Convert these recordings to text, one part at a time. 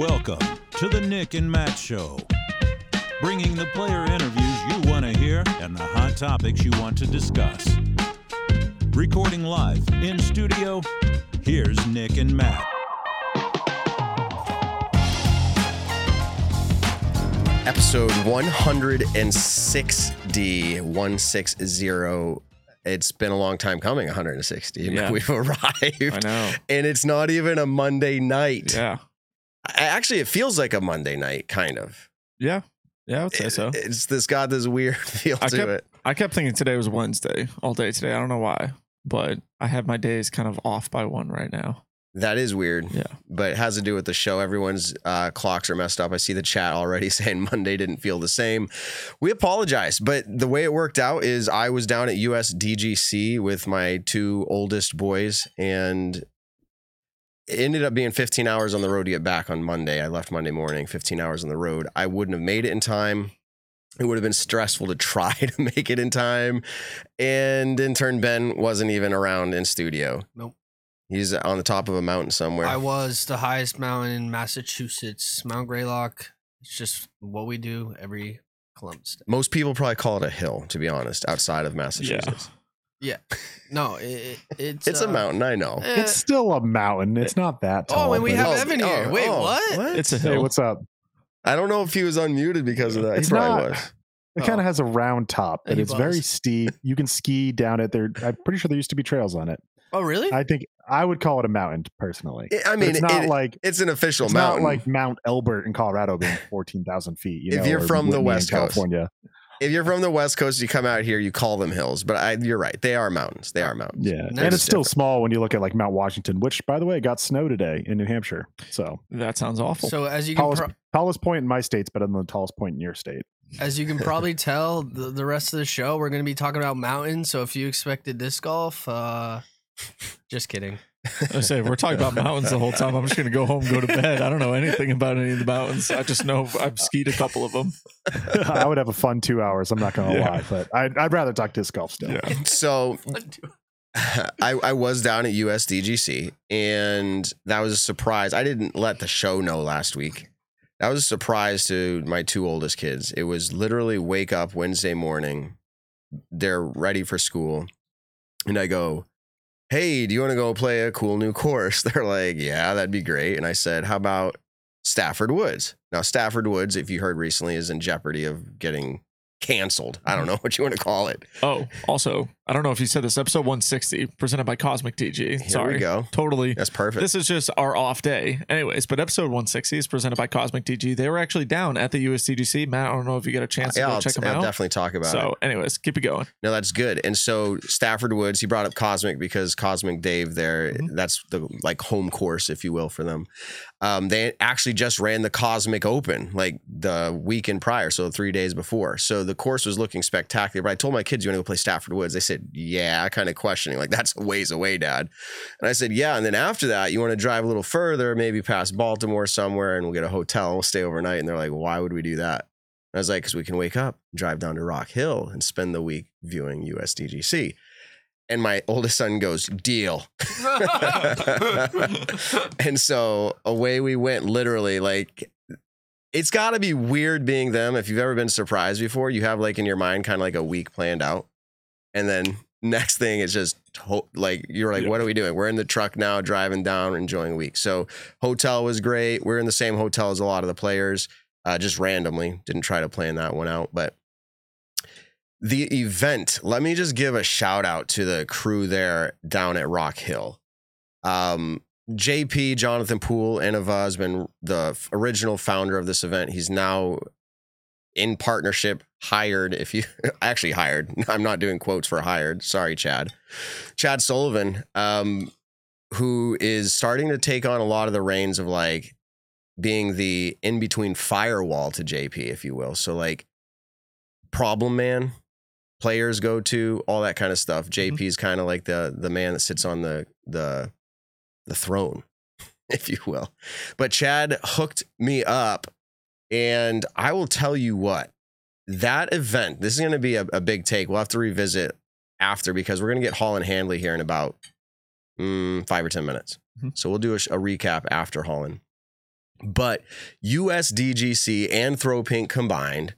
Welcome to the Nick and Matt Show, bringing the player interviews you want to hear and the hot topics you want to discuss. Recording live in studio, here's Nick and Matt. episode 160 160 it's been a long time coming 160 Yeah. we've arrived I know. and it's not even a monday night Yeah. Actually it feels like a monday night kind of Yeah. Yeah, I would say It- so. it's this got this weird feel I to kept- it I kept thinking today was Wednesday all day today. I don't know why, but I have my days kind of off by one right now. that is weird Yeah. but it has to do with the show everyone's uh, clocks are messed up i see the chat already saying monday didn't feel the same we apologize but the way it worked out is i was down at usdgc with my two oldest boys and it ended up being 15 hours on the road to get back on monday i left monday morning 15 hours on the road i wouldn't have made it in time it would have been stressful to try to make it in time and in turn ben wasn't even around in studio Nope. he's on the top of a mountain somewhere I was the highest mountain in Massachusetts, Mount Greylock. It's just what we do every Columbus Day. Most people probably call it a hill, to be honest, outside of Massachusetts. No, it, it's It's a uh, mountain, I know. eh, It's still a mountain. It's not that tall. Oh, and we have Oh, Evan here. oh, Wait, oh, what? It's a Hey, hill. what's up? I don't know if he was unmuted because of that. It's he probably not. was. It Oh. kind of has a round top, but He it's very steep. You can ski down it. There, I'm pretty sure there used to be trails on it. Oh, really? I think I would call it a mountain personally. I- I But mean, it's not it- like it's an official it's mountain. not like Mount Elbert in Colorado being fourteen thousand feet. You If know, you're from the Whitney in West Coast. California, if you're from the West Coast, you come out here, you call them hills. But I, you're right. They are mountains. They are mountains. yeah, That's and it's still different. small when you look at like Mount Washington, which by the way got snow today in New Hampshire. So that sounds awful. so as you can tallest, pro- tallest point in my state's better than the tallest point in your state. as you can probably tell, the, the rest of the show we're going to be talking about mountains. So if you expected disc golf, uh, just kidding. I say we're talking about mountains the whole time. I'm just gonna go home, go to bed. I don't know anything about any of the mountains. I just know I've skied a couple of them. I would have a fun two hours. I'm not going to Yeah. lie, but I'd, I'd rather talk disc golf still. Yeah. So I, I was down at USDGC, and that was a surprise. I didn't let the show know last week. That was a surprise to my two oldest kids. It was literally wake up Wednesday morning. They're ready for school. And I go, Hey, do you want to go play a cool new course? They're like, Yeah, that'd be great. And I said, How about Stafford Woods? Now, Stafford Woods, if you heard recently, is in jeopardy of getting canceled. I don't mm-hmm. know what you want to call it. Oh, also, I don't know if you said this. Episode 160, presented by Cosmic DG. Here Sorry, we go. totally. That's perfect. This is just our off day. Anyways, but episode 160 is presented by Cosmic DG. They were actually down at the USDGC. Matt, I don't know if you get a chance to yeah, go I'll, check them I'll out. definitely talk about it. So, anyways, keep it going. No, that's good. And so Stafford Woods, he brought up Cosmic because Cosmic Dave there, Mhm. that's the like home course, if you will, for them. Um, they actually just ran the Cosmic Open like the weekend prior, so three days before. So the course was looking spectacular. But I told my kids, "You want to go play Stafford Woods?" They said, "Yeah," kind of questioning, like that's a ways away, Dad. And I said, "Yeah." And then after that, you want to drive a little further, maybe past Baltimore somewhere, and we'll get a hotel. and We'll stay overnight. And they're like, "Why would we do that?" And I was like, because we can wake up, drive down to Rock Hill, and spend the week viewing USDGC. And my oldest son goes, deal. and so away we went, literally. Like, it's got to be weird being them. If you've ever been surprised before, you have like in your mind kind of like a week planned out. And then next thing is just to- like, you're like, Yeah. what are we doing? We're in the truck now, driving down, enjoying a week. So, hotel was great. We're in the same hotel as a lot of the players uh, just randomly. Didn't try to plan that one out, but the event. Let me just give a shout out to the crew there down at Rock Hill. Um, JP Jonathan Poole Innova has been the original founder of this event. He's now in partnership hired. If you actually hired, I'm not doing quotes for hired. Sorry, Chad. Chad Sullivan, um, who is starting to take on a lot of the reins of like being the in between firewall to JP, if you will. So like problem man, players go to, all that kind of stuff. JP is kind of like the the man that sits on the the the throne, if you will. But Chad hooked me up, and I will tell you what that event. This is going to be a, a big take. We'll have to revisit after because we're going to get Holyn Handley here in about mm, five or ten minutes. Mhm. So we'll do a, a recap after Holyn. But USDGC and Throw Pink combined,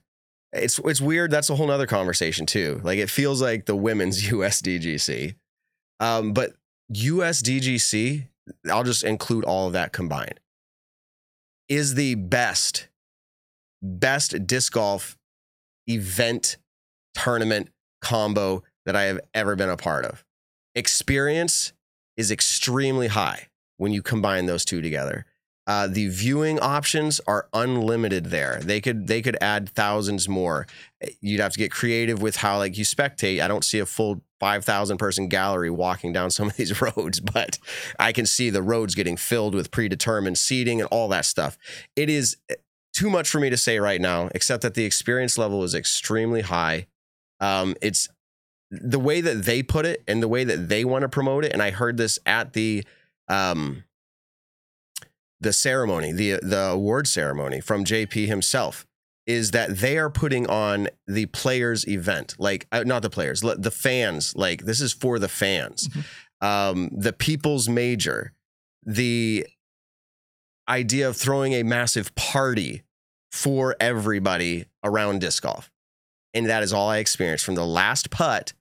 it's it's weird. That's a whole nother conversation too. Like it feels like the women's USDGC. Um, but USDGC, I'll just include all of that combined, is the best, best disc golf event tournament combo that I have ever been a part of. Experience is extremely high when you combine those two together. Uh, the viewing options are unlimited there. They could they could add thousands more. You'd have to get creative with how like you spectate. I don't see a full five thousand person gallery walking down some of these roads, but I can see the roads getting filled with predetermined seating and all that stuff. It is too much for me to say right now, except that the experience level is extremely high. Um, it's the way that they put it and the way that they want to promote it. And I heard this at the um, the ceremony, the the award ceremony from JP himself, is that they are putting on the players event, like uh, not the players, the fans. Like this is for the fans, mm-hmm. um, the people's major, the idea of throwing a massive party for everybody around disc golf, and that is all I experienced from the last putt.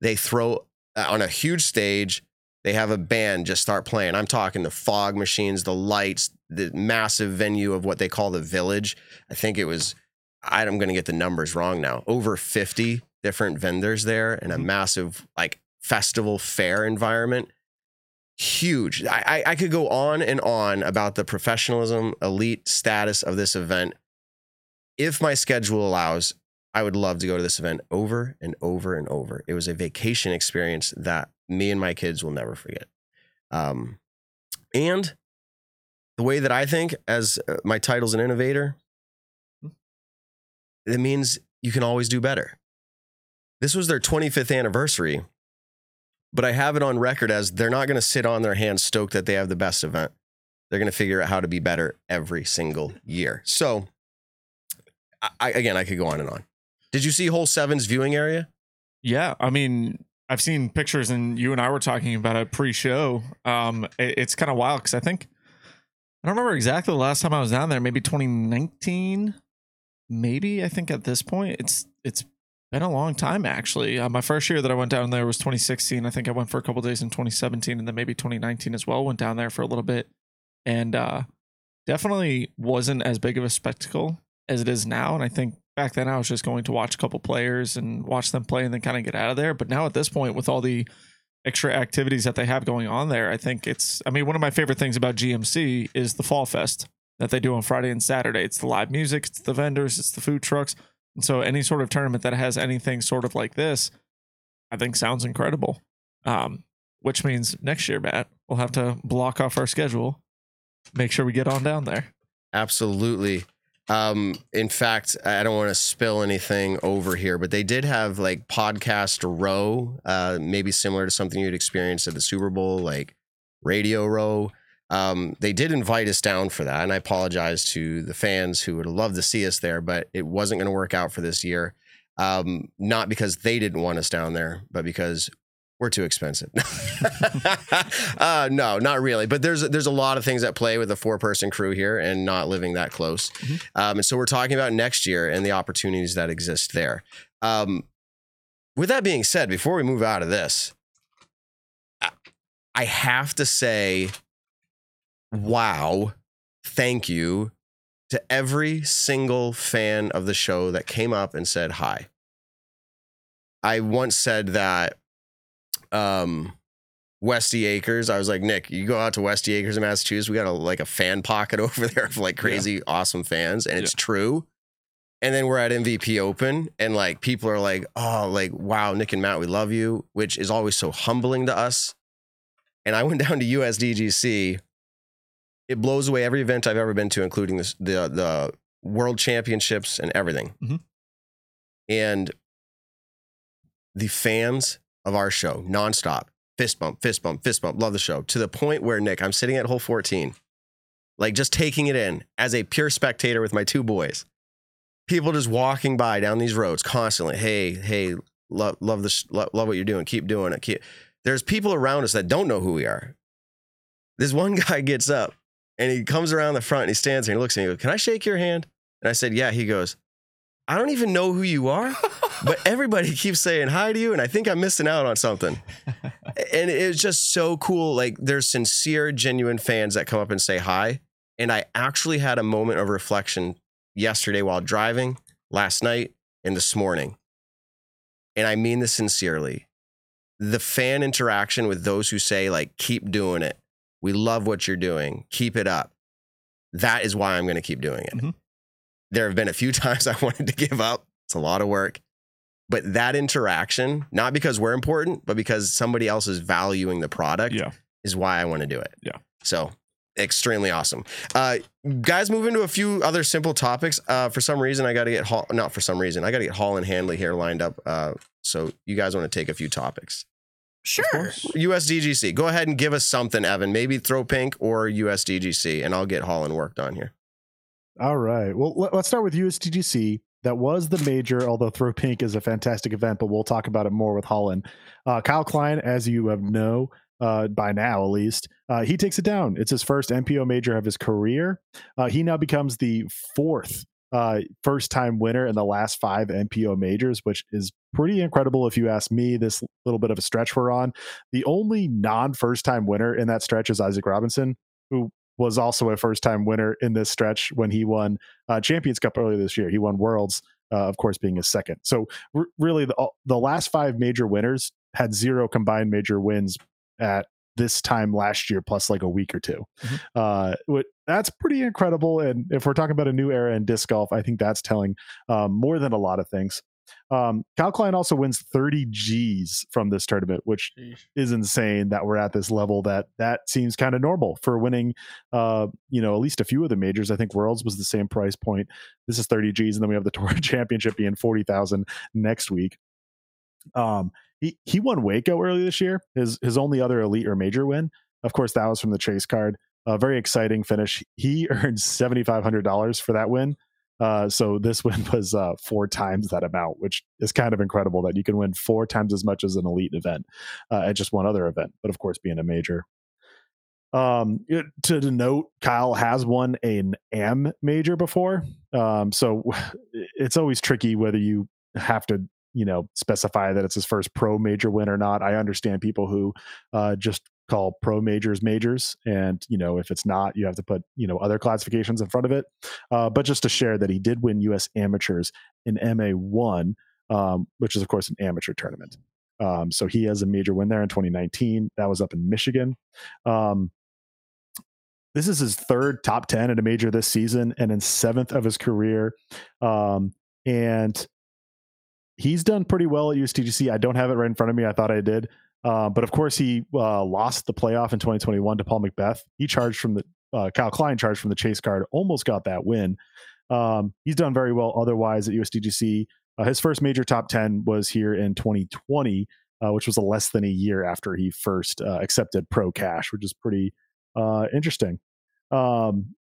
They throw uh, on a huge stage they have a band just start playing. I'm talking the fog machines, the lights, the massive venue of what they call the village. I think it was, I'm going to get the numbers wrong now, over 50 different vendors there and a mm-hmm. massive like festival fair environment. Huge. I, I could go on and on about the professionalism, elite status of this event. If my schedule allows, I would love to go to this event over and over and over. It was a vacation experience that me and my kids will never forget. Um, and the way that I think, as uh, my title's an innovator, it means you can always do better. This was their 25th anniversary, but I have it on record as they're not going to sit on their hands stoked that they have the best event. They're going to figure out how to be better every single year. So, I, again, I could go on and on. Did you see Hole Seven's viewing area? Yeah, I mean, I've seen pictures, and you and I were talking about it pre-show. Um, it, it's kind of wild because I think I don't remember exactly the last time I was down there. Maybe 2019, maybe. I think at this point, it's it's been a long time actually. Uh, my first year that I went down there was 2016. I think I went for a couple days in 2017, and then maybe 2019 as well. Went down there for a little bit, and uh, definitely wasn't as big of a spectacle as it is now. And I think back then I was just going to watch a couple players and watch them play and then kind of get out of there. But now at this point, with all the extra activities that they have going on there, I think it's, I mean, one of my favorite things about GMC is the Fall Fest that they do on Friday and Saturday. It's the live music, it's the vendors, it's the food trucks. And so any sort of tournament that has anything sort of like this, I think sounds incredible. Um, which means next year, Matt, we'll have to block off our schedule, make sure we get on down there. Absolutely. Um, in fact, I don't want to spill anything over here, but they did have like podcast row, uh, maybe similar to something you'd experience at the Super Bowl, like radio row. Um, they did invite us down for that, and I apologize to the fans who would have loved to see us there, but it wasn't going to work out for this year. Um, not because they didn't want us down there, but because we're too expensive. uh, no, not really. But there's there's a lot of things at play with a four person crew here and not living that close. Mm-hmm. Um, and so we're talking about next year and the opportunities that exist there. Um, with that being said, before we move out of this, I have to say, wow, thank you to every single fan of the show that came up and said hi. I once said that um Westy Acres. I was like, Nick, you go out to Westy Acres in Massachusetts. We got a like a fan pocket over there of like crazy, yeah. awesome fans, and it's yeah. true. And then we're at MVP Open, and like people are like, oh, like wow, Nick and Matt, we love you, which is always so humbling to us. And I went down to USDGC. It blows away every event I've ever been to, including this, the the World Championships and everything. Mm-hmm. And the fans of our show nonstop. Fist bump, fist bump, fist bump. Love the show to the point where, Nick, I'm sitting at hole 14, like just taking it in as a pure spectator with my two boys. People just walking by down these roads constantly. Hey, hey, love, love this, love, love what you're doing. Keep doing it. Keep. There's people around us that don't know who we are. This one guy gets up And he comes around the front and he stands there and he looks at me and he goes, Can I shake your hand? And I said, Yeah. He goes, I don't even know who you are, but everybody keeps saying hi to you. And I think I'm missing out on something. and it's just so cool. Like there's sincere, genuine fans that come up and say hi. And I actually had a moment of reflection yesterday while driving, last night, and this morning. And I mean this sincerely. The fan interaction with those who say, like, keep doing it. We love what you're doing. Keep it up. That is why I'm going to keep doing it. Mhm. There have been a few times I wanted to give up. It's a lot of work. But that interaction, not because we're important, but because somebody else is valuing the product, Yeah. is why I want to do it. Yeah. So extremely awesome. Uh, guys, move into a few other simple topics. Uh, for some reason, I got to get Hall, not for some reason, I got to get Holyn Handley here lined up. Uh, so you guys want to take a few topics. Sure. USDGC. Go ahead and give us something, Evan. Maybe throw pink or USDGC, and I'll get Holyn worked on here. All right. Well, let, us start with USDGC. That was the major, although Throw Pink is a fantastic event, but we'll talk about it more with Holyn. Uh, Kyle Klein, as you have know uh, by now at least, uh, he takes it down. It's his first MPO major of his career. Uh, he now becomes the fourth uh, first time winner in the last five MPO majors, which is pretty incredible if you ask me. This little bit of a stretch we're on. The only non first time winner in that stretch is Isaac Robinson, who was also a first time winner in this stretch when he won uh, Champions Cup earlier this year. He won Worlds, uh, of course, being his second. So r- really, the the last five major winners had zero combined major wins at this time last year, plus like a week or 2 Mhm. Uh, that's pretty incredible. And if we're talking about a new era in disc golf, I think that's telling um, more than a lot of things. Um, Kyle Klein also wins 30 G's from this tournament, which is insane that we're at this level that that seems kind of normal for winning uh you know at least a few of the majors. I think worlds was the same price point. This is 30 g's and then we have the tour championship being 40,000 next week. Um he he won waco early this year his his only other elite or major win. Of course that was from the chase card a very exciting finish he earned $7500 for that win uh, so this win was uh, four times that amount, which is kind of incredible that you can win four times as much as an elite event uh, at just one other event, but of course being a major. Um, it- to denote, Kyle has won an AM major before, um, so it's always tricky whether you have to, you know, specify that it's his first pro major win or not. I understand people who uh, just call pro majors majors, and you know, if it's not, you have to put you know other classifications in front of it. Uh, but just to share that he did win U.S. amateurs in MA one, um, which is of course an amateur tournament. Um, so he has a major win there in 2019. That was up in Michigan. Um, this is his third top 10 at a major this season and in seventh of his career. Um, and he's done pretty well at USDGC. I don't have it right in front of me. I thought I did. Uh, but of course, he uh, lost the playoff in 2021 to Paul McBeth. He charged from the uh, Kyle Klein charged from the chase card, almost got that win. Um, he's done very well otherwise at USDGC. Uh, his first major top 10 was here in 2020, uh, which was a less than a year after he first accepted pro cash, which is pretty interesting. Um,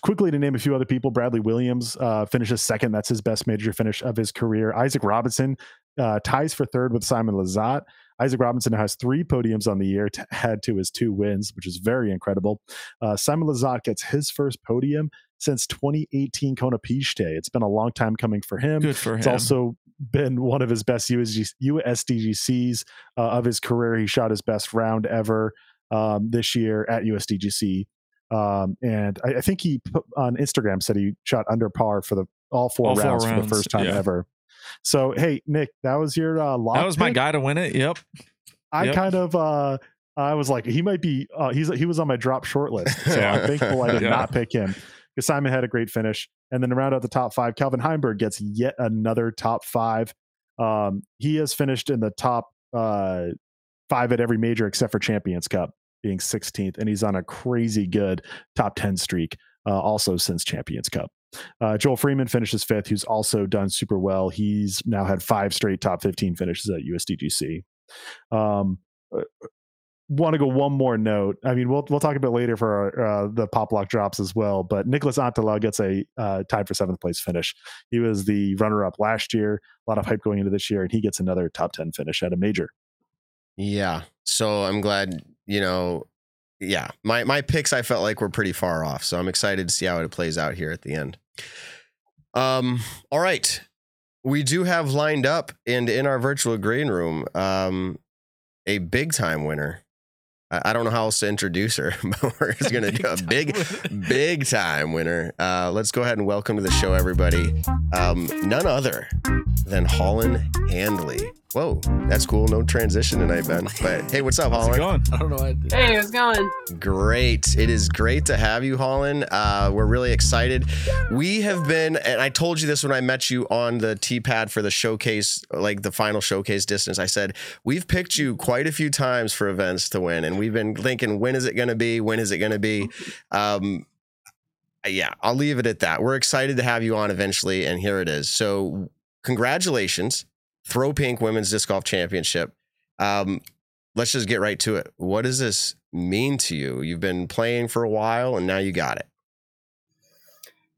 quickly to name a few other people, Bradley Williams uh, finishes second. That's his best major finish of his career. Isaac Robinson uh, ties for third with Simon Lizotte. Isaac Robinson has three podiums on the year to add to his two wins, which is very incredible. Uh, Simon Lizotte gets his first podium since 2018 Konopiště. It's been a long time coming for him. Good for him. It's also been one of his best USG, USDGCs uh, of his career. He shot his best round ever um, this year at USDGC. Um, and I, I think he put on Instagram said he shot under par for the all four, All four rounds, for the first time yeah. ever. So hey, Nick, that was your uh, lock. that was my guy to win it. Yep. I Yep. kind of uh I was like, he might be uh he's he was on my drop short list. So Yeah. I'm thankful I did Yeah. not pick him. Because Simon had a great finish. And then to round out the top five, Calvin Heimberg gets yet another top five. Um, he has finished in the top uh five at every major except for Champions Cup, being 16th, and he's on a crazy good top 10 streak, uh, also since Champions Cup. Uh, Joel Freeman finishes fifth, who's also done super well. He's now had five straight top 15 finishes at USDGC. Um, want to go one more note. I mean, we'll we'll talk about later for our, uh, the pop lock drops as well. But Niklas Anttila gets a uh, tied for seventh place finish. He was the runner up last year. A lot of hype going into this year, and he gets another top ten finish at a major. Yeah. So I'm glad, you know, yeah, my my picks I felt like were pretty far off, so I'm excited to see how it plays out here at the end. Um, all right, we do have lined up and in our virtual green room, um, a big time winner. I, I don't know how else to introduce her, but we're just gonna do a big, big time winner. Uh, let's go ahead and welcome to the show, everybody. Um, none other than Holyn Handley. Whoa, that's cool. No transition tonight, Ben. But hey, what's up, How's it Holyn? going? I don't know. What I did. Hey, how's it going? Great. It is great to have you, Holyn. Uh, we're really excited. We have been, and I told you this when I met you on the T pad for the showcase, like the final showcase distance. I said, we've picked you quite a few times for events to win, and we've been thinking, when is it going to be? When is it going to be? Um, yeah, I'll leave it at that. We're excited to have you on eventually, and here it is. So, congratulations, Throw Pink Women's Disc Golf Championship. Um, let's just get right to it. What does this mean to you? You've been playing for a while, and now you got it.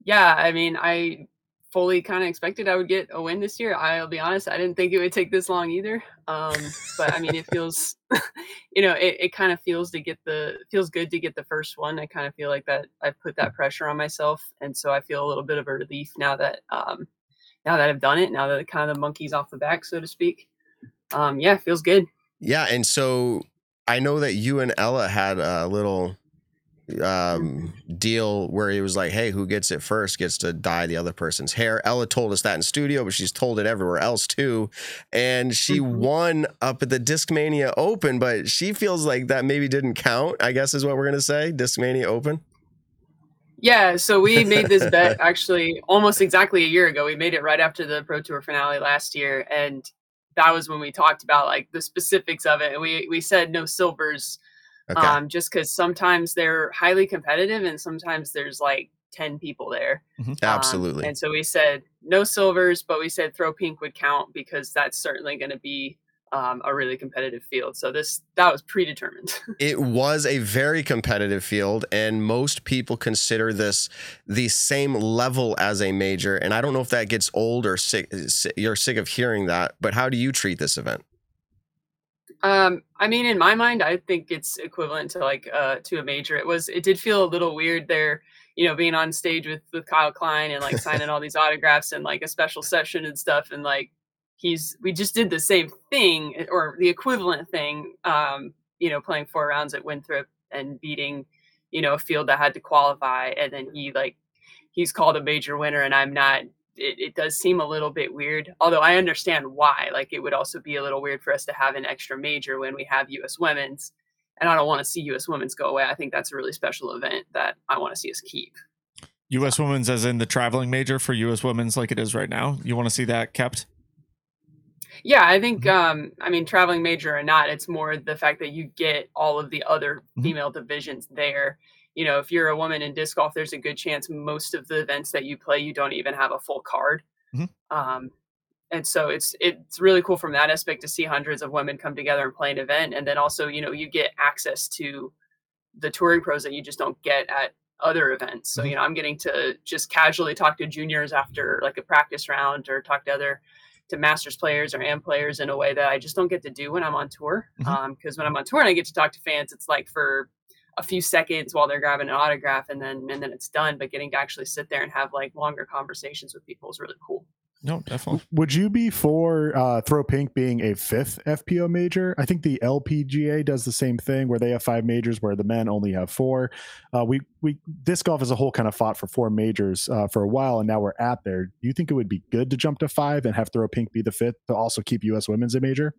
Yeah, I mean, I fully kind of expected I would get a win this year. I'll be honest, I didn't think it would take this long either. Um, but I mean, it feels, you know, it, it kind of feels to get the feels good to get the first one. I kind of feel like that I've put that pressure on myself, and so I feel a little bit of a relief now that um, now that I've done it. Now that kind of the monkey's off the back, so to speak. Um, yeah, feels good. Yeah, and so I know that you and Ella had a little um deal where it was like hey who gets it first gets to dye the other person's hair ella told us that in studio but she's told it everywhere else too and she Mhm. won up at the discmania open but she feels like that maybe didn't count i guess is what we're gonna say discmania open Yeah, so we made this bet actually almost exactly a year ago. We made it right after the Pro Tour finale last year, and that was when we talked about like the specifics of it. And we we said no silvers, okay um, just because sometimes they're highly competitive and sometimes there's like ten people there. Um, absolutely and so we said no silvers, but we said throw pink would count because that's certainly going to be um, a really competitive field. So this that was predetermined. it was a very competitive field and most people consider this the same level as a major and i don't know if that gets old or sick you're sick of hearing that but how do you treat this event Um, I mean, in my mind, I think it's equivalent to like uh to a major. It was it did feel a little weird there, you know, being on stage with with Kyle Klein and like signing all these autographs and like a special session and stuff and like he's we just did the same thing eh, or the equivalent thing um you know playing four rounds at Winthrop and beating you know a field that had to qualify and then he like he's called a major winner and I'm not it, it does seem a little bit weird although I understand why like it would also be a little weird for us to have an extra major when we have US women's and I don't want to see US women's go away I think that's a really special event that I want to see us keep U.S. Women's, as in the traveling major for U.S. Women's, like it is right now. You want to see that kept? Yeah, I think Mhm. um I mean traveling major or not, it's more the fact that you get all of the other Mhm. female divisions there. You know, if you're a woman in disc golf, there's a good chance most of the events that you play you don't even have a full card. Mhm. Um and so it's it's really cool from that aspect to see hundreds of women come together and play an event and then also, you know, you get access to the touring pros that you just don't get at other events. So, Mhm. you know, I'm getting to just casually talk to juniors after like a practice round or talk to other to masters players or am players in a way that I just don't get to do when I'm on tour. Mhm. Um, because when I'm on tour and I get to talk to fans, it's like for a few seconds while they're grabbing an autograph and then and then it's done. But getting to actually sit there and have like longer conversations with people is really cool. No, definitely. Would you be for uh, Throw Pink being a fifth FPO major? I think the LPGA does the same thing where they have five majors where the men only have four. Uh, we we disc golf as a whole kind of fought for four majors uh, for a while, and now we're at there. Do you think it would be good to jump to five and have Throw Pink be the fifth to also keep U.S. Women's a major?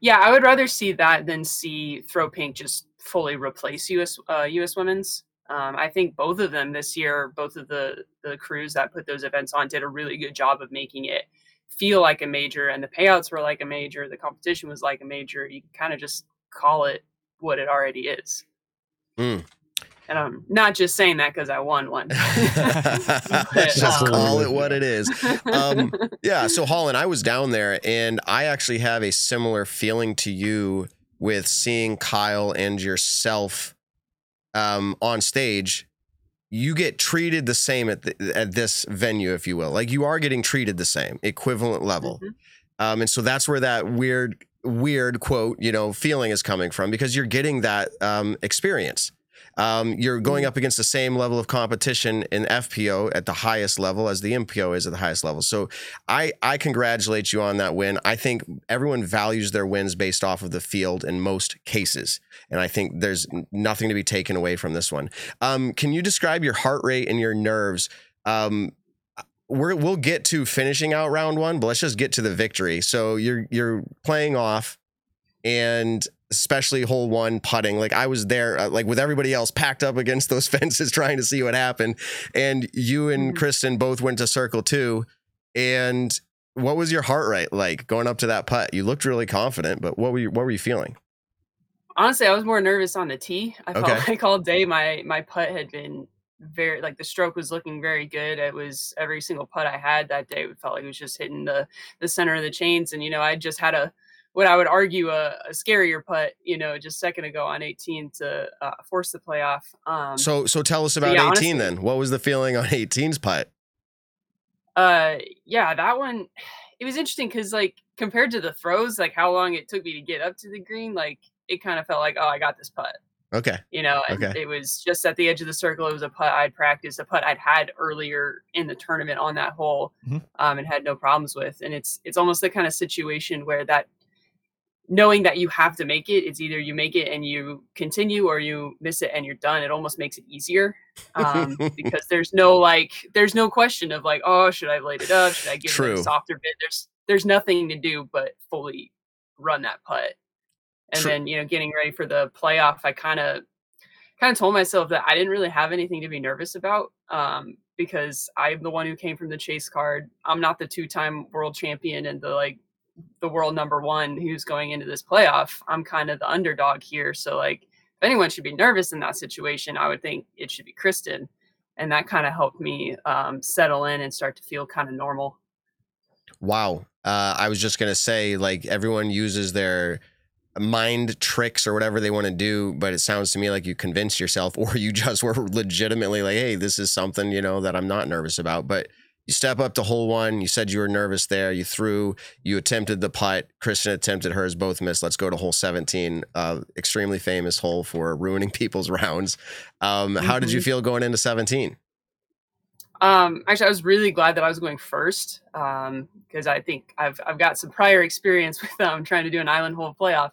Yeah, I would rather see that than see Throw Pink just fully replace US uh, US Women's. Um, I think both of them this year, both of the the crews that put those events on, did a really good job of making it feel like a major, and the payouts were like a major. The competition was like a major. You can kind of just call it what it already is. Mm. And I'm not just saying that because I won one. just um, call it what it is um, yeah so holyn i was down there and i actually have a similar feeling to you with seeing kyle and yourself um, on stage you get treated the same at, the, at this venue if you will like you are getting treated the same equivalent level Mhm. um, and so that's where that weird weird quote, you know, feeling is coming from because you're getting that um, experience. Um, you're going up against the same level of competition in FPO at the highest level as the MPO is at the highest level. So I, I congratulate you on that win. I think everyone values their wins based off of the field in most cases. And I think there's nothing to be taken away from this one. Um, can you describe your heart rate and your nerves? Um, we're, we'll get to finishing out round one, but let's just get to the victory. So you're you're playing off, and especially hole one putting. Like I was there, uh, like with everybody else, packed up against those fences, trying to see what happened. And you and Mhm. Kristin both went to circle two. And what was your heart rate like going up to that putt? You looked really confident, but what were you what were you feeling? honestly, I was more nervous on the tee. I felt like all day my my putt had been very like the stroke was looking very good. It was every single putt I had that day it felt like it was just hitting the the center of the chains. And you know, I just had a what I would argue a, a scarier putt, you know, just a second ago on 18 to uh, force the playoff. Um, So so tell us about yeah, 18 honestly- then. What was the feeling on 18's putt? uh, yeah, that one, it was interesting because like compared to the throws, like how long it took me to get up to the green, like it kind of felt like, oh, I got this putt. Okay. you know, and Okay. it was just at the edge of the circle. It was a putt I'd practiced, a putt I'd had earlier in the tournament on that hole, Mhm. um, and had no problems with. And it's it's almost the kind of situation where that knowing that you have to make it, it's either you make it and you continue, or you miss it and you're done. It almost makes it easier um, because there's no like there's no question of like, oh, should I laid it up? Should I give it a softer bit? There's there's nothing to do but fully run that putt and True. then you know getting ready for the playoff i kind of kind of told myself that i didn't really have anything to be nervous about um, because i'm the one who came from the chase card i'm not the two-time world champion and the like the world number one who's going into this playoff i'm kind of the underdog here so like if anyone should be nervous in that situation i would think it should be kristin and that kind of helped me um, settle in and start to feel kind of normal Wow. Uh, I was just gonna say, like everyone uses their mind tricks or whatever they want to do, but it sounds to me like you convinced yourself, or you just were legitimately like, "Hey, this is something you know that I'm not nervous about." But you step up to hole one. You said you were nervous there. You threw. You attempted the putt. Kristin attempted hers. Both missed. Let's go to hole 17. Uh, extremely famous hole for ruining people's rounds. Um, How did you feel going into 17? Um, actually, I was really glad that I was going first because I think I've I've got some prior experience with um, trying to do an island hole playoff,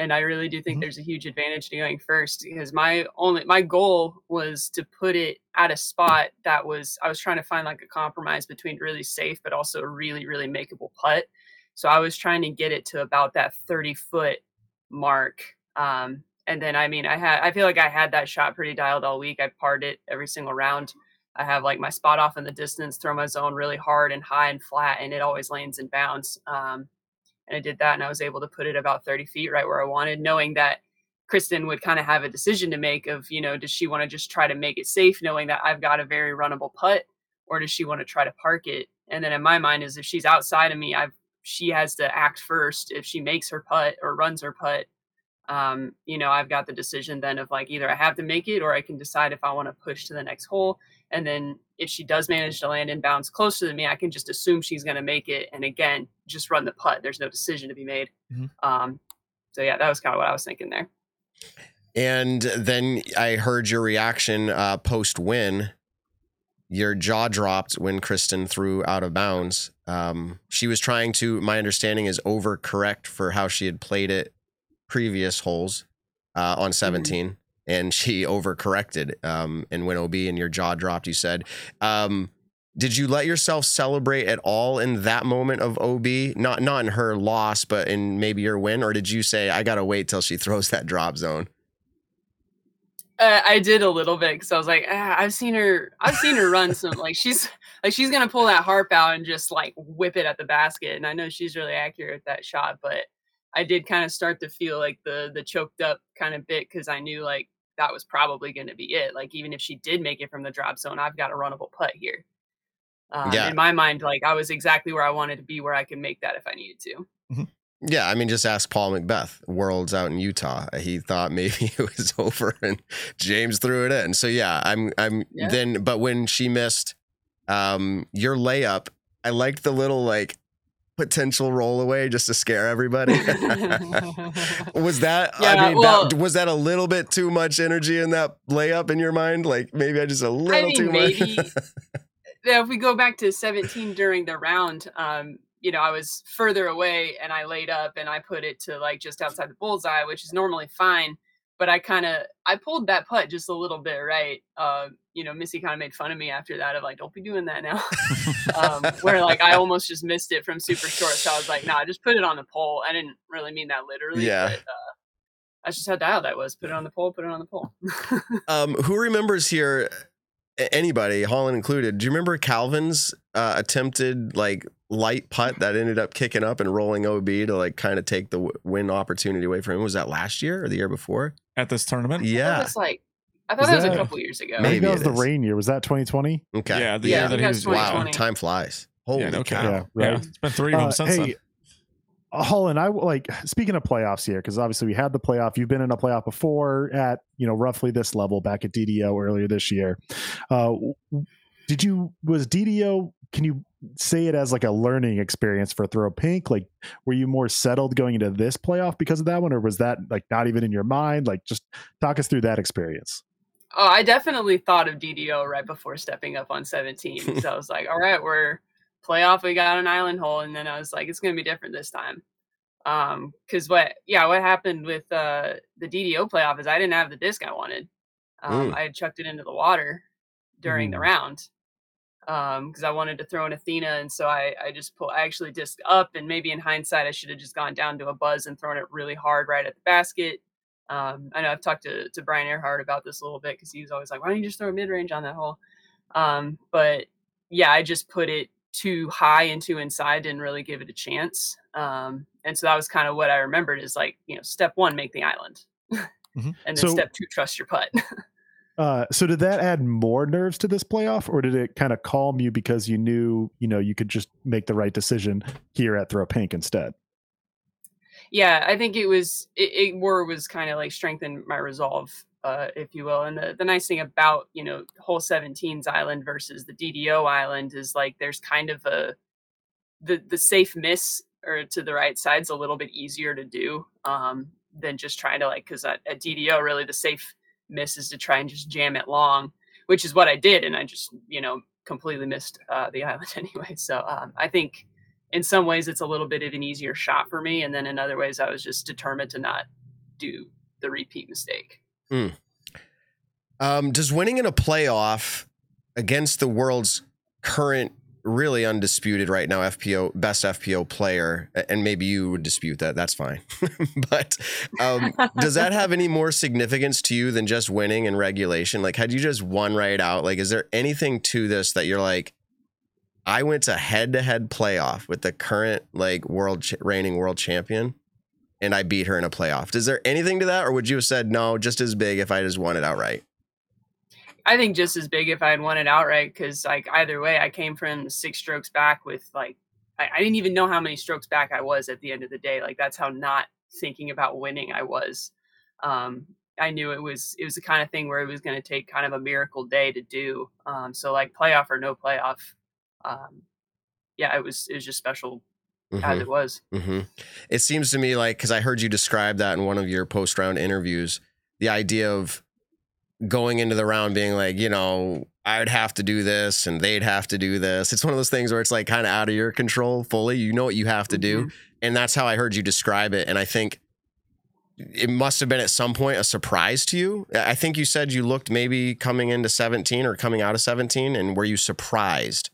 and I really do think Mhm. there's a huge advantage to going first because my only my goal was to put it at a spot that was I was trying to find like a compromise between really safe but also a really really makeable putt. So I was trying to get it to about that 30 foot mark. Um, and then I mean I had I feel like I had that shot pretty dialed all week. I parred it every single round. I have like my spot off in the distance, throw my zone really hard and high and flat, and it always lands in bounds. Um, and I did that, and I was able to put it about 30 feet right where I wanted, knowing that Kristin would kind of have a decision to make of, you know, does she want to just try to make it safe, knowing that I've got a very runnable putt, or does she want to try to park it? And then in my mind is if she's outside of me, I've she has to act first. If she makes her putt or runs her putt, um, you know, I've got the decision then of like either I have to make it or I can decide if I want to push to the next hole. And then if she does manage to land in bounds closer than me, I can just assume she's going to make it. And again, just run the putt. There's no decision to be made. Mhm. Um, so yeah, that was kind of what I was thinking there. And then I heard your reaction uh, post win. Your jaw dropped when Kristin threw out of bounds. Um, she was trying to, my understanding is overcorrect for how she had played it previous holes uh, on 17. And she overcorrected um, and when OB, and your jaw dropped, you said. Um, did you let yourself celebrate at all in that moment of OB? Not not in her loss, but in maybe your win, or did you say I gotta wait till she throws that drop zone? Uh, I did a little bit because I was like, ah, I've seen her, I've seen her run some like she's like she's gonna pull that harp out and just like whip it at the basket, and I know she's really accurate at that shot, but I did kind of start to feel like the the choked up kind of bit because I knew like that was probably going to be it. Like even if she did make it from the drop zone, I've got a runnable putt here. Um, Yeah. In my mind, like I was exactly where I wanted to be, where I could make that if I needed to. Yeah, I mean, just ask Paul McBeth. Worlds out in Utah. He thought maybe it was over, and James threw it in. So yeah, I'm, I'm Yeah. then. But when she missed um, your layup, I liked the little like potential roll away just to scare everybody. was that I Yeah, mean well- that, was that a little bit too much energy in that layup in your mind? Like maybe I just a little I mean, too maybe. much. yeah, if we go back to 17 during the round, um, you know, I was further away and I laid up and I put it to like just outside the bullseye, which is normally fine. But I kind of I pulled that putt just a little bit right. Uh, you know, Missy kind of made fun of me after that of like, don't be doing that now. um, where like I almost just missed it from super short. So I was like, nah, just put it on the pole. I didn't really mean that literally. Yeah. But, uh, that's just how dialed that was. Put it on the pole. Put it on the pole. um, who remembers here? Anybody, Holyn included. Do you remember Calvin's uh, attempted like light putt that ended up kicking up and rolling OB to like kind of take the win opportunity away from him? Was that last year or the year before? At this tournament. That Yeah. was like I thought Was that was a couple years ago. I Maybe that was the is. rain year. Was that 2020? Okay. Yeah, the Yeah, year that think he was 2020. Wow. Time flies. Holy no cow. kidding. Yeah, Yeah, it's been three of them Uh, since hey, then. uh, Holyn, I like speaking of playoffs here because obviously we had the playoff. You've been in a playoff before at you know roughly this level back at DDO earlier this year. Uh, did you was DDO? Can you say it as like a learning experience for Throw Pink? Like, were you more settled going into this playoff because of that one, or was that like not even in your mind? Like, just talk us through that experience. Oh, I definitely thought of DDO right before stepping up on 17. so I was like, all right, we're playoff. We got an island hole, and then I was like, it's gonna be different this time. Um, because what, yeah, what happened with uh the DDO playoff is I didn't have the disc I wanted. Um, Mm. I had chucked it into the water during the Mm. Round. Um, because I wanted to throw an Athena, and so I I just pull. I actually disc up, and maybe in hindsight, I should have just gone down to a buzz and thrown it really hard right at the basket. Um, I know I've talked to, to Brian Earhart about this a little bit because he was always like, why don't you just throw a mid range on that hole? Um, but yeah, I just put it too high and too inside, didn't really give it a chance. Um, and so that was kind of what I remembered is like, you know, step one, make the island. Mhm. And then So- step two, trust your putt. Uh, so did that add more nerves to this playoff, or did it kind of calm you because you knew you know you could just make the right decision here at Throw Pink instead? yeah, I think it was it, it more was kind of like strengthened my resolve, uh, if you will. And the, the nice thing about you know hole 17's island versus the DDO island is like there's kind of a the the safe miss or to the right side's a little bit easier to do um, than just trying to like because at, at DDO really the safe miss is to try and just jam it long, which is what I did, and I just you know completely missed uh, the island anyway. So um, I think in some ways it's a little bit of an easier shot for me and then in other ways i was just determined to not do the repeat mistake Um, does winning in a playoff against the world's current, really undisputed right now FPO best FPO player, and maybe you would dispute that, that's fine. but um, does that have any more significance to you than just winning in regulation? Like, had you just won right out? Like, is there anything to this that you're like, I went to head to head playoff with the current like world ch- reigning world champion, and I beat her in a playoff. Is there anything to that, or would you have said no, just as big if I just won it outright? I think just as big if i had won it outright because like either way i came from six strokes back with like I, I didn't even know how many strokes back i was at the end of the day like that's how not thinking about winning i was. Um i knew it was it was the kind of thing where it was going to take kind of a miracle day to do um so like playoff or no playoff um yeah it was it was just special as Mhm. it was. Hmm It seems to me like because I heard you describe that in one of your post round interviews, the idea of going into the round being like, you know, I'd have to do this and they'd have to do this. It's one of those things where it's like kind of out of your control fully. You know what you have to do, and that's how I heard you describe it. And I think it must have been at some point a surprise to you. I think you said you looked maybe coming into 17 or coming out of 17, and were you surprised?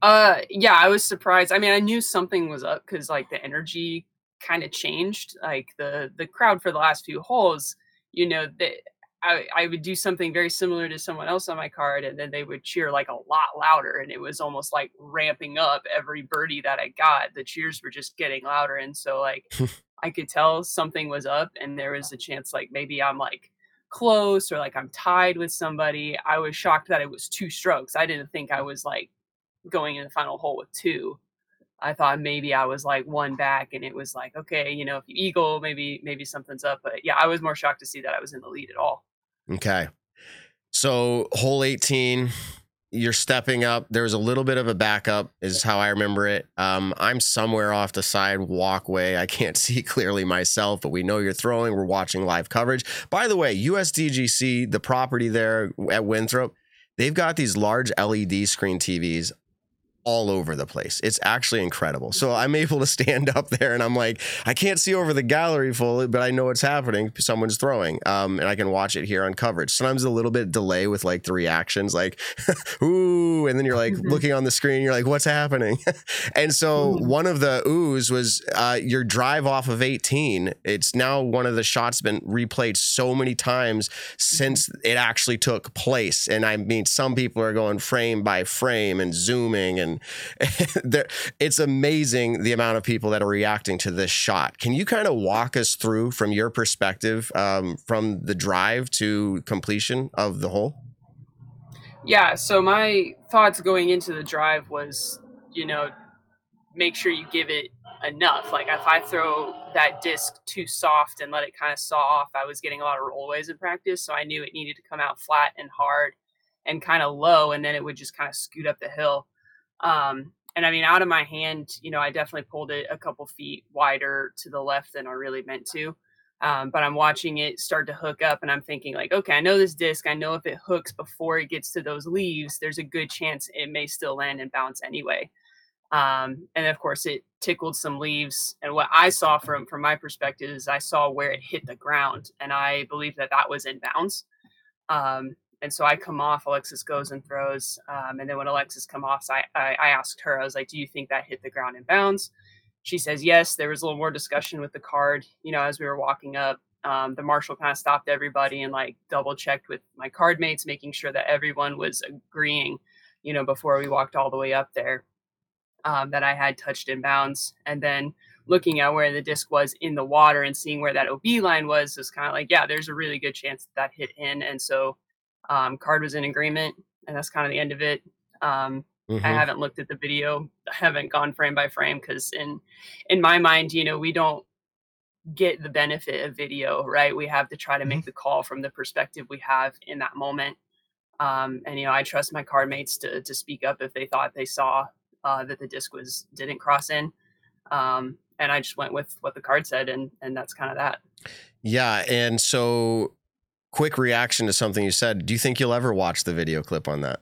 Uh, yeah, I was surprised. I mean, I knew something was up because like the energy kind of changed. Like the the crowd for the last few holes, you know, that I I would do something very similar to someone else on my card, and then they would cheer like a lot louder, and it was almost like ramping up every birdie that I got. The cheers were just getting louder, and so like hmm. I could tell something was up, and there was a chance like maybe I'm like close or like I'm tied with somebody. I was shocked that it was two strokes. I didn't think I was like going in the final hole with two. I thought maybe I was like one back and it was like, okay, you know, if you eagle, maybe maybe something's up. But yeah, I was more shocked to see that I was in the lead at all. Okay. So hole 18, you're stepping up. There was a little bit of a backup, is how I remember it. Um, I'm somewhere off the side walkway. I can't see clearly myself, but we know you're throwing. We're watching live coverage. By the way, USDGC, the property there at Winthrop, they've got these large LED screen TVs all over the place. It's actually incredible. So I'm able to stand up there and I'm like, I can't see over the gallery fully, but I know what's happening. Someone's throwing, um, and I can watch it here on coverage. Sometimes a little bit delay with like the reactions, like ooh, and then you're like looking on the screen, you're like, what's happening? and so one of the oohs was uh, your drive off of 18. It's now one of the shots been replayed so many times since it actually took place. And I mean, some people are going frame by frame and zooming and there, it's amazing the amount of people that are reacting to this shot. Can you kind of walk us through from your perspective um, from the drive to completion of the hole? Yeah. So my thoughts going into the drive was, you know, make sure you give it enough. Like if I throw that disc too soft and let it kind of saw off, I was getting a lot of rollways in practice. So I knew it needed to come out flat and hard and kind of low, and then it would just kind of scoot up the hill. Um, and I mean, out of my hand, you know, I definitely pulled it a couple feet wider to the left than I really meant to. Um, but I'm watching it start to hook up, and I'm thinking, like, okay, I know this disc. I know if it hooks before it gets to those leaves, there's a good chance it may still land and bounce anyway. Um, and of course, it tickled some leaves. And what I saw from from my perspective is I saw where it hit the ground, and I believe that that was in bounds. Um, and so I come off, Alexis goes and throws. Um, and then when Alexis come off, I, I, I asked her, I was like, do you think that hit the ground in bounds? She says, yes. There was a little more discussion with the card, you know, as we were walking up. Um, the marshal kind of stopped everybody and like double checked with my card mates, making sure that everyone was agreeing, you know, before we walked all the way up there um, that I had touched in bounds. And then looking at where the disc was in the water and seeing where that OB line was, was kind of like, yeah, there's a really good chance that, that hit in. And so um, card was in agreement, and that's kind of the end of it. Um, mm-hmm. I haven't looked at the video. I haven't gone frame by frame because in in my mind, you know, we don't get the benefit of video, right? We have to try to make mm-hmm. the call from the perspective we have in that moment. Um, and you know, I trust my card mates to to speak up if they thought they saw uh, that the disc was didn't cross in. Um, and I just went with what the card said, and and that's kind of that. Yeah, and so quick reaction to something you said. Do you think you'll ever watch the video clip on that?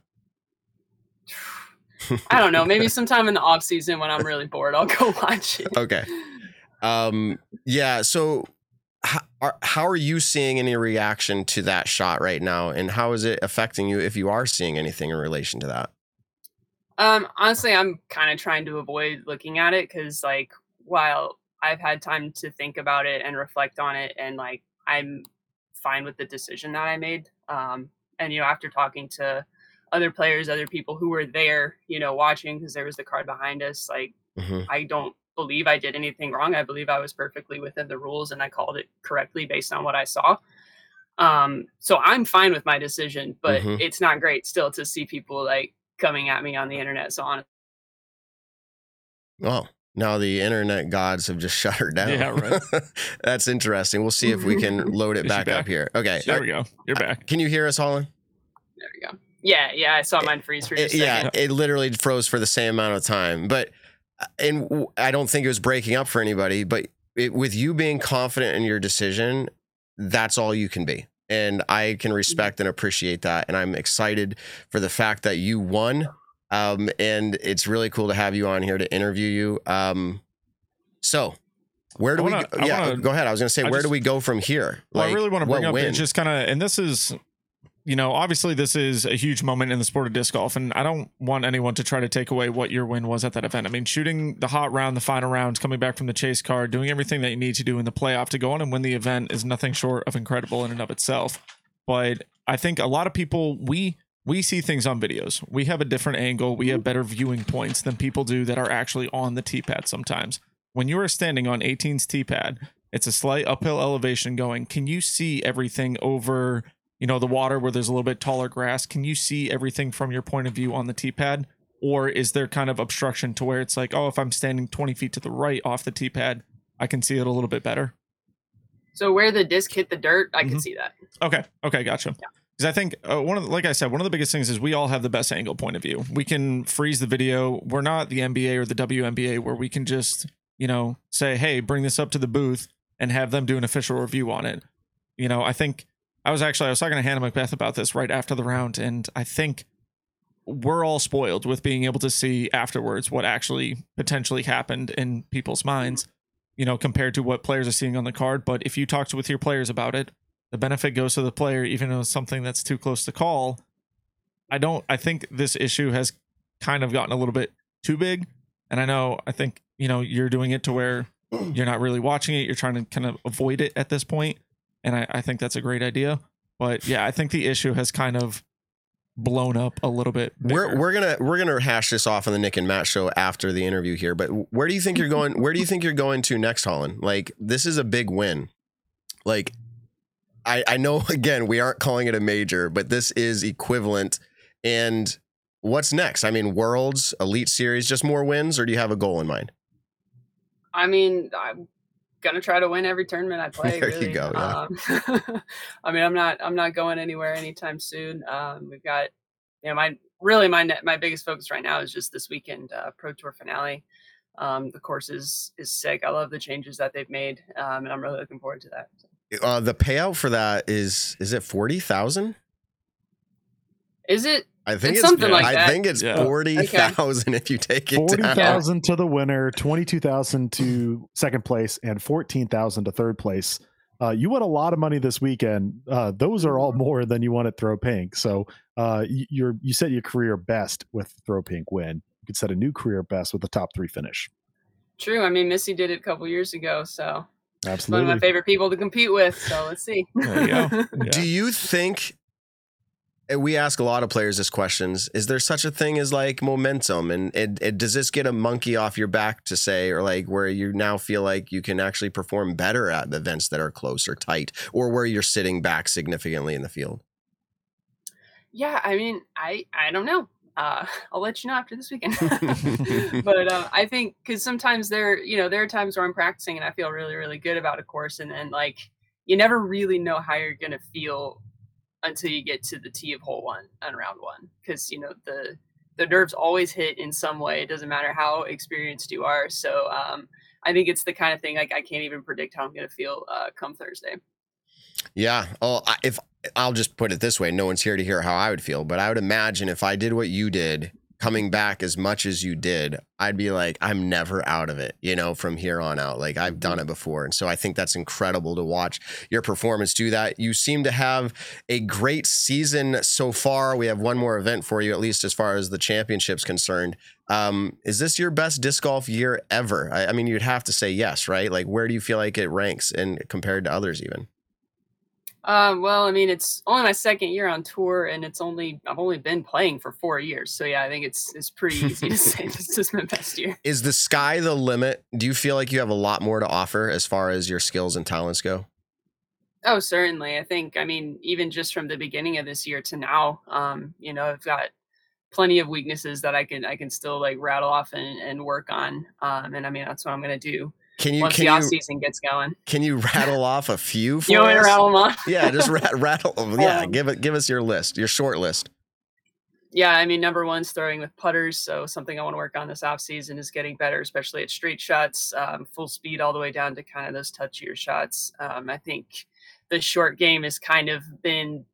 I don't know. Maybe sometime in the off season when I'm really bored, I'll go watch it. Okay. Um, yeah. So, how are, how are you seeing any reaction to that shot right now, and how is it affecting you if you are seeing anything in relation to that? Um, honestly, I'm kind of trying to avoid looking at it because, like, while I've had time to think about it and reflect on it, and like I'm fine with the decision that I made. Um, and you know, after talking to other players, other people who were there, you know, watching because there was the card behind us, like mm-hmm. I don't believe I did anything wrong. I believe I was perfectly within the rules and I called it correctly based on what I saw. Um, so I'm fine with my decision, but mm-hmm. it's not great still to see people like coming at me on the internet. So on. Oh, now the internet gods have just shut her down. Yeah, right. That's interesting. We'll see if we can load it back, back, up here. Okay. There we go. You're back. Can you hear us, Holyn? There we go. Yeah, yeah. I saw mine freeze for it, Yeah, it literally froze for the same amount of time. But, uh, and I don't think it was breaking up for anybody, but it, with you being confident in your decision, that's all you can be. And I can mm-hmm. respect and appreciate that. And I'm excited for the fact that you won um, and it's really cool to have you on here to interview you. Um, so where do wanna, we? Go? Yeah, wanna, go ahead. I was going to say, I where just, do we go from here? Like, well, I really want to bring up win? just kind of, and this is, you know, obviously this is a huge moment in the sport of disc golf, and I don't want anyone to try to take away what your win was at that event. I mean, shooting the hot round, the final rounds, coming back from the chase card, doing everything that you need to do in the playoff to go on and win the event is nothing short of incredible in and of itself. But I think a lot of people we we see things on videos. We have a different angle. We have better viewing points than people do that are actually on the tee pad sometimes. When you are standing on 18's tee pad, it's a slight uphill elevation going. Can you see everything over, you know, the water where there's a little bit taller grass? Can you see everything from your point of view on the tee pad? Or is there kind of obstruction to where it's like, oh, if I'm standing 20 feet to the right off the tee pad, I can see it a little bit better? So where the disc hit the dirt, I mm-hmm. can see that. Okay. Okay. Gotcha. Yeah. Because I think uh, one of the, like I said, one of the biggest things is we all have the best angle point of view. We can freeze the video. We're not the NBA or the WNBA where we can just you know say, hey, bring this up to the booth and have them do an official review on it. You know, I think I was actually I was talking to Hannah McBeth about this right after the round, and I think we're all spoiled with being able to see afterwards what actually potentially happened in people's minds, you know, compared to what players are seeing on the card. But if you talk to, with your players about it, the benefit goes to the player, even though it's something that's too close to call. I don't, I think this issue has kind of gotten a little bit too big. And I know, I think, you know, you're doing it to where you're not really watching it. You're trying to kind of avoid it at this. And I, I think that's a great idea. But yeah, I think the issue has kind of blown up a little bit. We're we're gonna we're gonna hash this off on the Nick and Matt show after the interview here. But where do you think you're going? Where do you think you're going to next, Holyn? Like this is a big win. Like I I know again we aren't calling it a major, but this is equivalent. And what's next? I mean, Worlds, Elite Series, just more wins, or do you have a goal in mind? I mean, I'm gonna try to win every tournament I play. There you go, yeah. Um, I mean, I'm not I'm not going anywhere anytime soon. Um, we've got, you know, my really my net, my biggest focus right now is just this weekend uh, Pro Tour finale. Um, the course is is sick. I love the changes that they've made, um, and I'm really looking forward to that. Uh, the payout for that is is it forty thousand? Is it? I think It's it's, something like I that. think it's Yeah. forty thousand if you take it Forty down. to the winner, twenty-two thousand to second place, and fourteen thousand to third place. Uh, you won a lot of money this weekend. Uh, those are all more than you won at Throw Pink. So uh, you're you set your career best with Throw Pink win. You could set a new career best with the top three finish. True. I mean, Missy did it a couple years ago, so one of my favorite people to compete with. So let's see. There you go. Do you think and we ask a lot of players this questions is there such a thing as like momentum and it, it, does this get a monkey off your back to say or like where you now feel like you can actually perform better at events that are close or tight or where you're sitting back significantly in the field Yeah, I mean, I I don't know. Uh, I'll let you know after this weekend. but uh, I think because sometimes there, you know, there are times where I'm practicing and I feel really, really good about a course, and then like you never really know how you're gonna feel until you get to the tee of hole one on round one, because you know the the nerves always hit in some way. It doesn't matter how experienced you are. So um, I think it's the kind of thing like I can't even predict how I'm gonna feel uh, come Thursday. yeah oh I- if i'll just put it this way no one's here to hear how i would feel but i would imagine if i did what you did coming back as much as you did i'd be like i'm never out of it you know from here on out. Like i've done it before and so i think that's incredible to watch your performance do that. You seem to have a great season so far. We have one more event for you at least as far as the championship's concerned. Um, is this your best disc golf year ever? I, I mean you'd have to say yes right? Like where do you feel like it ranks in compared to others even Uh, well, I mean, it's only my second year on tour, and it's only I've only been playing for four years. So yeah, I think it's it's pretty easy to say this is my best year. is the sky the limit? Do you feel like you have a lot more to offer as far as your skills and talents go? Oh, certainly. I think I mean even just from the beginning of this year to now, um, you know, I've got plenty of weaknesses that I can I can still like rattle off and, and work on. Um, and I mean that's what I'm gonna do Can you once can the off season gets going. can you rattle off a few for You want to rattle them off? Yeah, just rat, rattle. Them. Yeah, Um, give it. Give us your list, your short list. yeah, I mean, number one's throwing with putters. So something I want to work on this off season is getting better, especially at straight shots, um, full speed all the way down to kind of those touchier shots. Um, I think the short game has kind of been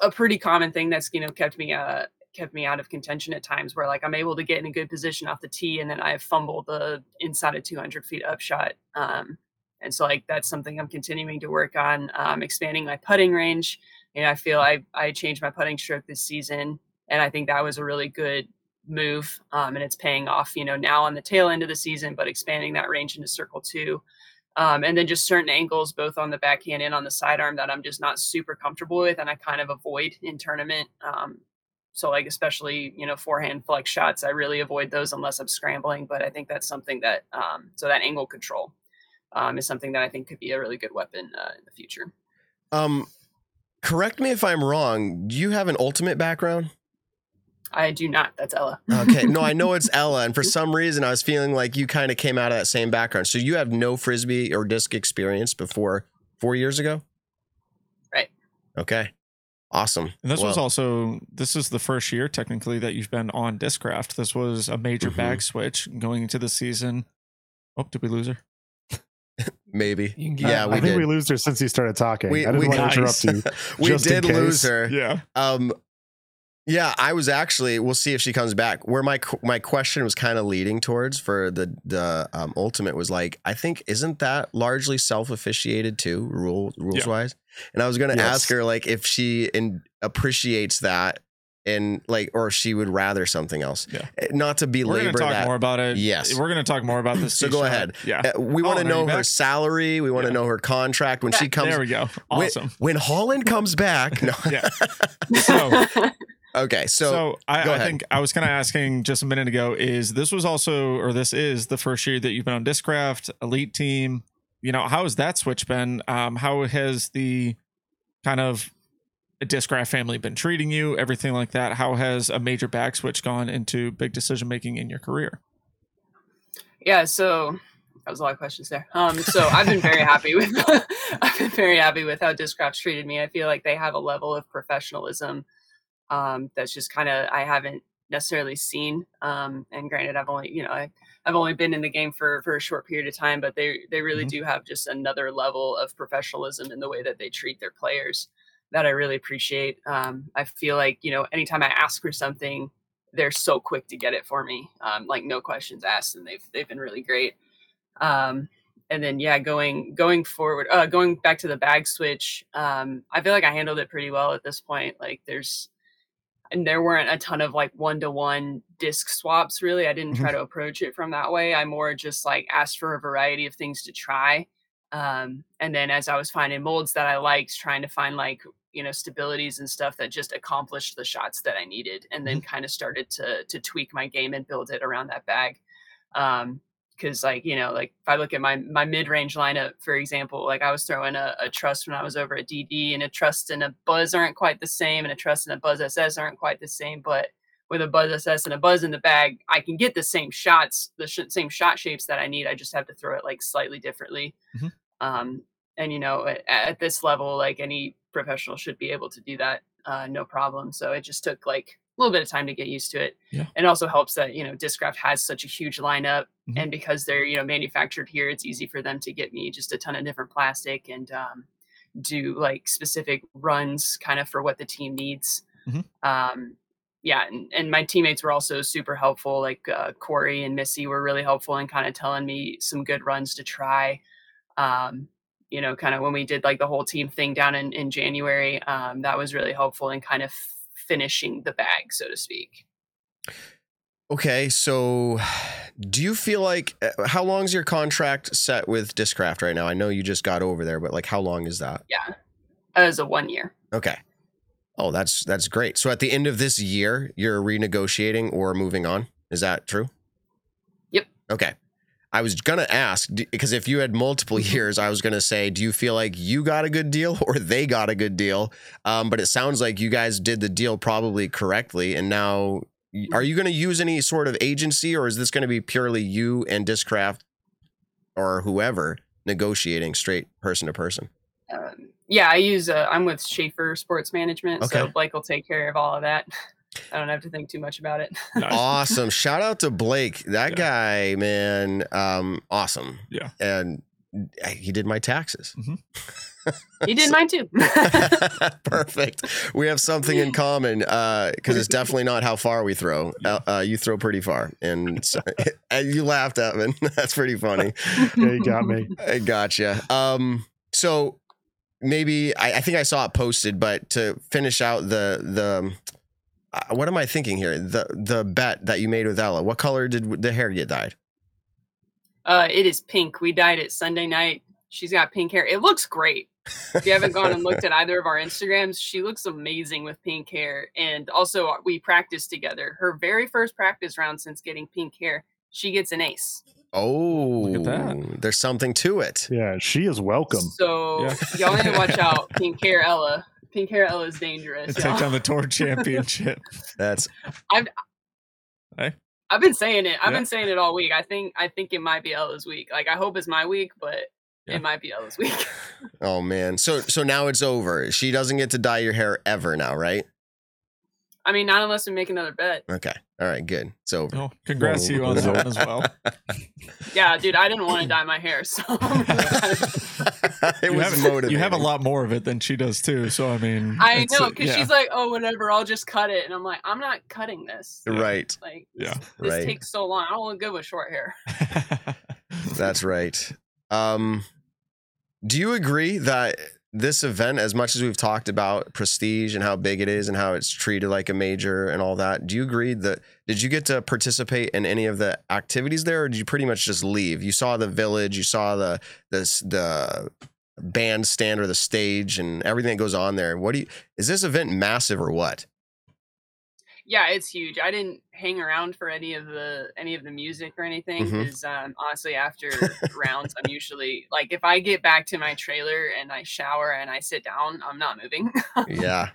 a pretty common thing that's you know kept me uh kept me out of contention at times where like I'm able to get in a good position off the tee and then I fumble the inside of 200 feet upshot. Um, and so like that's something I'm continuing to work on, um, expanding my putting range. You know, I feel I I changed my putting stroke this season, and I think that was a really good move, um, and it's paying off. You know, now on the tail end of the season, but expanding that range into circle two. Um, and then just certain angles, both on the backhand and on the sidearm, that I'm just not super comfortable with, and I kind of avoid in tournament. Um, so, like especially you know forehand flex shots, I really avoid those unless I'm scrambling. But I think that's something that um, so that angle control um, is something that I think could be a really good weapon uh, in the future. Um, correct me if I'm wrong. Do you have an ultimate background? I do not. That's Ella. Okay, no, I know it's Ella, and for some reason, I was feeling like you kind of came out of that same background. So you have no frisbee or disc experience before four years ago. Right. Okay. Awesome. And this was also this is the first year technically that you've been on Discraft. This was a major Mhm. bag switch going into the season. Oh, did we lose her? maybe. You can get- Yeah, I we think did. we lose her since he started talking. We- I didn't we- want to Nice. interrupt you. we just in did lose her. Yeah. Um, yeah, I was actually. We'll see if she comes back. Where my my question was kind of leading towards for the the um, ultimate was like, I think isn't that largely self officiated too, rule rules Yeah. wise? And I was going to Yes. ask her like if she in, appreciates that and like, or she would rather something else. Yeah. Eh, Not to We're going belabor to talk that. more about it. Yes. We're going to talk more about this. So go ahead. Yeah. Uh, we want to know her back? salary. We want to Yeah. know her contract when she comes. there we go. when- Awesome. When, Holyn comes back. No. Yeah. So, okay. So, so, I, go I think I was kind of asking just a minute ago is this was also or this is the first year that you've been on Discraft Elite Team. You know, how has that switch been? Um, how has the kind of Discraft family been treating you? Everything like that. How has a major back switch gone into big decision making in your career? Yeah, so that was a lot of questions there. Um, so I've been very happy with I've been very happy with how Discraft's treated me. I feel like they have a level of professionalism um, that's just kind of I haven't necessarily seen. Um, and granted, I've only you know I, I've only been in the game for for a short period of time, but they they really Mhm. do have just another level of professionalism in the way that they treat their players that I really appreciate. Um, I feel like you know anytime I ask for something, they're so quick to get it for me, um, like no questions asked, and they've they've been really great. Um, and then yeah, going going forward, uh, going back to the bag switch, um, I feel like I handled it pretty well at this point. Like there's and there weren't a ton of like one to one disc swaps really. I didn't try to approach it from that way. I more just like asked for a variety of things to try. Um, and then as I was finding molds that I liked, trying to find like you know stabilities and stuff that just accomplished the shots that I needed, and then kind of started to to tweak my game and build it around that bag. Um, because like you know like if i look at my my mid-range lineup for example like i was throwing a, a trust when i was over at dd and a trust and a buzz aren't quite the same and a trust and a buzz ss aren't quite the same but with a buzz ss and a buzz in the bag i can get the same shots the sh- same shot shapes that i need i just have to throw it like slightly differently Mhm. um and you know at, at this level like any professional should be able to do that uh, no problem so it just took like a little bit of time to get used to it Yeah. and it also helps that you know discraft has such a huge lineup Mhm. and because they're you know manufactured here it's easy for them to get me just a ton of different plastic and um, do like specific runs kind of for what the team needs Mhm. um, yeah and, and my teammates were also super helpful like uh, corey and missy were really helpful in kind of telling me some good runs to try um, you know kind of when we did like the whole team thing down in, in january um, that was really helpful in kind of finishing the bag so to speak Okay, so do you feel like uh, how long is your contract set with Discraft right now? I know you just got over there, but like how long is that? yeah as a one year Okay. Oh, that's that's great. So at the end of this year, you're renegotiating or moving on. Is that true? Yep. Okay. I was gonna ask because if you had multiple years, I was gonna say, do you feel like you got a good deal or they got a good deal? Um, but it sounds like you guys did the deal probably correctly, and now are you gonna use any sort of agency, or is this gonna be purely you and Discraft or whoever negotiating straight person to person? um, yeah, I use. Uh, I'm with Schaefer Sports Management, so Blake will take care of all of that. I don't have to think too much about it. Nice. awesome. Shout out to Blake. That Yeah. guy, man, um, awesome. Yeah. And he did my taxes. He did mine too. Perfect. We have something in common because it's definitely not how far we throw. Uh, uh, you throw pretty far, and, so, and you laughed at me. That's pretty funny. Yeah, you got me. I gotcha. Um, so maybe I, I think I saw it posted, but to finish out the the uh, what am I thinking here? The the bet that you made with Ella. What color did the hair get dyed? uh, it is pink. We dyed it Sunday night. She's got pink hair. It looks great. If you haven't gone and looked at either of our Instagrams, she looks amazing with pink hair. And also, uh, we practiced together. Her very first practice round since getting pink hair, she gets an ace. Oh, Look at that. There's something to it. Yeah, she is welcome. So Yeah. y'all need to watch out. Pink hair Ella. Pink hair Ella is dangerous. Take y'all. down the tour championship. That's I've been saying it. I've Yeah. been saying it all week. I think I think it might be Ella's week. Like I hope it's my week, but Yeah. it might be Ella's week. Oh man. So so now it's over. She doesn't get to dye your hair ever now, right? I mean, not unless we make another bet. Okay. All right. Good. It's over. Oh, congrats to you on that one as well. Yeah, dude, I didn't want to dye my hair, so it You was have, motivating. you have a lot more of it than she does too. So I mean, I know because yeah. she's like, "Oh, whatever, I'll just cut it," and I'm like, "I'm not cutting this. Right. Like, Yeah. this, this Right. takes so long. I don't look good with short hair." That's right. Um, do you agree that this event, as much as we've talked about prestige and how big it is and how it's treated like a major and all that, do you agree that did you get to participate in any of the activities there, or did you pretty much just leave? You saw the village, you saw the the the bandstand or the stage and everything that goes on there. What do you? Is this event massive or what? Yeah, it's huge. I didn't hang around for any of the any of the music or anything because um, honestly, after rounds, I'm usually like, if I get back to my trailer and I shower and I sit down, I'm not moving. Yeah,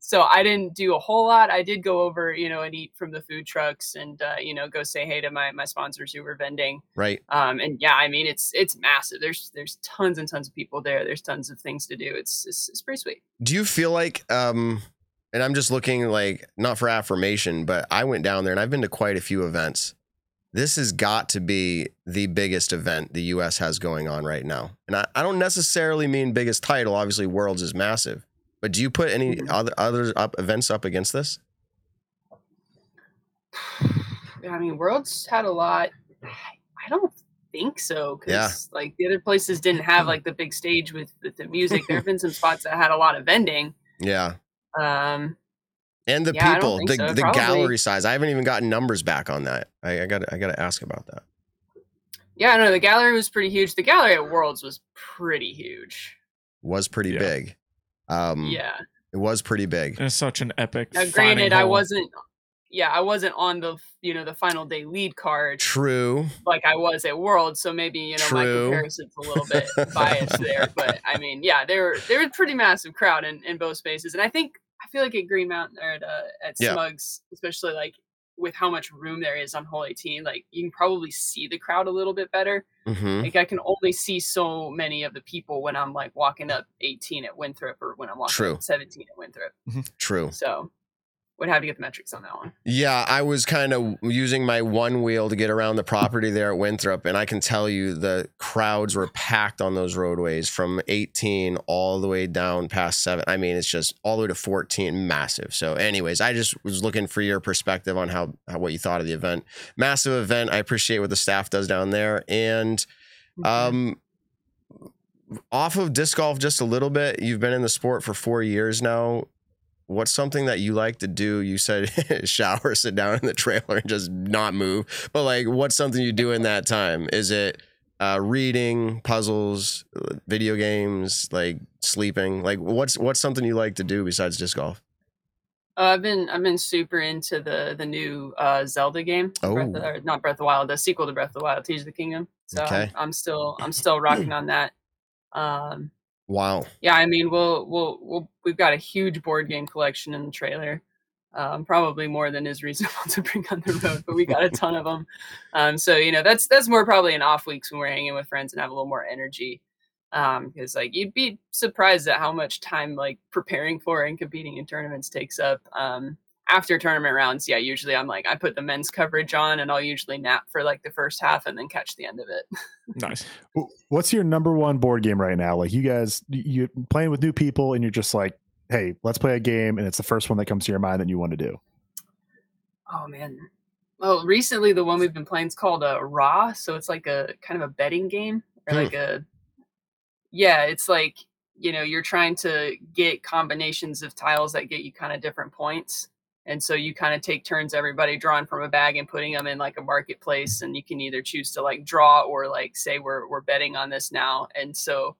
so I didn't do a whole lot. I did go over, you know, and eat from the food trucks and uh, you know go say hey to my my sponsors who were vending. right. Um, and yeah, I mean it's it's massive. There's there's tons and tons of people there. There's tons of things to do. It's it's, it's pretty sweet. do you feel like um and i'm just looking like not for affirmation but i went down there and i've been to quite a few events this has got to be the biggest event the us has going on right now and i, I don't necessarily mean biggest title obviously worlds is massive but do you put any Mhm. other other up events up against this I mean, Worlds had a lot. I don't think so because Yeah. like the other places didn't have like the big stage with, with the music. There have been some spots that had a lot of vending. yeah Um, and the Yeah, people the, so. the Probably- gallery size i haven't even gotten numbers back on that i, I gotta i gotta ask about that yeah, no, the gallery was pretty huge. The gallery at Worlds was pretty huge. was pretty Yeah. big um Yeah. it was pretty big it's such an epic. Now, finding granted, I wasn't. Yeah, I wasn't on the you know the final day lead card true like I was at Worlds, so maybe you know my True. comparison's a little bit biased there. But I mean, yeah, there were there was a pretty massive crowd in, in both spaces, and I think I feel like at Green Mountain or at uh, at Yeah. Smugs, especially like with how much room there is on hole 18, like you can probably see the crowd a little bit better. hmm Like I can only see so many of the people when I'm like walking up 18 at Winthrop or when I'm walking True. up 17 at Winthrop. true So would have to get the metrics on that one. Yeah, I was kind of using my one wheel to get around the property there at Winthrop, and I can tell you the crowds were packed on those roadways from 18 all the way down past seven. I mean, it's just all the way to 14, massive. So, anyways, I just was looking for your perspective on how, how what you thought of the event. Massive event. I appreciate what the staff does down there, and um, off of disc golf just a little bit. You've been in the sport for four years now what's something that you like to do? You said shower, sit down in the trailer, and just not move. But like, what's something you do in that time? Is it uh, reading, puzzles, video games, like sleeping? Like, what's what's something you like to do besides disc golf? Uh, I've been I've been super into the the new uh, Zelda game. Breath of, Oh. or not Breath of the Wild, the sequel to Breath of the Wild, Tears of the Kingdom. So Okay. I'm, I'm still I'm still rocking on that. Um, Wow. yeah, I mean we'll we'll we'll we've got a huge board game collection in the trailer. Um, probably more than is reasonable to bring on the road, but we got a ton of them. Um, so you know that's that's more probably in off weeks when we're hanging with friends and have a little more energy. Um, because like you'd be surprised at how much time like preparing for and competing in tournaments takes up. Um, after tournament rounds, yeah, usually I'm like I put the men's coverage on and I'll usually nap for like the first half and then catch the end of it. nice. What's your number one board game right now? Like you guys, you you playing with new people, and you're just like, hey, let's play a game, and it's the first one that comes to your mind that you want to do. Oh man. Well, recently the one we've been playing is called uh, Ra, so it's like a kind of a betting game or Hmm. like a yeah, it's like you know you're trying to get combinations of tiles that get you kind of different points, and so you kind of take turns everybody drawing from a bag and putting them in like a marketplace, and you can either choose to like draw or like say we're we're betting on this now, and so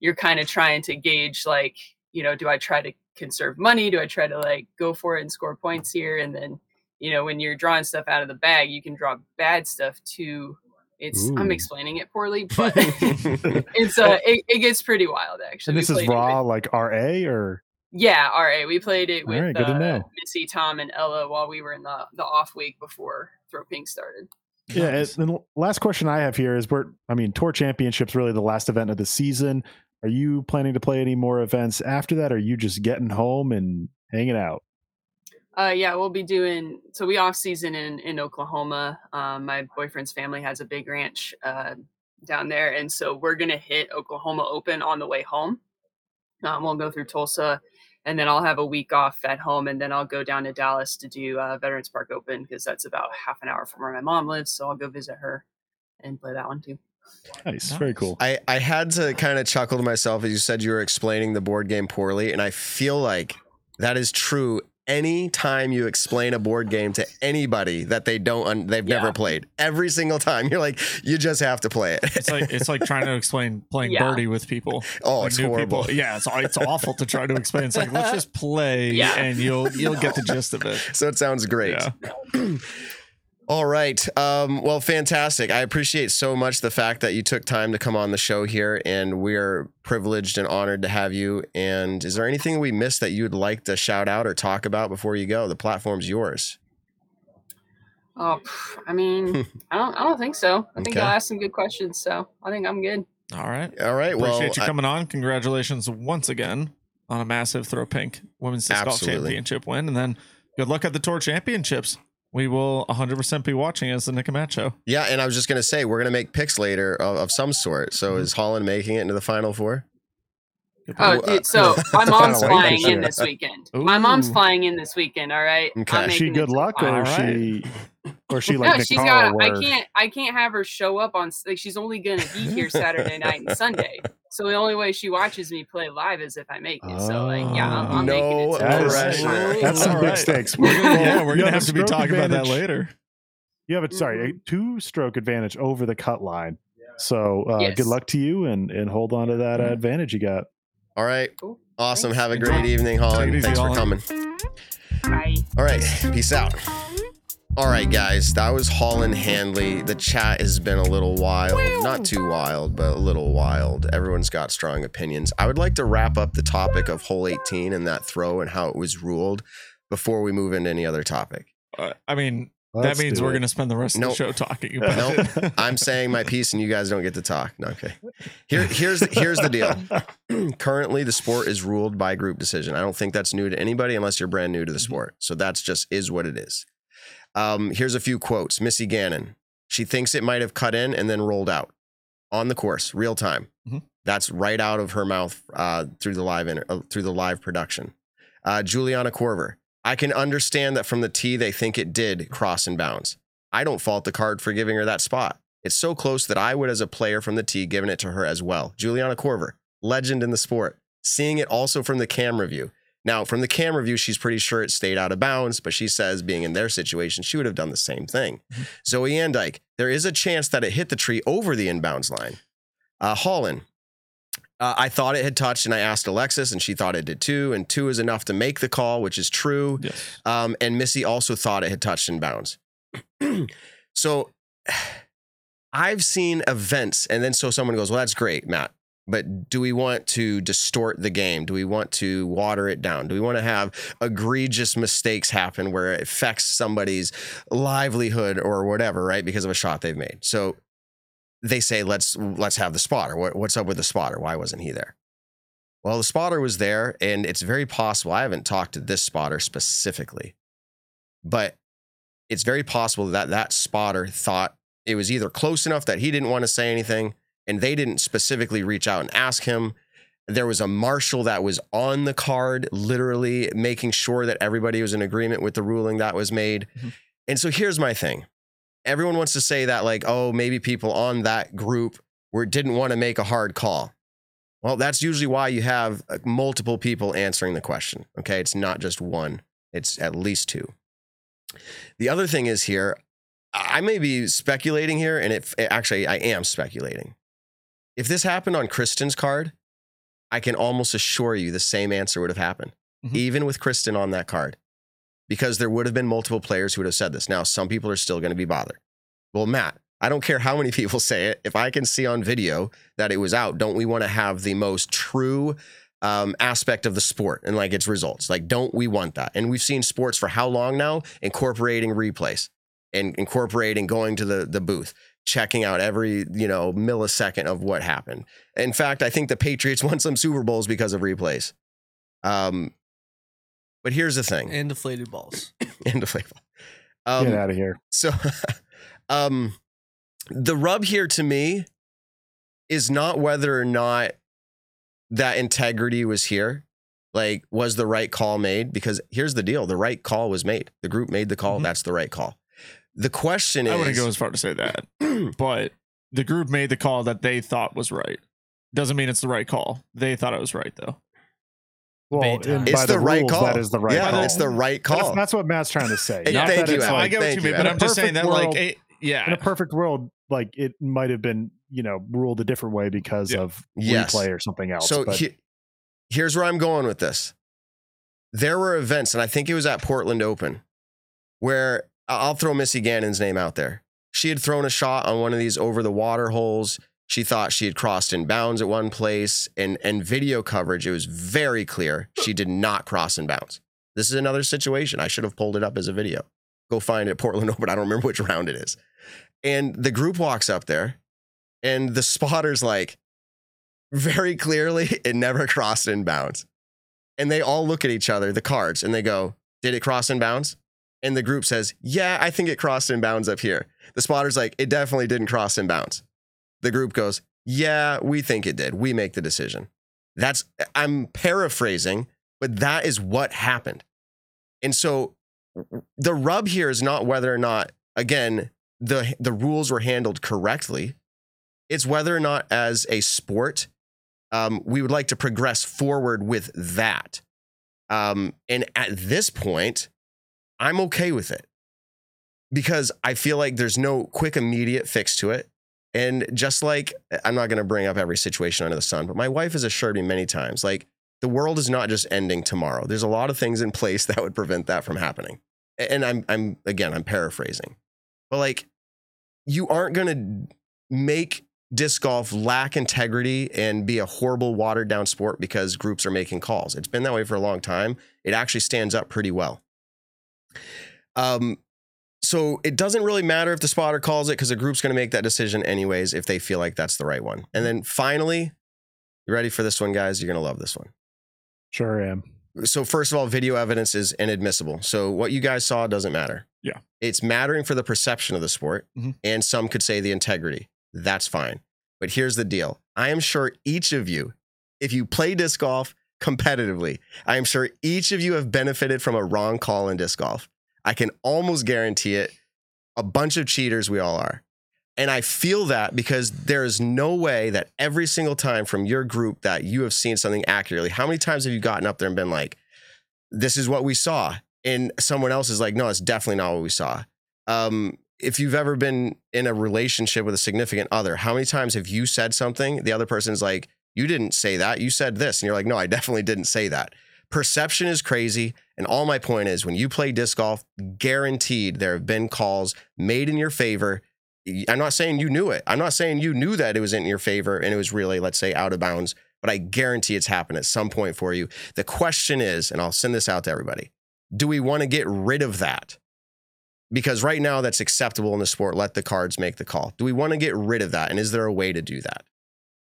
you're kind of trying to gauge like you know do I try to conserve money, do I try to like go for it and score points here, and then you know, when you're drawing stuff out of the bag, you can draw bad stuff too. It's I'm explaining it poorly, but it's uh it, it gets pretty wild actually. And this is raw, like RA, or yeah, all right. We played it with right, good to uh, know. Missy, Tom, and Ella while we were in the the off week before Throw Pink started. Yeah, and Nice. then the last question I have here is: We're, I mean, Tour Championships really the last event of the season. Are you planning to play any more events after that? Or are you just getting home and hanging out? Uh, yeah, we'll be doing so. We off season in in Oklahoma. Um, my boyfriend's family has a big ranch uh, down there, and so we're gonna hit Oklahoma Open on the way home. Um, we'll go through Tulsa, and then I'll have a week off at home, and then I'll go down to Dallas to do uh, Veterans Park Open because that's about half an hour from where my mom lives. So I'll go visit her and play that one too. Nice, very cool. I, I had to kind of chuckle to myself as you said you were explaining the board game poorly, and I feel like that is true. Any time you explain a board game to anybody that they don't, un- they've never played, every single time you're like, you just have to play it. It's like it's like trying to explain playing Yeah. birdie with people. oh, Like it's new horrible. People. Yeah, it's it's awful to try to explain. It's like let's just play, Yeah. and you'll you'll get the gist of it. So it sounds great. Yeah. All right. Um, well, fantastic. I appreciate so much the fact that you took time to come on the show here, and we're privileged and honored to have you. And is there anything we missed that you'd like to shout out or talk about before you go? The platform's yours. Oh, I mean, I don't, I don't think so. I think Okay. y'all asked some good questions, so I think I'm good. All right. All right. Appreciate well, you I- coming on. Congratulations once again on a massive Throw Pink Women's Disc Golf Championship win, and then good luck at the Tour Championships. We will 100% be watching as the Nick and show. yeah, and I was just gonna say we're gonna make picks later of, of some sort. So Mm-hmm. is Holyn making it into the final four? Oh, uh, dude. So my mom's flying in this weekend. My mom's flying in this weekend. All right. Okay. Is Is she good luck, or is she, or she like no, Nick she's Carl, got. I can't. I can't have her show up on. Like she's only gonna be here Saturday night and Sunday. So the only way she watches me play live is if I make it. So like, yeah, I'm, I'm making it. To That the pressure. That's some big stakes. We're gonna, yeah, we're You gonna have have to be stroke talking about that later. You have a sorry, a two stroke advantage over the cut line. So uh, Yes. good luck to you and and hold on to that uh, Mhm. advantage you got. All right. Cool. Awesome. Thanks. Have a Enjoy. great evening, Holyn. Take easy, Thanks for Holyn. coming. Bye. All right. Peace out. All right, guys. That was Holyn Handley. The chat has been a little wild. Not too wild, but a little wild. Everyone's got strong opinions. I would like to wrap up the topic of hole 18 and that throw and how it was ruled before we move into any other topic. Uh, I mean, Let's that means we're going to spend the rest of the show talking about Nope. it. I'm saying my piece and you guys don't get to talk. No, okay. Here, here's the, here's the deal. Currently, the sport is ruled by group decision. I don't think that's new to anybody unless you're brand new to the sport. So that's just is what it is. Um, here's a few quotes. Missy Gannon. She thinks it might have cut in and then rolled out on the course, real time. Mhm. That's right out of her mouth uh, through the live inter- uh, through the live production. Uh, Juliana Korver. I can understand that from the tee they think it did cross in bounds. I don't fault the card for giving her that spot. It's so close that I would, as a player from the tee, given it to her as well. Juliana Korver, legend in the sport. Seeing it also from the camera view. Now, from the camera view, she's pretty sure it stayed out of bounds, but she says, being in their situation, she would have done the same thing. Zoe Andyke, there is a chance that it hit the tree over the inbounds line. Uh, Holyn, uh, I thought it had touched, and I asked Alexis, and she thought it did too. And two is enough to make the call, which is true. yes. Um, and Missy also thought it had touched in bounds. so I've seen events, and then so someone goes, Well, that's great, Matt. But do we want to distort the game? Do we want to water it down? Do we want to have egregious mistakes happen where it affects somebody's livelihood or whatever, right? Because of a shot they've made. So they say, let's let's have the spotter. What, what's up with the spotter? Why wasn't he there? Well, the spotter was there, and it's very possible. I haven't talked to this spotter specifically, but it's very possible that that spotter thought it was either close enough that he didn't want to say anything, and they didn't specifically reach out and ask him. There was a marshal that was on the card, literally making sure that everybody was in agreement with the ruling that was made. Mhm. And so here's my thing everyone wants to say that, like, oh, maybe people on that group were, didn't want to make a hard call. Well, that's usually why you have multiple people answering the question. Okay. It's not just one, it's at least two. The other thing is here, I may be speculating here, and if actually I am speculating. If this happened on Kristin's card, I can almost assure you the same answer would have happened, Mhm. even with Kristen on that card, because there would have been multiple players who would have said this. Now, some people are still going to be bothered. Well, Matt, I don't care how many people say it. If I can see on video that it was out, don't we want to have the most true um, aspect of the sport and like its results? Like, don't we want that? And we've seen sports for how long now incorporating replays. and incorporating going to the the booth, checking out every you know millisecond of what happened. In fact, I think the Patriots won some Super Bowls because of replays. Um, but here's the thing, and deflated balls. and deflate. Um, Get out of here. so, um, the rub here to me is not whether or not that integrity was here, like was the right call made. Because here's the deal: the right call was made. The group made the call. Mhm. That's the right call. The question is, I wouldn't go as far to say that, but the group made the call that they thought was right. Doesn't mean it's the right call. They thought it was right though. Well, Debate time. and it's by the, right rules, call. That is the right yeah, call. it's the right That's, call. that's what Matt's trying to say. Not thank that you, it's Adam. I like get what thank you you, mean, but Adam. I'm just saying that Perfect like it, yeah, in a perfect world, like it might have been, you know, ruled a different way because Yeah. of Yes. replay or something else. So he- here's where I'm going with this. There were events, and I think it was at Portland Open, where I'll throw Missy Gannon's name out there. She had thrown a shot on one of these over the water holes. She thought she had crossed in bounds at one place, and and video coverage, it was very clear she did not cross in bounds. This is another situation. I should have pulled it up as a video. Go find it Portland Open. I don't remember which round it is. And the group walks up there, and the spotter's like, very clearly it never crossed in bounds. And they all look at each other, the cards, and they go, Did it cross in bounds? And the group says, Yeah, I think it crossed in bounds up here. The spotter's like, It definitely didn't cross in bounds. The group goes, Yeah, we think it did. We make the decision. That's, I'm paraphrasing, but that is what happened. And so the rub here is not whether or not, again, the, the rules were handled correctly. It's whether or not, as a sport, um, we would like to progress forward with that. Um, and at this point, I'm okay with it because I feel like there's no quick, immediate fix to it. And just like I'm not going to bring up every situation under the sun, but my wife has assured me many times, like the world is not just ending tomorrow. There's a lot of things in place that would prevent that from happening. And I'm, I'm again, I'm paraphrasing, but like you aren't going to make disc golf lack integrity and be a horrible watered down sport because groups are making calls. It's been that way for a long time. It actually stands up pretty well. Um, so it doesn't really matter if the spotter calls it because the group's going to make that decision anyways if they feel like that's the right one. And then finally, you ready for this one, guys? You're going to love this one. sure am. So first of all, video evidence is inadmissible. So what you guys saw doesn't matter. Yeah. It's mattering for the perception of the sport, Mhm. and some could say the integrity. That's fine. But here's the deal. I am sure each of you, if you play disc golf competitively, I am sure each of you have benefited from a wrong call in disc golf. I can almost guarantee it. A bunch of cheaters we all are. And I feel that because there is no way that every single time from your group that you have seen something accurately, how many times have you gotten up there and been like, this is what we saw? And someone else is like, no, it's definitely not what we saw. Um, if you've ever been in a relationship with a significant other, how many times have you said something? The other person's like, you didn't say that. You said this. And you're like, no, I definitely didn't say that. Perception is crazy. And all my point is when you play disc golf, guaranteed there have been calls made in your favor. I'm not saying you knew it. I'm not saying you knew that it was in your favor and it was really, let's say, out of bounds, but I guarantee it's happened at some point for you. The question is, and I'll send this out to everybody do we want to get rid of that? Because right now that's acceptable in the sport. Let the cards make the call. Do we want to get rid of that? And is there a way to do that?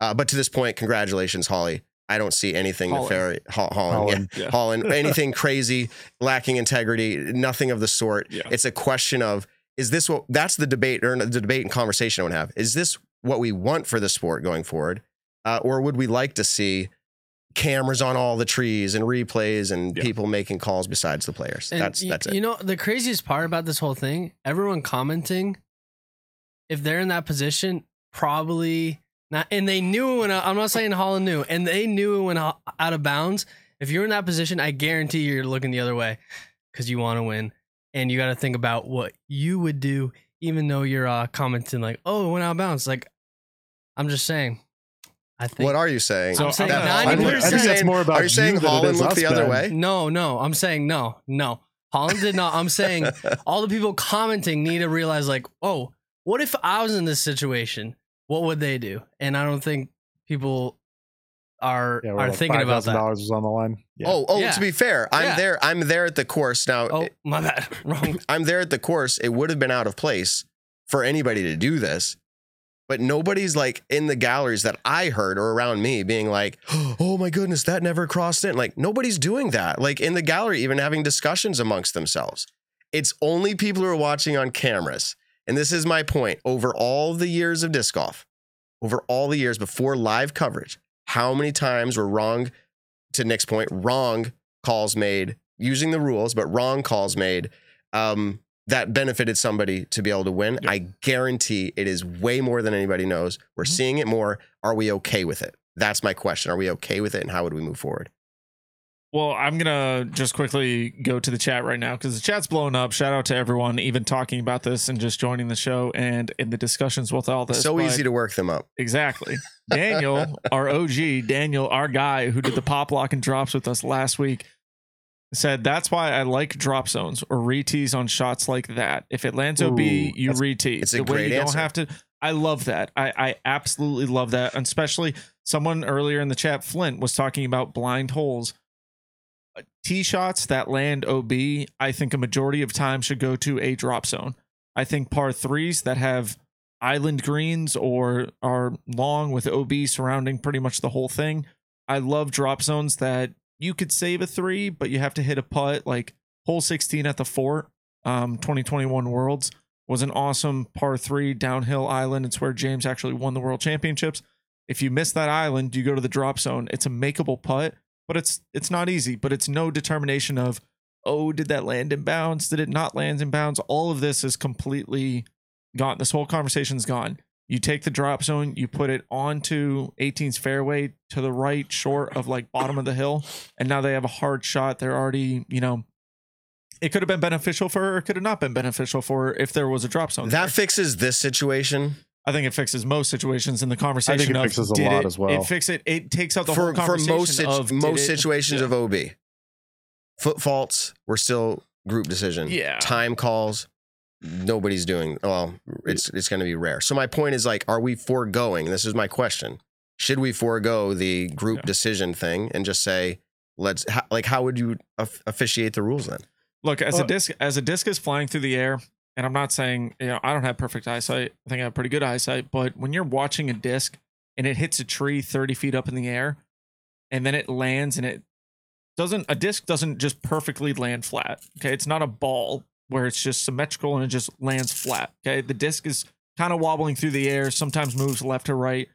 Uh, but to this point, congratulations, Holly. I don't see anything Holyn. nefarious. Ho- Holyn, Holyn. yeah. Yeah. Holyn, anything crazy, lacking integrity, nothing of the sort. Yeah. It's a question of is this what that's the debate or the debate and conversation I would have. Is this what we want for the sport going forward, uh, or would we like to see cameras on all the trees and replays and Yeah. people making calls besides the players? And that's y- that's it. You know, the craziest part about this whole thing, everyone commenting, if they're in that position, probably not. And they knew when I'm not saying Holyn knew, and they knew when out of bounds. If you're in that position, I guarantee you're looking the other way because you want to win, and you got to think about what you would do, even though you're uh, commenting like, "Oh, it went out of bounds." Like, I'm just saying. I think. what are you saying? I'm saying That- I are you 90%. think that's more about Are you saying you than it Holyn looked us, the other way? No, no. I'm saying no, no. Holyn did not. I'm saying all the people commenting need to realize, like, oh, what if I was in this situation? What would they do? And I don't think people are Yeah, are where thinking about that. dollars was on the line. Yeah. Oh, oh, Yeah. to be fair, I'm Yeah. there. I'm there at the course now. Oh, my bad. Wrong. I'm there at the course. It would have been out of place for anybody to do this, but nobody's like in the galleries that I heard or around me being like, "Oh my goodness, that never crossed in." Like nobody's doing that. Like in the gallery, even having discussions amongst themselves. It's only people who are watching on cameras. And this is my point. Over all the years of disc golf, over all the years before live coverage, how many times were wrong, to Nick's point, wrong calls made using the rules, but wrong calls made um, that benefited somebody to be able to win? Yep. I guarantee it is way more than anybody knows. We're Mhm. seeing it more. Are we okay with it? That's my question. Are we okay with it? And how would we move forward? Well, I'm gonna just quickly go to the chat right now because the chat's blowing up. Shout out to everyone even talking about this and just joining the show and in the discussions with all this. so But- easy to work them up. Exactly. Daniel, our OG, Daniel, our guy who did the pop lock and drops with us last week, said that's why I like drop zones or retees on shots like that. If it lands OB, Ooh, you retee. it's a the way great you answer. don't have to. I love that. I, I absolutely love that. And especially someone earlier in the chat, Flint, was talking about blind holes. Tee shots that land OB, I think a majority of time should go to a drop zone. I think par threes that have island greens or are long with OB surrounding pretty much the whole thing. I love drop zones that you could save a three, but you have to hit a putt. Like hole 16 at the fort, um, 2021 Worlds was an awesome par three downhill island. It's where James actually won the world championships. If you miss that island, you go to the drop zone. It's a makeable putt, but it's it's not easy. But it's no determination of oh, did that land in bounds? Did it not land in bounds? All of this is completely gone. This whole conversation's gone. You take the drop zone, you put it onto 18's fairway to the right, short of like bottom of the hill, and now they have a hard shot. They're already, you know, it could have been beneficial for her, or it could have not been beneficial for her if there was a drop zone. That there. fixes this situation I think it fixes most situations in the conversation. I think it of, fixes a did lot it, as well. It fix it. It takes out the for whole for conversation most of most it- situations yeah. of OB. Foot faults were still group decision. Yeah. Time calls, nobody's doing. Well, it's it's going to be rare. So my point is like, are we foregoing? This is my question. Should we forego the group Yeah. decision thing and just say, let's ho- like, how would you of- officiate the rules then? Look, as a disc as a disc is flying through the air, and I'm not saying you know I don't have perfect eyesight. I think I have pretty good eyesight, but when you're watching a disc and it hits a tree 30 feet up in the air, and then it lands and it doesn't a disc doesn't just perfectly land flat. Okay, it's not a ball where it's just symmetrical and it just lands flat. Okay, the disc is kind of wobbling through the air, sometimes moves left to right.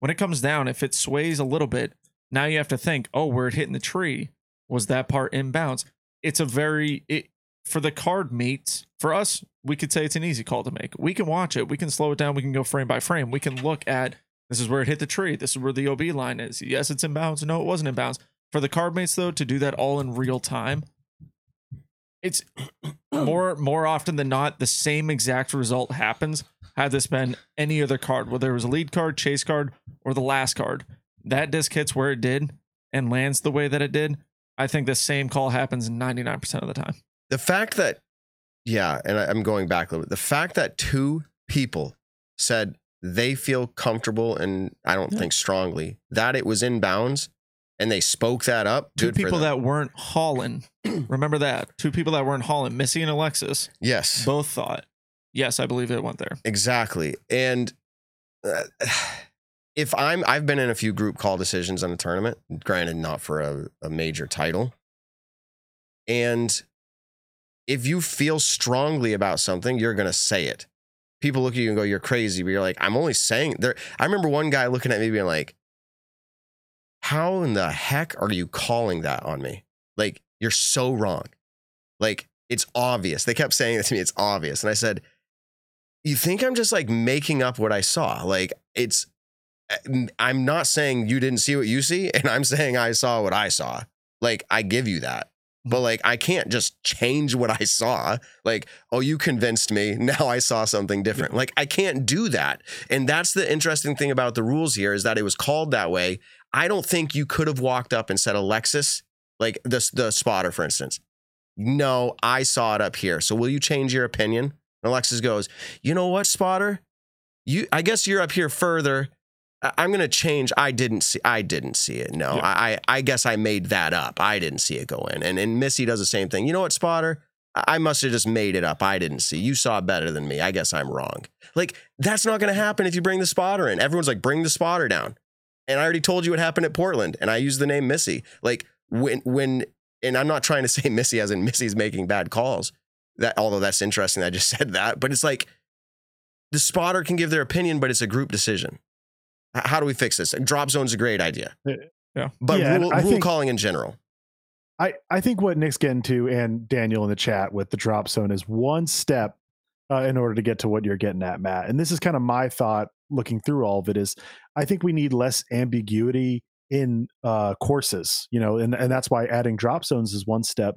When it comes down, if it sways a little bit, now you have to think, oh, where it hit in the tree was that part in bounds. It's a very it, for the card mates. For us, we could say it's an easy call to make. We can watch it. We can slow it down. We can go frame by frame. We can look at this is where it hit the tree. This is where the OB line is. Yes, it's in bounds. No, it wasn't in bounds. For the card mates though, to do that all in real time, it's more more often than not the same exact result happens. Had this been any other card, whether it was a lead card, chase card, or the last card, that disc hits where it did and lands the way that it did. I think the same call happens 99% of the time. The fact that, yeah, and I, I'm going back a little bit. The fact that two people said they feel comfortable and I don't Yeah. think strongly that it was in bounds and they spoke that up. Two people that weren't hauling. Remember that. Two people that weren't hauling, Missy and Alexis, yes, both thought, yes, I believe it went there. exactly. And uh, if I'm, I've been in a few group call decisions on a tournament, granted not for a, a major title. And if you feel strongly about something, you're going to say it. People look at you and go, "You're crazy," but you're like, "I'm only saying." There, I remember one guy looking at me being like, "How in the heck are you calling that on me? Like, you're so wrong. Like, it's obvious." They kept saying that to me. It's obvious, and I said, "You think I'm just like making up what I saw? Like, it's." Eh, I'm not saying you didn't see what you see, and I'm saying I saw what I saw. Like, I give you that. But like I can't just change what I saw. Like, oh, you convinced me. Now I saw something different. Like I can't do that. And that's the interesting thing about the rules here is that it was called that way. I don't think you could have walked up and said, Alexis, like the the spotter, for instance. No, I saw it up here. So will you change your opinion? And Alexis goes, you know what, spotter? You I guess you're up here further. I'm gonna change. I didn't see. I didn't see it. No, Yeah. I, I guess I made that up. I didn't see it go in. And and Missy does the same thing. You know what, Spotter? I I must have just made it up. I didn't see. You saw better than me. I guess I'm wrong. Like that's not gonna happen if you bring the spotter in. Everyone's like, bring the spotter down. And I already told you what happened at Portland, and I used the name Missy. Like when when and I'm not trying to say Missy as in Missy's making bad calls. That although that's interesting, I just said that, but it's like the spotter can give their opinion, but it's a group decision. H- How do we fix this? Drop zone's is a great idea. Yeah. But Yeah, rule, rule think- calling in general. I, I think what Nick's getting to and Daniel in the chat with the drop zone is one step uh, in order to get to what you're getting at, Matt. And this is kind of my thought looking through all of it is I think we need less ambiguity in uh, courses, you know, and, and that's why adding drop zones is one step.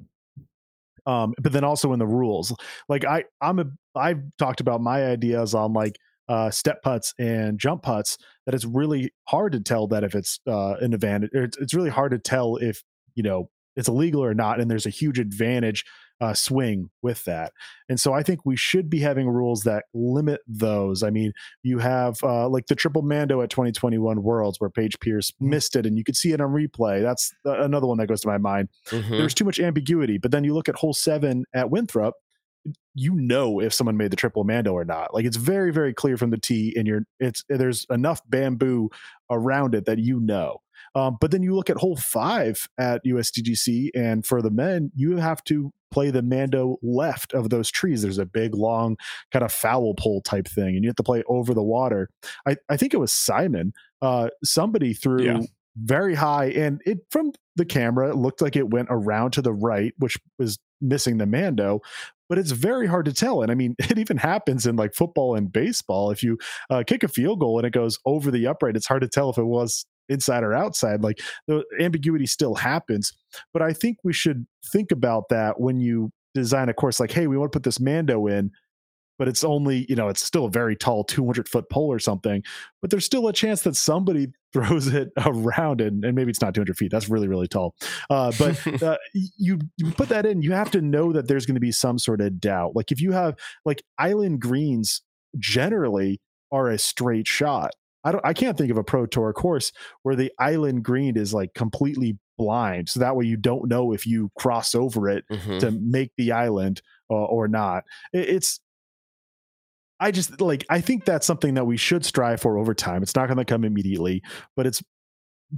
Um, but then also in the rules, like I, I'm a, I've talked about my ideas on like uh, step putts and jump putts that it's really hard to tell that if it's uh, an advantage, or it's, it's really hard to tell if you know it's illegal or not and there's a huge advantage uh, swing with that. And so i think we should be having rules that limit those. I mean you have uh, like the triple mando at 2021 worlds where paige pierce missed it and you could see it on replay. That's uh, another one that goes to my mind. Mhm. there's too much ambiguity but then you look at hole seven at winthrop you know if someone made the triple mando or not like it's very very clear from the tee and you're it's there's enough bamboo around it that you know um, but then you look at hole five at USDGC, and for the men, you have to play the Mando left of those trees. There's a big, long, kind of foul pole type thing, and you have to play over the water. I, I think it was Simon. Uh, somebody threw Yeah. very high, and it from the camera it looked like it went around to the right, which was missing the Mando. But it's very hard to tell, and I mean, it even happens in like football and baseball. If you uh, kick a field goal and it goes over the upright, it's hard to tell if it was inside or outside like the ambiguity still happens but i think we should think about that when you design a course like hey we want to put this mando in but it's only you know it's still a very tall 200 foot pole or something but there's still a chance that somebody throws it around and, and maybe it's not 200 feet that's really really tall uh, but uh, you, you put that in you have to know that there's going to be some sort of doubt like if you have like island greens generally are a straight shot I don't I can't think of a pro tour course where the island green is like completely blind. So that way you don't know if you cross over it Mhm. to make the island uh, or not. It- it's I just like I think that's something that we should strive for over time. It's not going to come immediately, but it's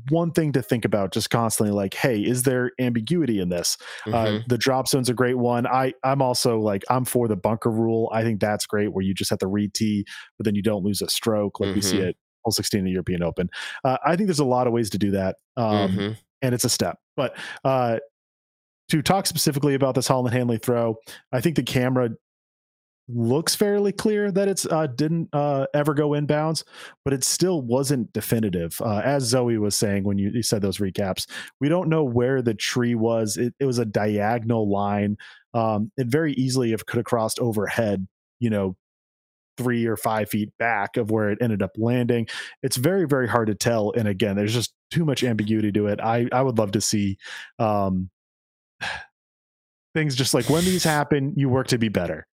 one thing to think about just constantly like hey is there ambiguity in this uh, Mhm. the drop zone's a great one i i'm also like i'm for the bunker rule i think that's great where you just have to re-tee but then you don't lose a stroke like we see it all 16 in the european open uh, i think there's a lot of ways to do that um, Mhm. and it's a step but uh, to talk specifically about this Holyn Handley throw i think the camera looks fairly clear that it's uh, didn't uh, ever go inbounds, but it still wasn't definitive. Uh, as Zoe was saying when you, you said those recaps, we don't know where the tree was. It, it was a diagonal line. Um, it very easily have could have crossed overhead, you know, three or five feet back of where it ended up landing. It's very, very hard to tell. And again, there's just too much ambiguity to it. I, I would love to see um, things just like when these happen, you work to be better.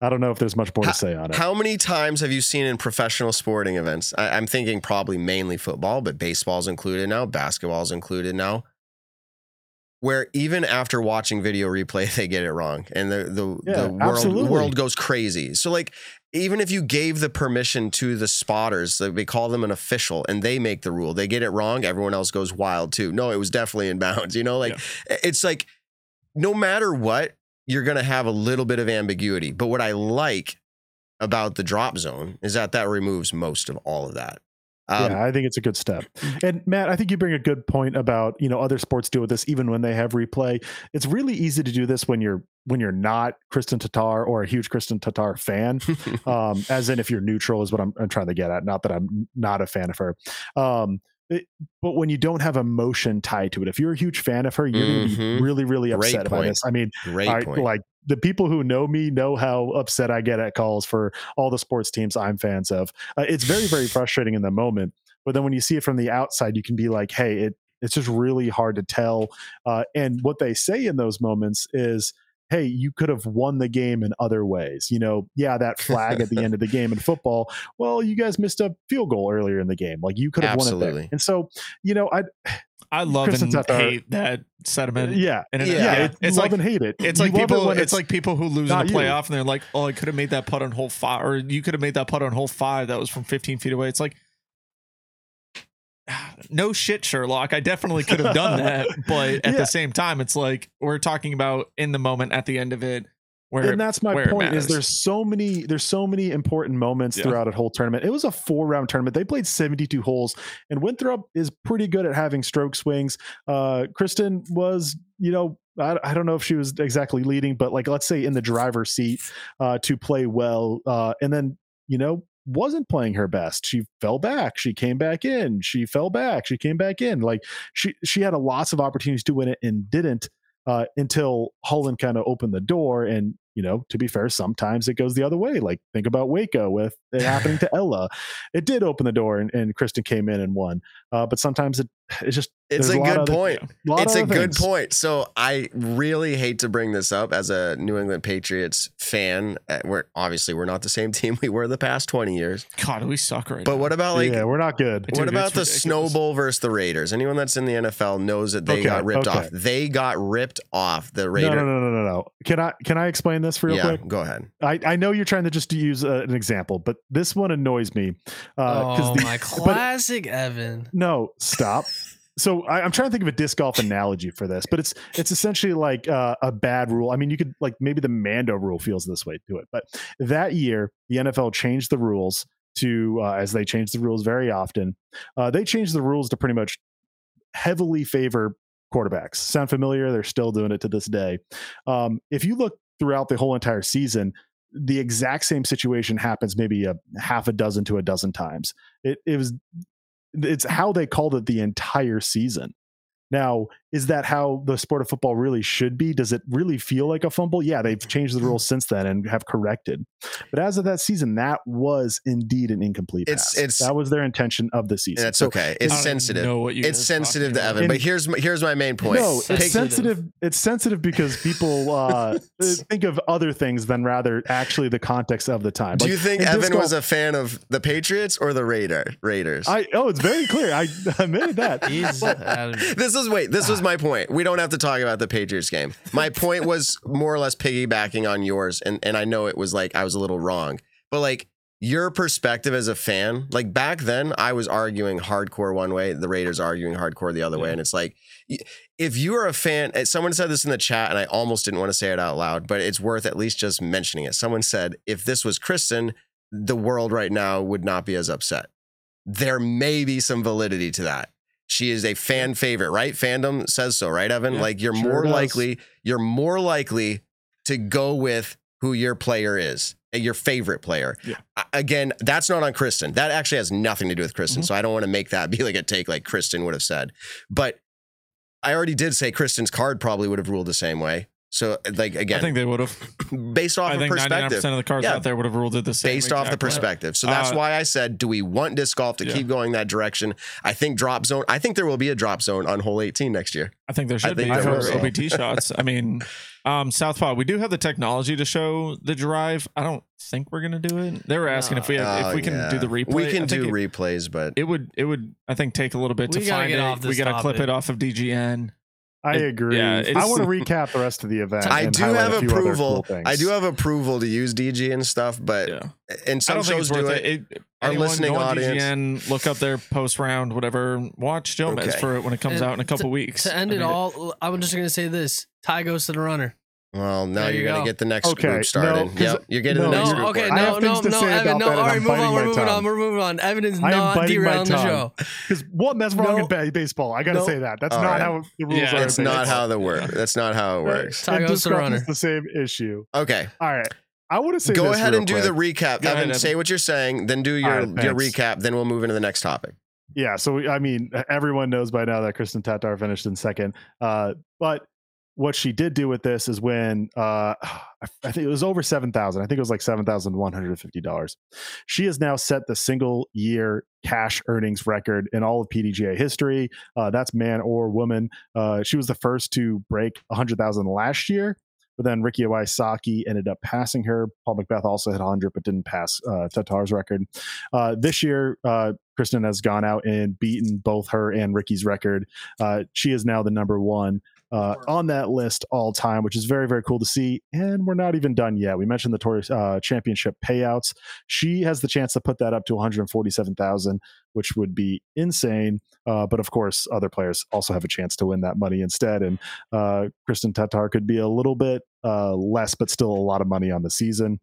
I don't know if there's much more to say on it. How many times have you seen in professional sporting events? I, I'm thinking probably mainly football, but baseball's included now, basketball's included now. Where even after watching video replay, they get it wrong, and the the, Yeah, the world absolutely. world goes crazy. So like, even if you gave the permission to the spotters, like they call them an official, and they make the rule, they get it wrong. Everyone else goes wild too. No, it was definitely in bounds. You know, like it's like no matter what, you're going to have a little bit of ambiguity. But what I like about the drop zone is that that removes most of all of that. Um, yeah, I think it's a good step. And Matt, I think you bring a good point about you know other sports deal with this even when they have replay. It's really easy to do this when you're when you're not Kristin Tattar or a huge Kristin Tattar fan. um, as in if you're neutral is what I'm, I'm trying to get at. Not that I'm not a fan of her. Um, it- but when you don't have emotion tied to it, if you're a huge fan of her, you're going to Mhm. be really, really upset by point. this. I mean, I, like the people who know me know how upset I get at calls for all the sports teams I'm fans of. Uh, it's very, very frustrating in the moment. But then when you see it from the outside, you can be like, hey, it, it's just really hard to tell. Uh, and what they say in those moments is, hey, you could have won the game in other ways. You know, yeah, that flag at the end of the game in football. Well, you guys missed a field goal earlier in the game. Like you could have won it there. And so, you know, I I love Kristin and Tattar- hate that sentiment. yeah, And Yeah. yeah, it's, it's like love and hate it. it's You like love it people. it's, like people who lose in not the you. playoff, and they're like, "Oh, I could have made that putt on hole five, or you could have made that putt on hole five that was from 15 feet away." It's like, no shit, Sherlock. I definitely could have done that, but at Yeah. the same time, it's like we're talking about in the moment at the end of it, where and that's my point is there's so many there's so many important moments Yeah. throughout a whole tournament it was a four round tournament they played 72 holes and winthrop is pretty good at having stroke swings uh kristin was you know I, I don't know if she was exactly leading but like let's say in the driver's seat uh to play well uh and then you know wasn't playing her best she fell back she came back in she fell back she came back in like she she had a lots of opportunities to win it and didn't uh, until Holyn kind of opened the door. And, you know, to be fair, sometimes it goes the other way. Like think about Waco with it happening to Ella. It did open the door and, and Kristin came in and won. Uh, but sometimes it it's just It's there's a good of other- point. It's a other good things. point. So I really hate to bring this up as a New England Patriots fan. Uh, We're obviously we're not the same team we were the past twenty years. God, we suck right But now. what about like yeah, we're not good. Dude, what about the ridiculous. Snow Bowl versus the Raiders? Anyone that's in the NFL knows that they Okay, got ripped okay. off. They got ripped off. The No, Raiders. no, no, no, no, no. Can I can I explain this real yeah, quick? go ahead. I, I know you're trying to just use uh, an example, but this one annoys me. Uh, 'cause oh the- my but- classic Evan. No, stop. So I, I'm trying to think of a disc golf analogy for this, but it's it's essentially like uh, a bad rule. I mean, you could like maybe the Mando rule feels this way to it, but that year the NFL changed the rules to uh, as they change the rules very often. Uh, they changed the rules to pretty much heavily favor quarterbacks. Sound familiar? They're still doing it to this day. Um, if you look throughout the whole entire season, the exact same situation happens maybe a half a dozen to a dozen times. It, it was it's how they called it the entire season. Now, is that how the sport of football really should be? Does it really feel like a fumble? Yeah, they've mm-hmm. changed the mm-hmm. rules since then and have corrected. But as of that season, that was indeed an incomplete It's- pass. it's- that was their intention of the season. That's So okay. It's sensitive. know what you It's sensitive to about. Evan. But here's my, here's my main point. No, it's Pick- sensitive. It's sensitive because people uh, uh, think of other things than rather actually the context of the time. Do Like, you think Evan disc was a fan of the Patriots or the Raider Raiders? I oh, it's very clear. I admitted that. He's out of it. This is wait. This was my point. We don't have to talk about the Patriots game. My point was more or less piggybacking on yours, and and I know it was like I was a little wrong, but like your perspective as a fan, like back then, I was arguing hardcore one way, the Raiders arguing hardcore the other way, and it's like if you are a fan. eh, Someone said this in the chat, and I almost didn't want to say it out loud, but it's worth at least just mentioning it. Someone said if this was Kristin, the world right now would not be as upset. There may be some validity to that. She is a fan favorite, right? Fandom says so, right, Evan? Yeah, like you're sure more does. likely, you're more likely to go with who your player is, uh, your favorite player. Yeah. Again, that's not on Kristin. That actually has nothing to do with Kristin. Mhm. So I don't want to make that be like a take like Kristin would have said. But I already did say Kristin's card probably would have ruled the same way. So like again, I think they would have. based off I of think 99% perspective of the cars Yeah. out there would have ruled it the same. based off the exactly. perspective. So that's Uh, why I said, do we want disc golf to Yeah. keep going that direction? I think drop zone. I think there will be a drop zone on hole 18 next year. I think there should think be there for. OBT shots. I mean, um, Southpaw, we do have the technology to show the drive. I don't think we're gonna do it. They were asking if we have, Oh, if we can yeah. do the replay. We can do it, replays, but it would it would I think take a little bit We to find get it. off we gotta clip it off of DGN. I agree. yeah, I it's- want to recap the rest of the event. I do have a few other approval. cool. I do have approval to use DG and stuff, but Yeah, and some shows it's do worth it. it. it Our anyone, listening go on audience- DGN, look up their post round, whatever. Watch Gomez Okay. for it when it comes And out in a couple weeks. To end I it all, I'm just gonna say this: Ty goes to the runner. Well, now There you're you gonna get the next Okay, group started. no, 'cause- yep, you're getting no, the No, next group. okay, work. I no, have no, things to no, say Evan, about no. that, and All I'm move on. We're moving tongue. on. We're moving on. Evan is I not biting my derailing the show. Because one, that's wrong No. in baseball. I got to No. say that. That's All not right. how the rules Yeah, are. in It's not how the work. That's not how it works. Tie And goes disc to the is the same issue. Okay, All right. I want to say go ahead and do the recap. Go Evan, say what you're saying, then do your your recap. Then we'll move into the next topic. Yeah, so we, I mean, everyone knows by now that Kristin Tattar finished in second. Uh, but what she did do with this is when uh, I think it was over seven thousand. I think it was like seven thousand one hundred fifty dollars. She has now set the single year cash earnings record in all of PDGA history. Uh, that's man or woman. Uh, she was the first to break a hundred thousand last year. but then Ricky Wysocki ended up passing her. Paul McBeth also hit 100, but didn't pass uh, Tattar's record. Uh, this year, uh, Kristin has gone out and beaten both her and Ricky's record. Uh, she is now the number one uh, on that list all time, which is very, very cool to see. And we're not even done yet. We mentioned the Tour uh, Championship payouts. She has the chance to put that up to 147,000, which would be insane. Uh, but of course, other players also have a chance to win that money instead. And uh, Kristin Tattar could be a little bit uh, less, but still a lot of money on the season.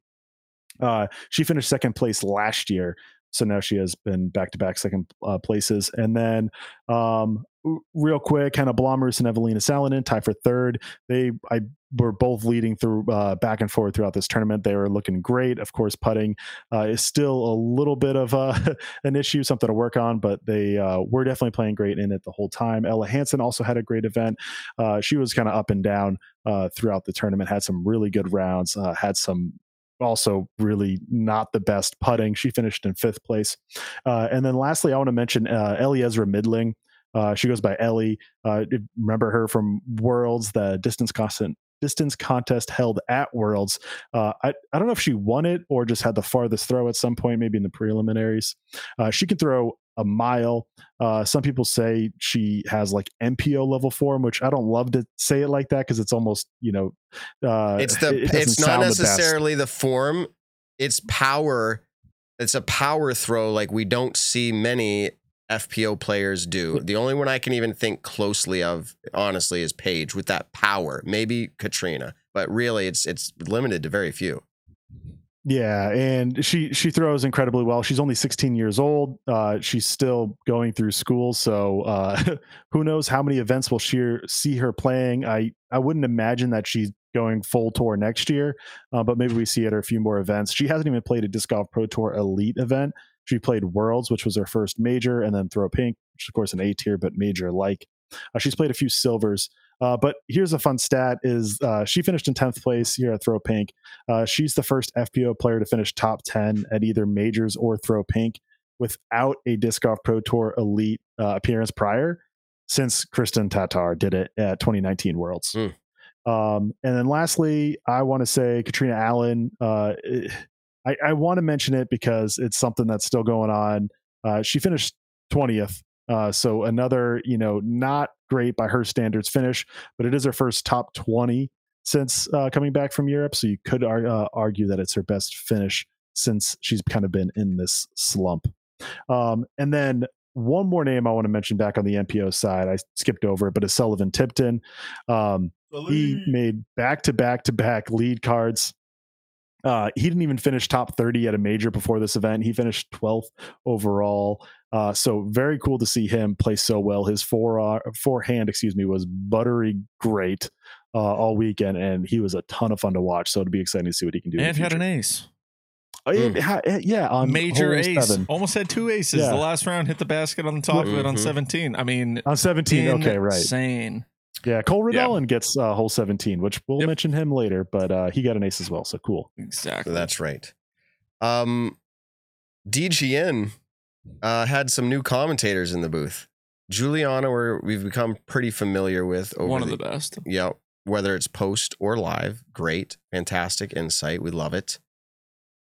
Uh, she finished second place last year, so now she has been back to back second uh, places. And then, um, real quick, of Blomroos and Evelina Salonen tie for third. They I were both leading through uh, back and forth throughout this tournament. They were looking great. Of course, putting uh, is still a little bit of uh, an issue, something to work on, but they uh, were definitely playing great in it the whole time. Ella Hansen also had a great event. Uh, she was kind of up and down uh, throughout the tournament. Had some really good rounds. Had some also really not the best putting. She finished in fifth place. And then lastly, I want to mention Ellie Midling. Uh, she goes by Ellie. Uh, remember her from Worlds, the distance constant distance contest held at Worlds. Uh, I, I don't know if she won it or just had the farthest throw at some point, maybe in the preliminaries. Uh, she can throw a mile. Uh, some people say she has like MPO level form, which I don't love to say it like that because it's almost you know, uh, It's the it it's not sound the necessarily the form, it's power. It's a power throw like we don't see many FPO players do. The only one I can even think closely of, honestly, is Paige with that power. Maybe Katrina, but really, it's it's limited to very few. Yeah, and she she throws incredibly well. She's only 16 years old. Uh, she's still going through school, so uh, who knows how many events we'll she, see her playing. I I wouldn't imagine that she's going full tour next year, uh, but maybe we see her at a few more events. She hasn't even played a disc golf pro tour elite event. She played Worlds, which was her first major, and then Throw Pink, which is of course an A tier but major like. Uh, she's played a few silvers. Uh, but here's a fun stat: is uh, she finished in tenth place here at Throw Pink. Uh, she's the first FPO player to finish top ten at either majors or Throw Pink without a Disc Golf Pro Tour Elite uh, appearance prior, since Kristin Tattar did it at 2019 Worlds. Hmm. Um, and then lastly, I want to say Katrina Allen. Uh, I, I want to mention it because it's something that's still going on. Uh, she finished 20th. Uh, so another, you know, not great by her standards finish, but it is her first top 20 since uh, coming back from Europe. So you could ar- uh, argue that it's her best finish since she's kind of been in this slump. Um, and then one more name I want to mention back on the MPO side. I skipped over it, but it's Sullivan Tipton. Um, he made back to back to back lead cards. Uh, he didn't even finish top 30 at a major before this event. He finished 12th overall. Uh, so very cool to see him play so well. His fore, uh, forehand, excuse me, was buttery great uh, all weekend, and he was a ton of fun to watch. So it'll be exciting to see what he can do. in and had an ace. Oh, yeah, yeah, on Major ace. seven. Almost had two aces. Yeah. The last round hit the basket on the top of it on Mhm. 17. I mean, on 17. Okay, right. Insane. Yeah, Cole Yeah. Redellen gets uh, hole 17, which we'll Yep. mention him later, but uh, he got an ace as well. So cool. Exactly. That's right. Um, DGN uh, had some new commentators in the booth. Juliana, where we've become pretty familiar with over one of the, the best. yeah, whether it's post or live, great, fantastic insight. We love it.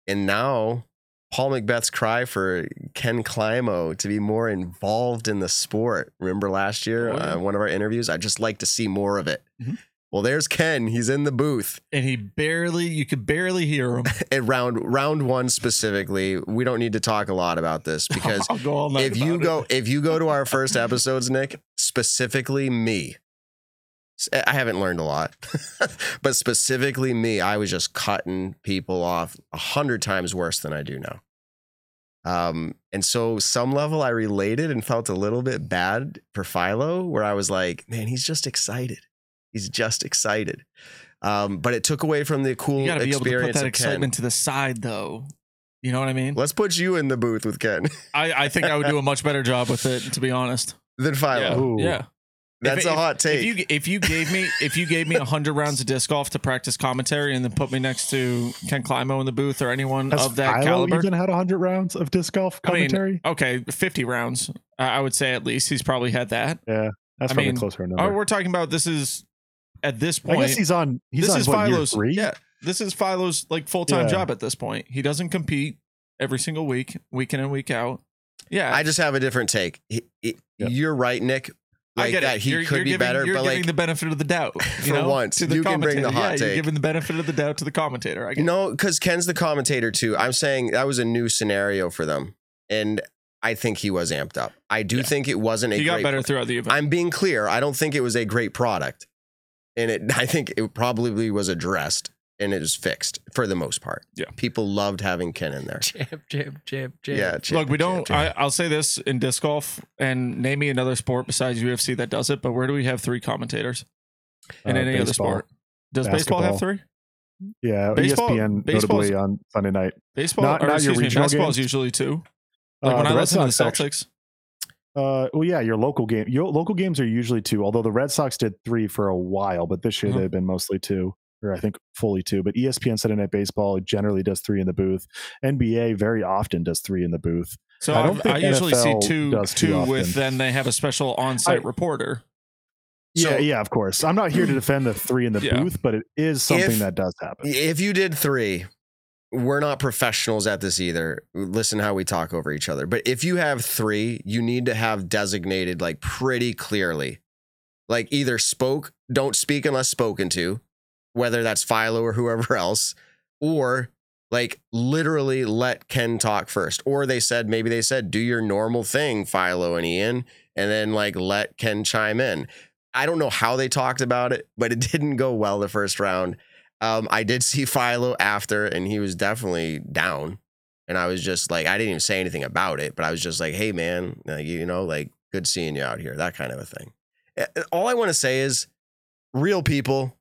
And now Paul McBeth's cry for Ken Climo to be more involved in the sport. Remember last year, Oh, yeah. uh, one of our interviews? I'd just like to see more of it. Mhm. Well, there's Ken. He's in the booth. And he barely, you could barely hear him. At round round one specifically, we don't need to talk a lot about this because I'll go all night. if you go if you go to our first episodes nick specifically me i haven't learned a lot but specifically me i was just cutting people off a hundred times worse than i do now um and so some level i related and felt a little bit bad for philo where i was like man he's just excited he's just excited um but it took away from the cool you got to be able to put experience that of Ken. excitement to the side, though. You know what I mean? let's put you in the booth with ken I, I think I would do a much better job with it, to be honest. than philo Yeah. Ooh. yeah. That's If- a hot take If you if you gave me if you gave me hundred rounds of disc golf to practice commentary and then put me next to Ken Climo in the booth or anyone Has of that Philo caliber, even had 100 rounds of disc golf I mean, commentary? okay, fifty rounds, uh, I would say at least he's probably had that. yeah, that's I probably mean, a closer number. we're talking about this is at this I point, guess he's on. He's this on is what, year Philo's. three. Yeah, this is Philo's like full time Yeah. job at this point. He doesn't compete every single week, week in and week out. Yeah, I just have a different take. He, he- Yep. You're right, Nick. I Like get that it. he You're- could you're be giving, better, You're but giving like the benefit of the doubt. You For know, once, to the you can bring the hot yeah, You're giving the benefit of the doubt to the commentator. I get no, because Ken's the commentator too. I'm saying that was a new scenario for them, and I think he was amped up. I do Yeah. think it wasn't a He got great better throughout the event. I'm being clear. I don't think it was a great product, and it. I think it probably was addressed and it was fixed for the most part. Yeah. people loved having Ken in there. Jab, jab, jab, jab. Yeah, chip, Look, we don't. chip. I, I'll say this in disc golf, and name me another sport besides UFC that does it. But where do we have three commentators in Uh, any other sport? Does baseball have three? Yeah, Baseball- ESPN baseball's- notably on Sunday night. Baseball, Not- or not your excuse me, regional basketball is usually two. Like Uh, when I the Red listen to the Sox actu- Celtics, Uh, well, yeah, your local game. Your local games are usually two. Although the Red Sox did three for a while, but this year Mhm. they've been mostly two, or I think fully two. But ESPN Sunday Night Baseball generally does three in the booth. NBA very often does three in the booth. so I I, don't think I usually NFL see two, does two with. Then they have a special on-site I- reporter. yeah, yeah, of course. I'm not here to defend the three in the Yeah. booth, but it is something If- that does happen. If you did three, we're not professionals at this either. Listen how we talk over each other. But if you have three, you need to have designated like pretty clearly. Like either spoke, don't speak unless spoken to, whether that's Philo or whoever else, or like literally let Ken talk first. Or they said, maybe they said, do your normal thing, Philo and Ian, and then like let Ken chime in. I don't know how they talked about it, but it didn't go well the first round. Um, I did see Philo after, and he was definitely down. And I was just like, I didn't even say anything about it, but I was just like, hey, man, like, you know, like, good seeing you out here, that kind of a thing. All I want to say is real people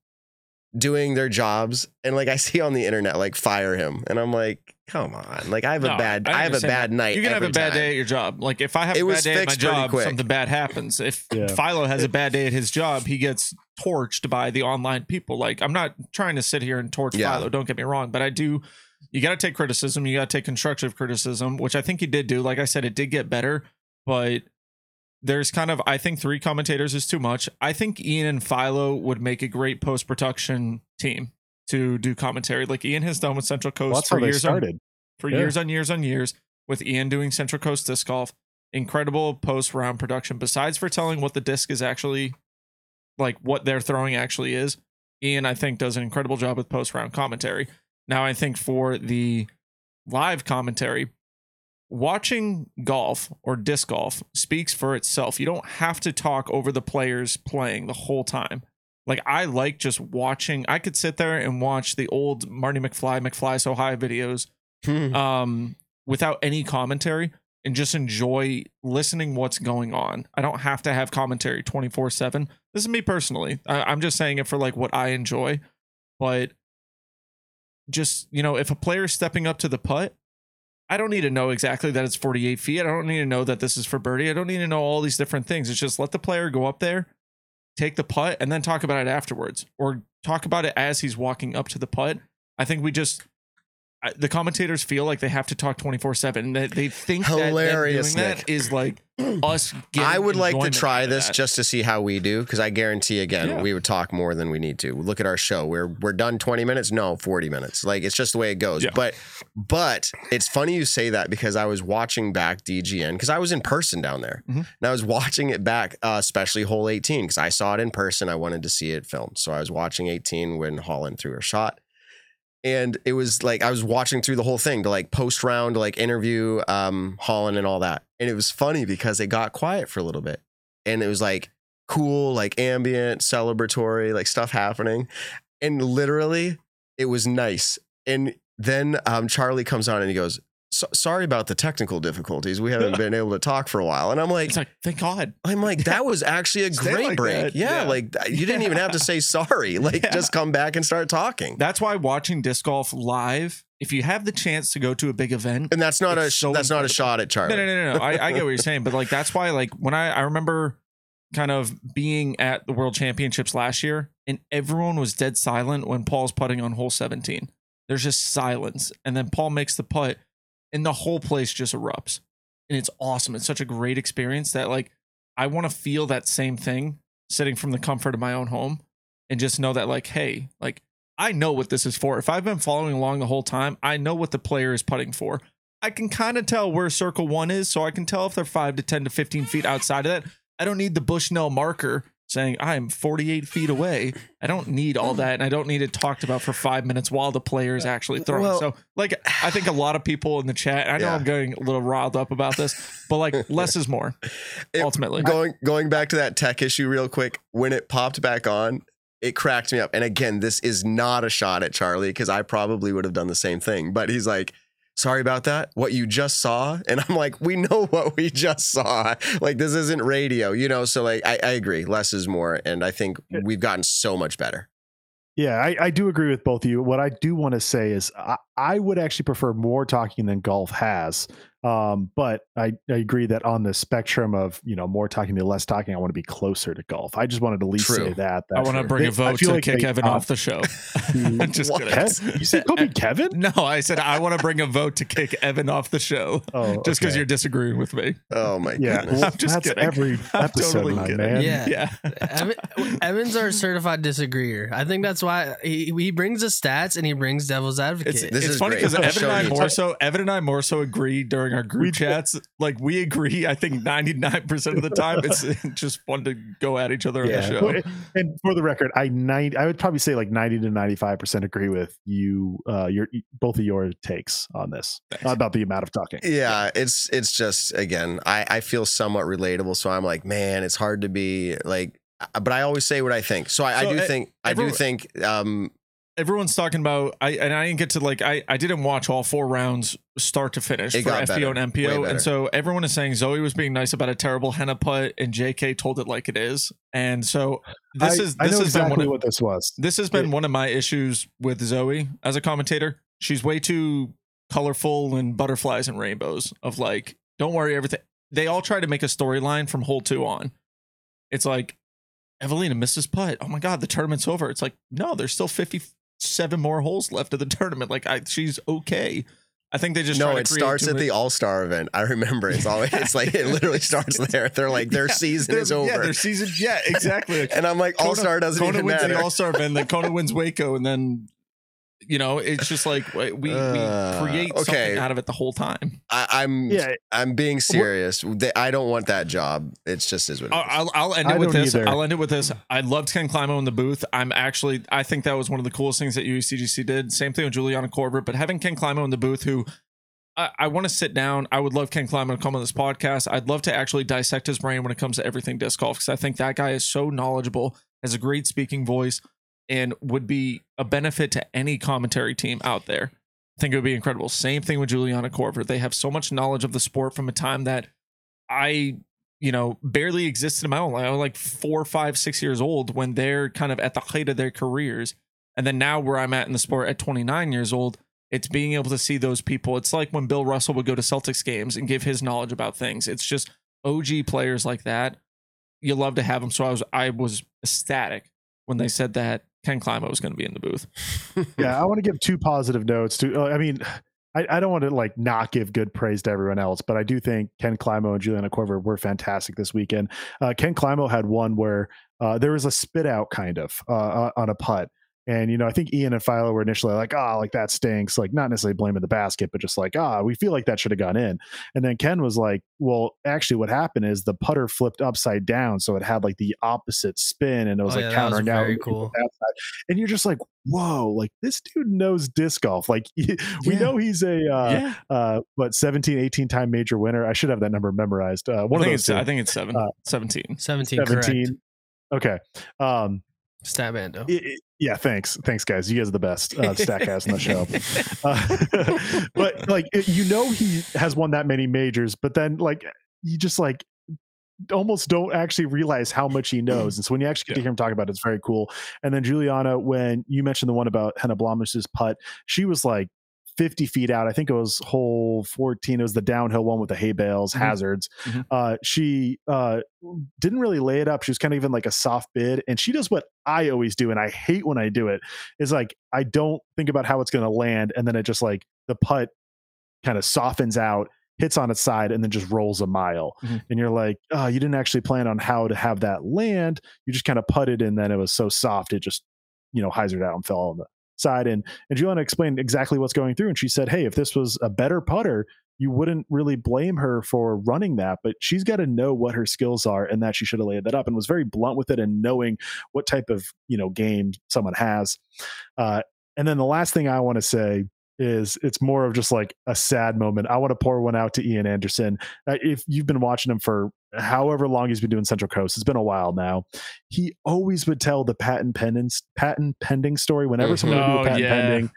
doing their jobs. And like, I see on the internet, like, fire him. And I'm like, come on. Like, I have a bad, I I, have a understand bad night. You can have a bad time. day at your job. Like if I have It a was bad day at my job, quick. something bad happens. If Yeah. Philo has a bad day at his job, he gets torched by the online people. Like I'm not trying to sit here and torch Yeah. Philo. Don't get me wrong, but I do. You got to take criticism. You got to take constructive criticism, which I think he did do. Like I said, it did get better, but there's kind of I think three commentators is too much. I think Ian and Philo would make a great post production team to do commentary. Like Ian has done with Central Coast Well, for years on for Yeah. years on years on years with Ian doing Central Coast Disc Golf. Incredible post round production. Besides for telling what the disc is actually like, what they're throwing actually is, Ian, I think, does an incredible job with post round commentary. Now, I think for the live commentary, watching golf or disc golf speaks for itself. You don't have to talk over the players playing the whole time. Like I like just watching. I could sit there and watch the old Marty McFly, McFly so high videos Hmm. um, without any commentary and just enjoy listening what's going on. I don't have to have commentary 24 7. This is me personally. I, I'm just saying it for like what I enjoy. But just, you know, if a player is stepping up to the putt, I don't need to know exactly that it's 48 feet. I don't need to know that this is for birdie. I don't need to know all these different things. It's just let the player go up there, take the putt, and then talk about it afterwards or talk about it as he's walking up to the putt. I think we just the commentators feel like they have to talk 24 7 they, they think Hilarious, that doing that is like us getting I would like to try this that. just to see how we do because I guarantee again Yeah. we would talk more than we need to. Look at our show. We're we're done 20 minutes, no, 40 minutes. Like it's just the way it goes. Yeah. But but it's funny you say that because I was watching back DGN because I was in person down there. Mhm. And I was watching it back, uh, especially hole 18, because I saw it in person. I wanted to see it filmed. So I was watching 18 when Holyn threw her shot. And it was like I was watching through the whole thing to like post round, like interview um Holyn and all that. And it was funny because it got quiet for a little bit. And it was like cool, like ambient, celebratory, like stuff happening. And literally it was nice. And then um Charlie comes on and he goes, "So- sorry about the technical difficulties. We haven't been able to talk for a while. And I'm like, it's like thank god I'm like, that was actually a Stay great like break. Yeah, Yeah. like you didn't even have to say sorry. Like Yeah. just come back and start talking. that's why watching disc golf live if you have the chance to go to a big event and that's not a so that's not a shot at Charlie. No, no, no, no. I, I get what you're saying, but like that's why, like when I I remember kind of being at the World Championships last year, and everyone was dead silent when Paul's putting on hole 17. There's just silence, and then Paul makes the putt, and the whole place just erupts, and it's awesome. It's such a great experience that like I want to feel that same thing sitting from the comfort of my own home. and just know that like, hey, like I know what this is for. If I've been following along the whole time, I know what the player is putting for. I can kind of tell where circle one is, so I can tell if they're five to 10 to 15 feet outside of that. I don't need the Bushnell marker saying I'm 48 feet away. I don't need all that, and I don't need it talked about for five minutes while the player is actually throwing. Well- so, like, I think a lot of people in the chat. I know Yeah. I'm getting a little riled up about this, but like, less is more. It- ultimately, going going back to that tech issue real quick when it popped back on it cracked me up and again this is not a shot at charlie because i probably would have done the same thing but he's like sorry about that. What you just saw? And i'm like we know what we just saw. Like this isn't radio you know? So like i, I agree. Less is more. And i think we've gotten so much better. Yeah, I, I do agree with both of you. What I do want to say is I, I would actually prefer more talking than golf has. Um, but I, I agree that on the spectrum of you know more talking to less talking, I want to be closer to golf. I just wanted to at least True. say that. I want to they- bring a I vote to like kick they Evan opt off the show. I'm just What? kidding. You said Kobe Kevin? No, I said I want to bring a vote to kick Evan off the show Oh, just because okay. you're disagreeing with me. oh my yeah. goodness well, I'm just that's kidding. every episode, totally my kidding. man. Yeah. Yeah. Evan, Evans are a certified disagreeer. I think that's why he, he brings the stats and he brings devil's advocate. It's, This it's funny because Evan and I you. more so Evan and I more so agree during our group We- chats. Like we agree, I think ninety nine percent of the time it's just fun to go at each other on Yeah. the show. Well, and for the record, I nine I would probably say like ninety to ninety five percent agree with you. Uh, your both of your takes on this Thanks. about the amount of talking. yeah it's it's just again i i feel somewhat relatable so i'm like man it's hard to be like uh, but i always say what i think so i, So, I do uh, think i do think um Everyone's talking about I and I didn't get to like I I didn't watch all four rounds start to finish It for got FPO better. and Way MPO, better. and so everyone is saying Zoe was being nice about a terrible henna putt, and JK told it like it is, and so this I, is I this know has been one exactly of, what this was. This has been It- one of my issues with Zoe as a commentator. She's way too colorful and butterflies and rainbows of like, don't worry, everything. They all try to make a storyline from hole two on. It's like, Evelina misses putt. Oh my God, the tournament's over. It's like, no, there's still 57 more holes left of the tournament. Like, I, she's okay. I think they just no it starts at much- the all-star event i remember it's always it's like it literally starts there they're like their Yeah, season is over Yeah, their season. Yeah, exactly. And i'm like all-star doesn't Kona even wins matter the All Star event, then Kona wins Waco, and then you know it's just like we we, Uh, create okay. something out of it the whole time. I, i'm Yeah, i'm being serious They- i don't want that job it's just as what it is. I'll, I'll, I'll end I it with don't this. either. I'll end it with this. I loved Ken Climo in the booth. I'm actually I think that was one of the coolest things that USDGC did. Same thing with Juliana Korver, but having Ken Climo in the booth, who I, I want to sit down. I would love Ken Climo to come on this podcast. I'd love to actually dissect his brain when it comes to everything disc golf because I think that guy is so knowledgeable, has a great speaking voice, and would be a benefit to any commentary team out there. I think it would be incredible. Same thing with Juliana Korver. They have so much knowledge of the sport from a time that I, you know, barely existed in my own life. I was like four, five, six years old when they're kind of at the height of their careers. And then now where I'm at in the sport at 29 years old, it's being able to see those people. It's like when Bill Russell would go to Celtics games and give his knowledge about things. It's just OG players like that. You love to have them. So I was I was ecstatic when they said that Ken Climo was going to be in the booth. yeah, I want to give two positive notes. To uh, I mean, I, I don't want to like not give good praise to everyone else, but I do think Ken Climo and Juliana Korver were fantastic this weekend. Uh, Ken Climo had one where uh, there was a spit out kind of uh, uh, on a putt. And you know, I think Ian and Philo were initially like, "Ah, like that stinks." Like, not necessarily blaming the basket, but just like, "Ah, we feel like that should have gone in." And then Ken was like, "Well, actually, what happened is the putter flipped upside down, so it had like the opposite spin, and it was Oh, like yeah, countering out." very cool. And you're just like, "Whoa!" Like this dude knows disc golf. Like we Yeah. know he's a uh, yeah. uh, what 17, 18 time major winner. I should have that number memorized. Uh, one I of those it's. I think it's seven, Uh, 17. 17, correct. 17. Okay. Um, Stat Bando. it- it- yeah, thanks. Thanks, guys. You guys are the best uh, Stackcast on the show. Uh, but like, it- you know, he has won that many majors, but then like, you just like almost don't actually realize how much he knows. And so when you actually get to hear him talk about it, it's very cool. And then Juliana, when you mentioned the one about Henna Blomroos's putt, she was like 50 feet out. I think it was hole 14. It was the downhill one with the hay bales, Mhm. hazards. Mhm. Uh, she uh, didn't really lay it up. She was kind of even like a soft bid. And she does what I always do. And I hate when I do it is like, I don't think about how it's going to land. And then it just like the putt kind of softens out hits on its side and then just rolls a mile. Mhm. And you're like, oh, you didn't actually plan on how to have that land. You just kind of putted and then it was so soft it just, you know, hyzered out and fell on the side. And and Juliana explained exactly what's going through. And she said, Hey, if this was a better putter, you wouldn't really blame her for running that, but she's got to know what her skills are and that she should have laid that up and was very blunt with it and knowing what type of, you know, game someone has. Uh, and then the last thing I want to say is it's more of just like a sad moment. I want to pour one out to Ian Anderson. Uh, if you've been watching him for however long he's been doing Central Coast, it's been a while now. He always would tell the patent pending patent pending story whenever Mhm. someone would do Oh, a patent yeah. pending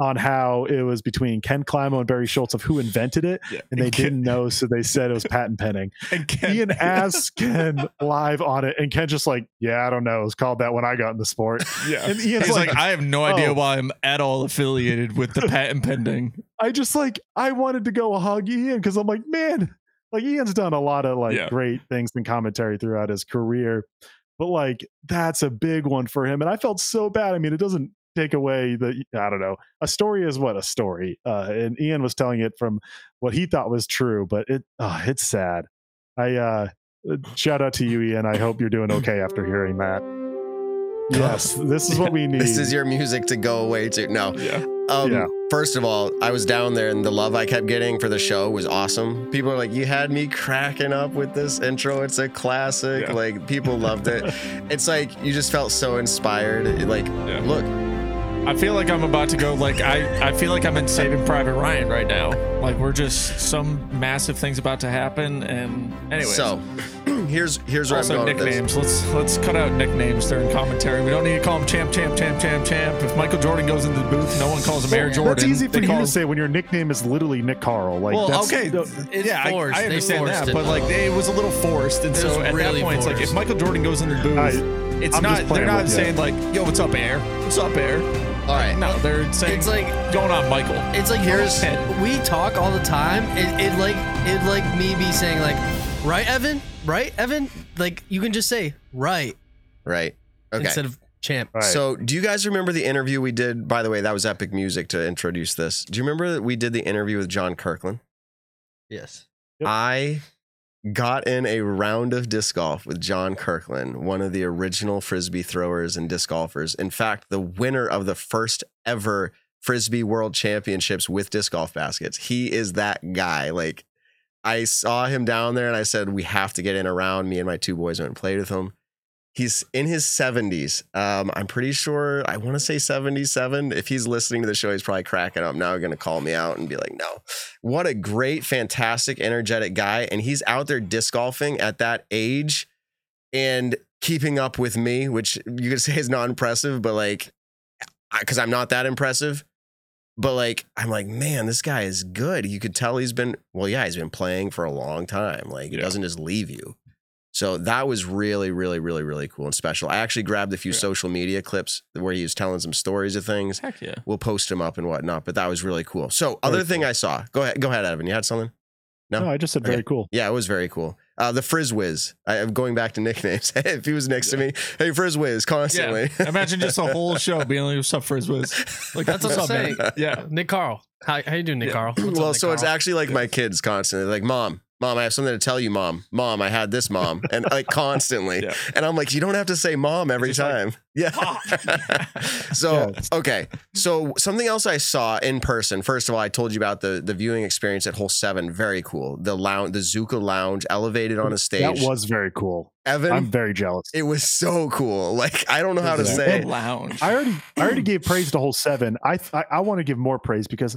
on how it was between Ken Climo and Barry Schultz of who invented it, Yeah. and they didn't know, so they said it was patent pending. And Ken, Ian asked Ken live on it, and Ken just like, "Yeah, I don't know. It was called that when I got in the sport." yeah. And Ian's He's like, like, I have no idea "Oh." why I'm at all affiliated with the patent pending. I just like I wanted to go hug Ian because I'm like, man, like Ian's done a lot of like Yeah. great things in commentary throughout his career, but like that's a big one for him, and I felt so bad. I mean, it doesn't take away the I don't know. A story is what a story, uh, and Ian was telling it from what he thought was true, but it uh, it's sad. I uh, shout out to you, Ian. I hope you're doing okay after hearing that. Yes, this is what we need. This is your music to go away to. No. Yeah. Um, Yeah. First of all, I was down there and the love I kept getting for the show was awesome. People are like, you had me cracking up with this intro. It's a classic. Yeah. Like, people loved it. it's like you just felt so inspired. Like, Yeah. look, I feel like I'm about to go like I, I feel like I'm in Saving Private Ryan right now. Like we're just some massive things about to happen and anyway. so here's here's where also I'm going with this. nicknames. Let's let's cut out nicknames during commentary. We don't need to call him champ, champ, champ, champ, champ. If Michael Jordan goes into the booth, no one calls him Air Jordan. That's easy for They you to him- say when your nickname is literally Nick Carl. Like, well, that's, okay, It's yeah, I- forced. I, They understand forced that, but like it was a little forced, and It so at really that point, it's like if. Michael Jordan goes into the booth, I- it's I'm not. They're not with you. saying like, "Yo, what's up, Air? What's up, Air?" All right. No, they're saying, It's like going on, Michael." It's like Here's- here's we talk all the time. It, it like it like me be saying like, right, Evan, right, Evan. Like you can just say right Right. Okay. instead of champ. Right. So, do you guys remember the interview we did? By the way, that was epic music to introduce this. Do you remember that we did the interview with John Kirkland? Yes. Yep. I got in a round of disc golf with John Kirkland, one of the original frisbee throwers and disc golfers. In fact, the winner of the first ever frisbee world championships with disc golf baskets. He is that guy. Like, I saw him down there and I said, We have to get in around. Me and my two boys went and played with him. He's in his 70s. Um, I'm pretty sure, I want to say 77. If he's listening to the show, he's probably cracking up now, going to call me out and be like, no. What a great, fantastic, energetic guy. And he's out there disc golfing at that age and keeping up with me, which you could say is not impressive, but like, because I'm not that impressive. But like, I'm like, man, this guy is good. You could tell he's been, well, yeah, he's been playing for a long time. Like, he Yeah. doesn't just leave you. So that was really, really, really, really cool and special. I actually grabbed a few Yeah. social media clips where he was telling some stories of things. Heck yeah. We'll post them up and whatnot, but that was really cool. So, other Very thing cool. I saw, go ahead, go ahead, Evan. You had something? No? no, I just said Okay. very cool. Yeah, it was very cool. Uh, the Frizz Whiz. I, am going back to nicknames. if he was next to me, hey, Frizz Whiz, constantly. Yeah. Imagine just a whole show being like, "What's up, Frizz?" Like That's what I'm "What's up, man?" saying. Yeah. Nick Carl. How, how you doing, Nick Yeah. Carl? What's well, Nick so it's actually like my kids constantly like, Mom, Mom, I have something to tell you, Mom. Mom, I had this, Mom, and like constantly. Yeah. And I'm like, you don't have to say Mom every Just like, time. yeah. so Yeah, okay, so something else I saw in person. First of all, I told you about the the viewing experience at Hole Seven. Very cool. The lounge, the Zuka Lounge, elevated on a stage. That was very cool. Evan. I'm very jealous. it was so cool. Like I don't know how to say. It. lounge. I already I already gave praise to hole seven. I I, I want to give more praise because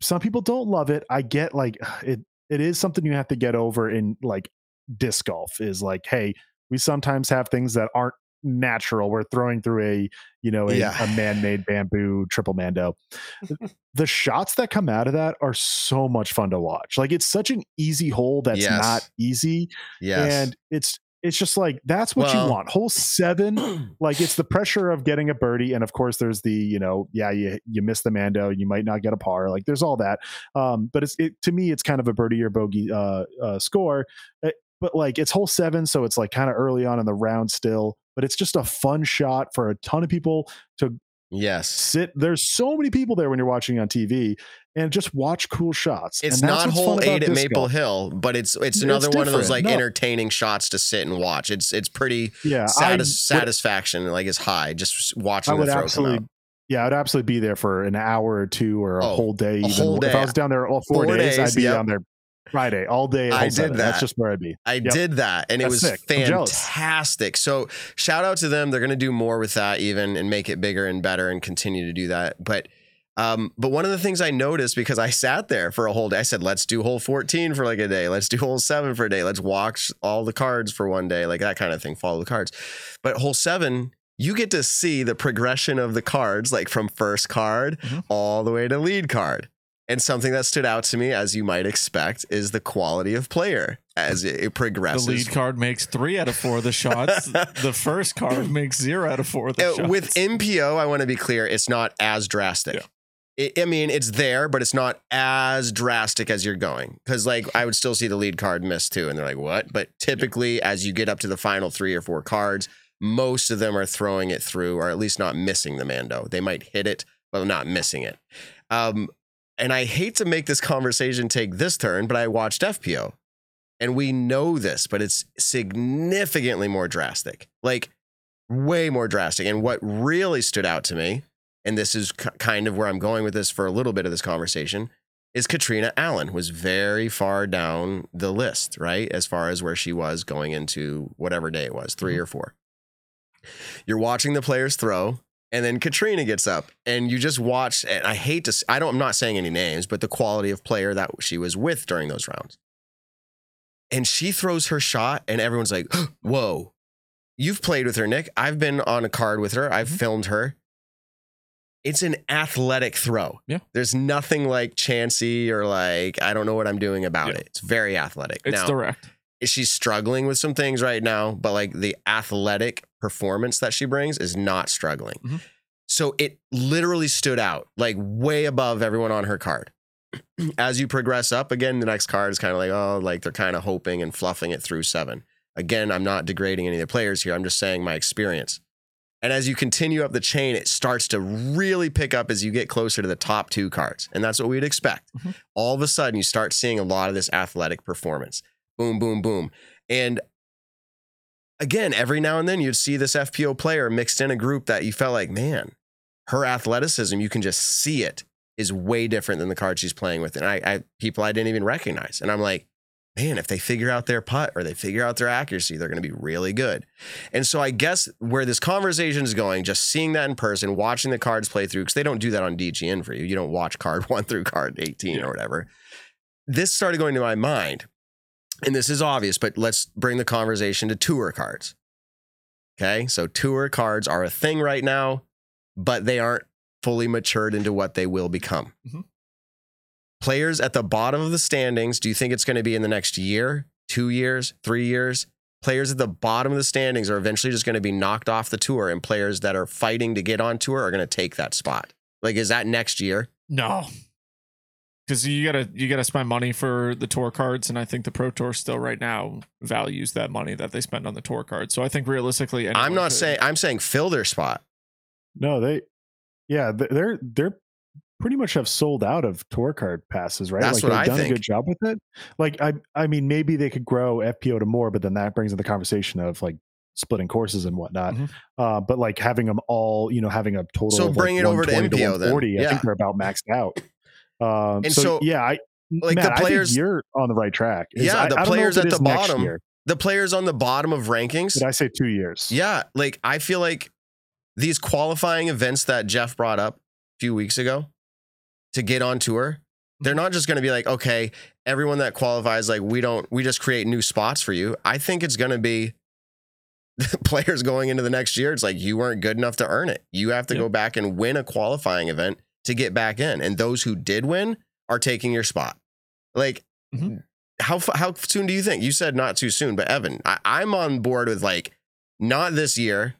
some people don't love it. I get like it it is something you have to get over in like disc golf is like, hey, we sometimes have things that aren't natural. We're throwing through a, you know, a, Yeah. a man-made bamboo triple mando. the shots that come out of that are so much fun to watch. Like it's such an easy hole that's Yes. not easy. Yes. And it's it's just like that's what Well- you want. Hole seven like it's the pressure of getting a birdie and of course there's the you know yeah you you miss the mando you might not get a par like there's all that um but it's it to me it's kind of a birdie or bogey uh, uh score Uh, but like it's hole seven so it's like kind of early on in the round still but it's just a fun shot for a ton of people to Yes. sit there's so many people there when you're watching on TV and just watch cool shots. It's not hole eight at disc Maple. Hill, but it's it's It's another one of those like. No. entertaining shots to sit and watch. It's it's pretty Yeah, satis- I satisfaction like is high just watching I the would absolutely, out. yeah, I'd absolutely be there for an hour or two or a Oh, whole day. Even whole if. I was down there all four, Four days, days, I'd be yep. down there Friday all day. I whole did Saturday. That's just where I'd be. I Yep. did that and it was sick. Fantastic. So shout out to them. They're going to do more with that even and make it bigger and better and continue to do that. But um, but one of the things I noticed because I sat there for a whole day, I said, let's do hole 14 for like a day. Let's do hole seven for a day. Let's watch all the cards for one day, like that kind of thing, follow the cards. But hole seven, you get to see the progression of the cards, like from first card Mhm. all the way to lead card. And something that stood out to me, as you might expect, is the quality of player as it, it The lead card makes three out of four of the shots. the first card makes zero out of four of the Uh, shots. with MPO, I want to be clear, it's not as drastic. Yeah. It, I mean, it's there, but it's not as drastic as you're going. Because, like, I would still see the lead card miss too. And they're like, what? But typically, as you get up to the final three or four cards, most of them are throwing it through, or at least not missing the Mando. They might hit it, but not missing it. Um, and I hate to make this conversation take this turn, but I watched FPO. And we know this, but it's significantly more drastic. Like, way more drastic. And what really stood out to me, and this is k- kind of where I'm going with this for a little bit of this conversation, is Catrina Allen was very far down the list, right? As far as where she was going into whatever day it was, 3 mm-hmm. or four. You're watching the players throw, and then Catrina gets up, and you just watch. And I hate to, I don't, I'm not saying any names, but the quality of player that she was with during those rounds. And she throws her shot, and everyone's like, whoa. You've played with her, Nick. I've been on a card with her. I've Mhm. filmed her. It's an athletic throw. Yeah. There's nothing like chancy or like, I don't know what I'm doing about Yeah. it. It's very athletic. it's now, direct. She's struggling with some things right now, but like the athletic performance that she brings is not struggling. Mhm. So it literally stood out like way above everyone on her card. As you progress up, again, the next card is kind of like, oh, like they're kind of hoping and fluffing it through seven. Again, I'm not degrading any of the players here. I'm just saying my experience. And as you continue up the chain, it starts to really pick up as you get closer to the top two cards. And that's what we'd expect. Mhm. All of a sudden, you start seeing a lot of this athletic performance boom, boom, boom. And again, every now and then you'd see this FPO player mixed in a group that you felt like, man, her athleticism, you can just see it is way different than the card she's playing with. And I, I people I didn't even recognize. And I'm like, man, if they figure out their putt or they figure out their accuracy, they're going to be really good. And so I guess where this conversation is going, just seeing that in person, watching the cards play through, because they don't do that on DGN for you. You don't watch card one through card 18 or whatever. This started going to my mind and this is obvious, but let's bring the conversation to tour cards. Okay. So tour cards are a thing right now, but they aren't fully matured into what they will become. Mhm. Players at the bottom of the standings, do you think it's going to be in the next year, two years, three years? Players at the bottom of the standings are eventually just going to be knocked off the tour, and players that are fighting to get on tour are going to take that spot. Like, is that next year? No. Because you gotta you gotta spend money for the tour cards, and I think the Pro Tour still right now values that money that they spend on the tour cards. So I think realistically, I'm not could- saying, I'm saying fill their spot. No, they, yeah, they're they're pretty much have sold out of tour card passes, right? That's like what they've I done think. a good job with it. Like I, I mean, maybe they could grow FPO to more, but then that brings in the conversation of like splitting courses and whatnot. Mhm. Uh, but like having them all, you know, having a total. So of bring like it over to 120 MPO then. 140, I Yeah. think they're about maxed out. Um, And so, so, yeah, I like, the Matt, think players- you're on the right track. Is Yeah, the I players at the bottom The players on the bottom of rankings, Did I say two years? Yeah, like I feel like these qualifying events that Jeff brought up a few weeks ago to get on tour, they're not just going to be like, okay, everyone that qualifies, like we don't, we just create new spots for you. I think it's going to be players going into the next year. It's like you weren't good enough to earn it. You have to Yeah. go back and win a qualifying event to get back in, and those who did win are taking your spot. Like, Mhm. how how soon do you think? You said not too soon, but Evan, I, I'm on board with like not this year,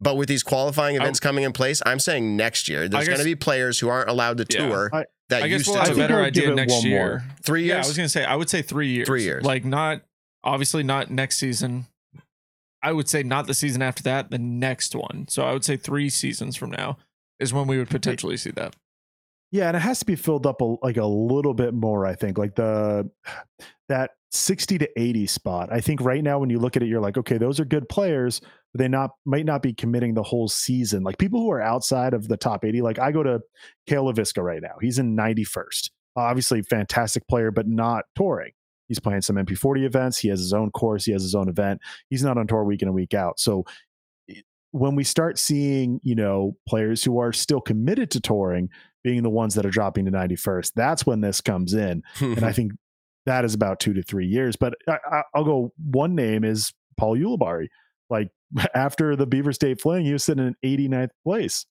but with these qualifying I- events coming in place, I'm saying next year. There's going to be players who aren't allowed to Yeah. tour I- that I guess used we'll to have a I think better I idea next one year. more. three Yeah, I was gonna say I would say three years. Three years. Like not obviously not next season. I would say not the season after that, the next one. So I would say three seasons from now. Is when we would potentially see that. Yeah, and it has to be filled up a, like a little bit more. I think like the that sixty to eighty spot. I think right now when you look at it, you're like, okay, those are good players, but they not might not be committing the whole season. Like people who are outside of the top eighty. Like I go to Cale Leiviska right now. He's in ninety first. Obviously, fantastic player, but not touring. He's playing some MP40 events. He has his own course. He has his own event. He's not on tour week in and week out. So when we start seeing, you know, players who are still committed to touring being the ones that are dropping to 91st, that's when this comes in. and I think that is about two to three years. But I, will go. One name is Paul Ulibarri. Like after the Beaver State Fling, he was sitting in 89th place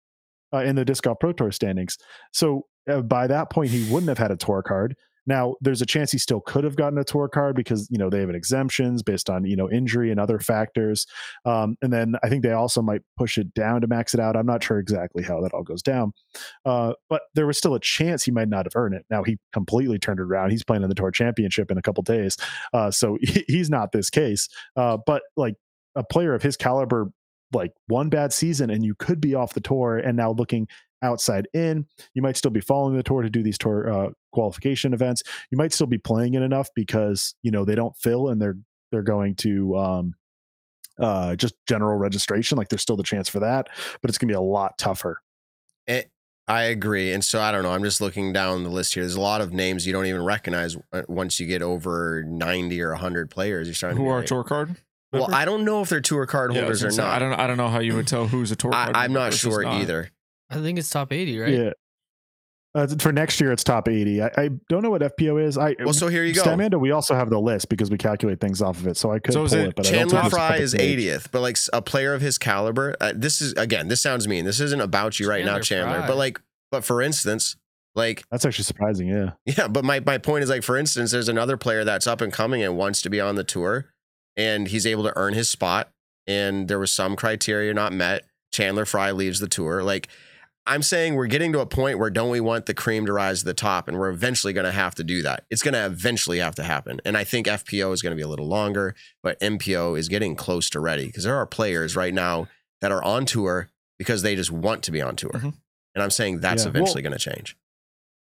uh, in the Disc Golf Pro Tour standings. So uh, by that point, he wouldn't have had a tour card. Now, there's a chance he still could have gotten a tour card because you know they have exemptions based on you know injury and other factors. Um, and then I think they also might push it down to max it out. I'm not sure exactly how that all goes down, uh, but there was still a chance he might not have earned it. Now he completely turned it around. He's playing in the tour championship in a couple days, uh, so he, he's not this case. Uh, but like a player of his caliber like one bad season and you could be off the tour and now looking outside in. You might still be following the tour to do these tour uh, qualification events. You might still be playing it enough because you know they don't fill and they're they're going to um, uh, just general registration. Like there's still the chance for that, but it's going to be a lot tougher. It, I agree, and so I don't know. I'm just looking down the list here. There's a lot of names you don't even recognize uh, once you get over 90 or 100 players. You're starting who to are tour card. Well, I don't know if they're tour card Yeah, holders was or say, not. I don't. I don't know how you would tell who's a tour card. I, am not sure not. either. I think it's top 80, right? Yeah. Uh, for next year, it's top 80. I, I don't know what FPO is. I Well, so here you go. Statmando, we also have the list because we calculate things off of it. So I could So pull it it, but I don't Chandler think it's Fry is 80th, but like a player of his caliber. Uh, this is again, this sounds mean. This isn't about you right now, Chandler Chandler. Fry. But like, but for instance, like That's actually surprising. Yeah. Yeah, but my, my point is like, for instance, there's another player that's up and coming and wants to be on the tour, and he's able to earn his spot. And there was some criteria not met. Chandler Fry leaves the tour. Like, I'm saying we're getting to a point where don't we want the cream to rise to the top, and we're eventually going to have to do that. It's going to eventually have to happen. And I think FPO is going to be a little longer, but MPO is getting close to ready because there are players right now that are on tour because they just want to be on tour. Mhm. And I'm saying that's Yeah. eventually going to change.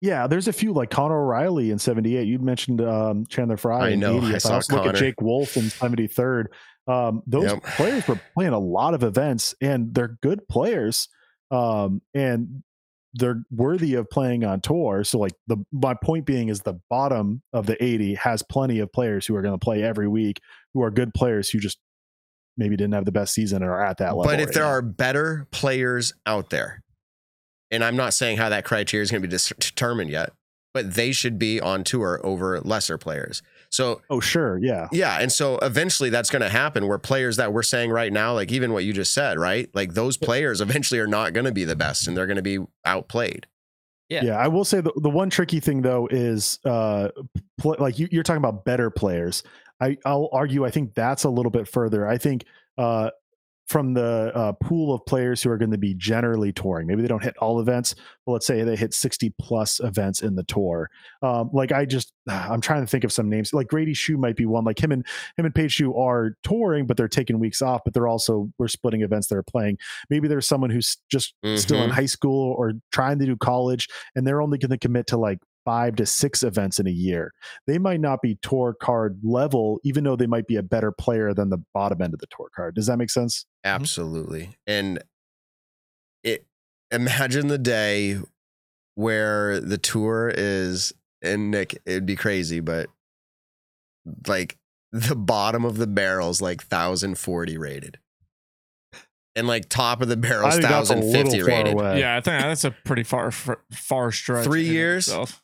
Yeah, there's a few like Connor O'Reilly in 78. You mentioned um, Chandler Fry I in know, I 80th. saw also look at Jake Wolf in 73rd. Um, those Yep. players were playing a lot of events and they're good players. Um, and they're worthy of playing on tour. So like the my point being is the bottom of the 80 has plenty of players who are going to play every week who are good players who just maybe didn't have the best season and are at that level. But if right there now. are better players out there, and I'm not saying how that criteria is going to be dis- determined yet, but they should be on tour over lesser players. So oh sure, yeah. yeah, and so eventually that's going to happen where players that we're saying right now, like even what you just said, right? Like those players eventually are not going to be the best, and they're going to be outplayed. Yeah. Yeah, I will say the, the one tricky thing though is uh pl- like you, you're talking about better players. I I'll argue I think that's a little bit further. I think uh from the uh, pool of players who are going to be generally touring, maybe they don't hit all events, but let's say they hit 60 plus events in the tour. Um, like I just, I'm trying to think of some names. Like Grady Shue might be one. Like him and him and Paige Shue are touring, but they're taking weeks off. But they're also we're splitting events they're playing. Maybe there's someone who's just still in Mhm. high school or trying to do college, and they're only going to commit to like five to six events in a year. They might not be tour card level, even though they might be a better player than the bottom end of the tour card. Does that make sense? Mm-hmm. Absolutely. And it imagine the day where the tour is and Nick, it'd be crazy, but like the bottom of the barrel's like 1040 rated. And like top of the I barrel's think that's a 1050 rated. away. Yeah, I think that's a pretty far far, far stretch. Three in and of years? itself.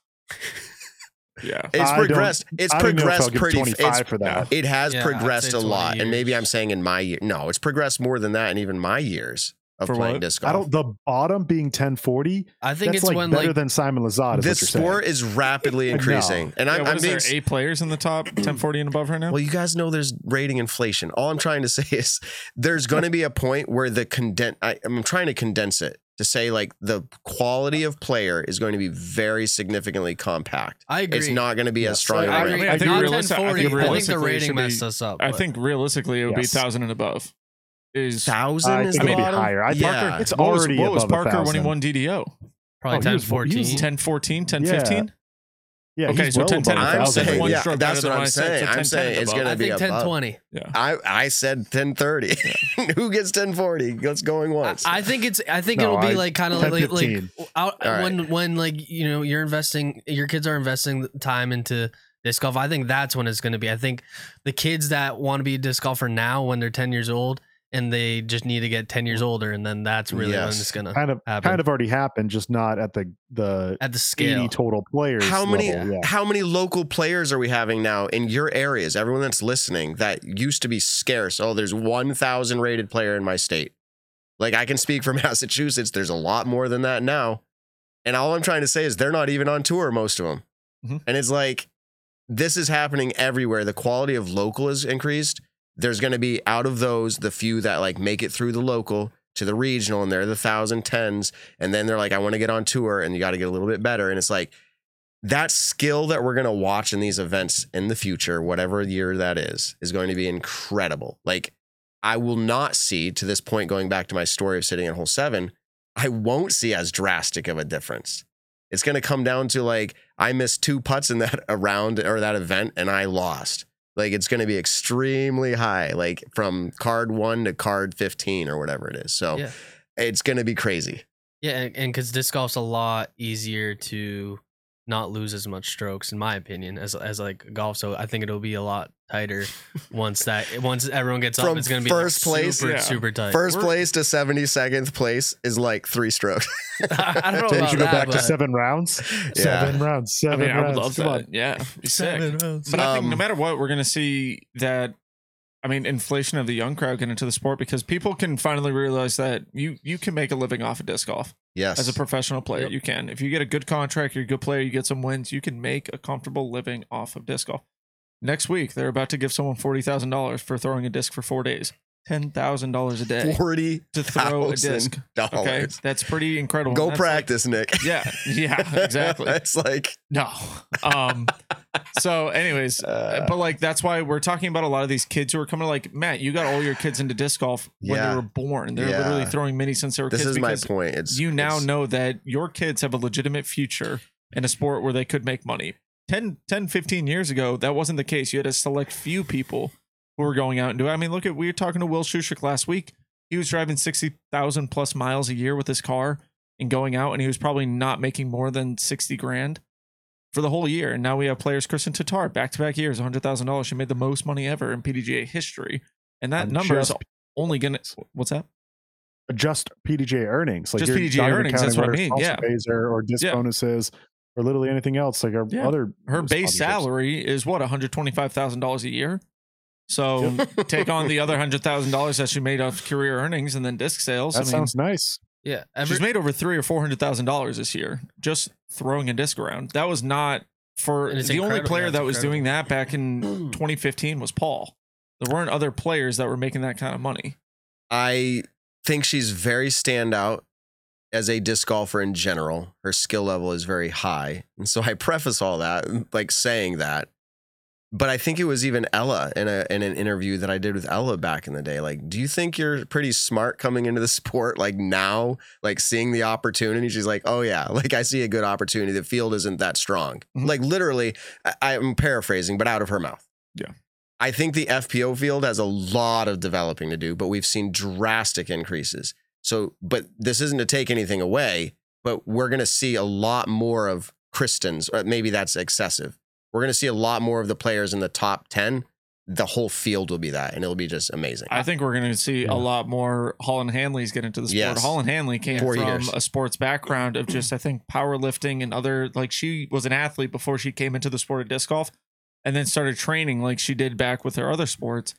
Yeah. It's I progressed. It's I don't know progressed pretty 25 it's, for that. It has Yeah, progressed a 20 lot. And maybe. I'm saying in my year. No, it's progressed more than that in even my years of For playing what? disc I don't. The bottom being 1040. I think it's like when better like than Simon Lizotte. Is This what you're sport is rapidly No. increasing. And Yeah, I'm, I'm is being there eight players in the top 1040 and above right now? Well, you guys know there's rating inflation. All I'm trying to say is there's going to be a point where the condense. I'm trying to condense it to say like the quality of player is going to be very significantly compact. I agree. It's not going to be Yeah. as strong. I around. agree. I think Not realistic- I 1040. think I think the realistically it rating be- messed us up. I but- think realistically it would Yes. be thousand and above. is thousand I is think the it'll be bottom? higher. I yeah. Parker, It's what was, already what was above a Parker when he won DDO? Probably Oh, 10 14. 10 14, 10 Yeah. 15? Yeah, Okay, he's so well 10, 10 above and a I'm five, thousand. that's saying, one yeah, stroke that's what what I'm I saying. so I'm 10, saying 10 it's gonna I be think 1020. Yeah. I I said 1030. Who gets 1040? Let's going once. I think it's. I think No, it'll be like kind of like like out, All right. when when like you know you're investing, your kids are investing time into disc golf. I think that's when it's going to be. I think the kids that want to be a disc golfer now, when they're 10 years old, and they just need to get 10 years older, and then that's really when Yes. it's going to Kind of, happen. kind of already happened, just not at the the at the 80 scale. total players. how many yeah. how many local players are we having now in your areas? Everyone that's listening that used to be scarce. Oh, there's 1,000 rated player in my state. Like I can speak for Massachusetts. There's a lot more than that now. And all I'm trying to say is they're not even on tour, most of them. Mhm. And it's like this is happening everywhere. The quality of local is increased. There's going to be out of those the few that like make it through the local to the regional, and they're the thousand tens, and then they're like, I want to get on tour, and you got to get a little bit better. And it's like that skill that we're going to watch in these events in the future, whatever year that is, is going to be incredible. Like, I will not see to this point, going back to my story of sitting at hole seven, I won't see as drastic of a difference. It's going to come down to like, I missed two putts in that round or that event and I lost. Like, it's going to be extremely high, like from card one to card 15 or whatever it is. So Yeah. it's going to be crazy. Yeah, and because disc golf's a lot easier to not lose as much strokes, in my opinion, as as like golf. So I think it'll be a lot tighter once that once everyone gets up. It's gonna be first like place- super Yeah. super tight. First We're- place to 72nd place is like three strokes. I don't know Then you about should go that, back to seven rounds. Yeah. Seven rounds. I Seven mean, I would rounds. love Come that. on. Yeah, be sick. rounds. But I think no Um, matter what, we're going to see that. I mean, inflation of the young crowd get into the sport because people can finally realize that you you can make a living off of disc golf Yes. as a professional player. Yep. You can if you get a good contract, you're a good player, you get some wins, you can make a comfortable living off of disc golf. Next week, they're about to give someone forty thousand dollars for throwing a disc for four days, ten thousand dollars a day Forty to throw a disc. dollars. Okay, that's pretty incredible. Go That's like- practice, Nick. yeah, yeah, exactly. it's like No. Um so anyways, Uh, but like that's why we're talking about a lot of these kids who are coming like Matt, you got all your kids into disc golf when Yeah. they were born. They're Yeah. literally throwing mini since they were this kids is my point. It's you now it's- know that your kids have a legitimate future in a sport where they could make money. 10, 10 15 years ago, that wasn't the case. You had a select few people who were going out and doing. I mean, look at we were talking to Will Schusterick last week. He was driving sixty thousand plus miles a year with his car and going out, and he was probably not making more than sixty grand for the whole year. And now we have players, Kristin Tattar, back to back years, hundred thousand dollars. She made the most money ever in PDGA history, and that And number is only gonna. What's that? Just PDGA earnings. Like Just PDGA earnings, that's what I mean, yeah. Or, or disc Yeah. bonuses or literally anything else. Like our Yeah. other her base salary is what $125,000 a year. So take on the other $100,000 that she made off career earnings and then disc sales. That I mean, sounds nice. yeah, every, she's made over three or four hundred thousand dollars this year just throwing a disc around. That was not for the only player Yeah, it's that was doing that back in 2015 was Paul. There weren't other players that were making that kind of money. I think she's very standout as a disc golfer in general. Her skill level is very high. And so I preface all that like saying that. But I think it was even Ella in a in an interview that I did with Ella back in the day. Like, do you think you're pretty smart coming into the sport like now, like seeing the opportunity? She's like, Oh yeah, like I see a good opportunity. The field isn't that strong. Mhm. Like literally, I, I'm paraphrasing, but out of her mouth. Yeah. I think the FPO field has a lot of developing to do, but we've seen drastic increases. So, but this isn't to take anything away, but we're going to see a lot more of Kristins, or maybe that's excessive. We're going to see a lot more of the players in the top 10. The whole field will be that, and it'll be just amazing. I think we're going to see Yeah. a lot more Holyn Handleys get into the sport. Yes. Holyn Handley came Four from years. a sports background of just, I think, powerlifting and other, like she was an athlete before she came into the sport of disc golf and then started training like she did back with her other sports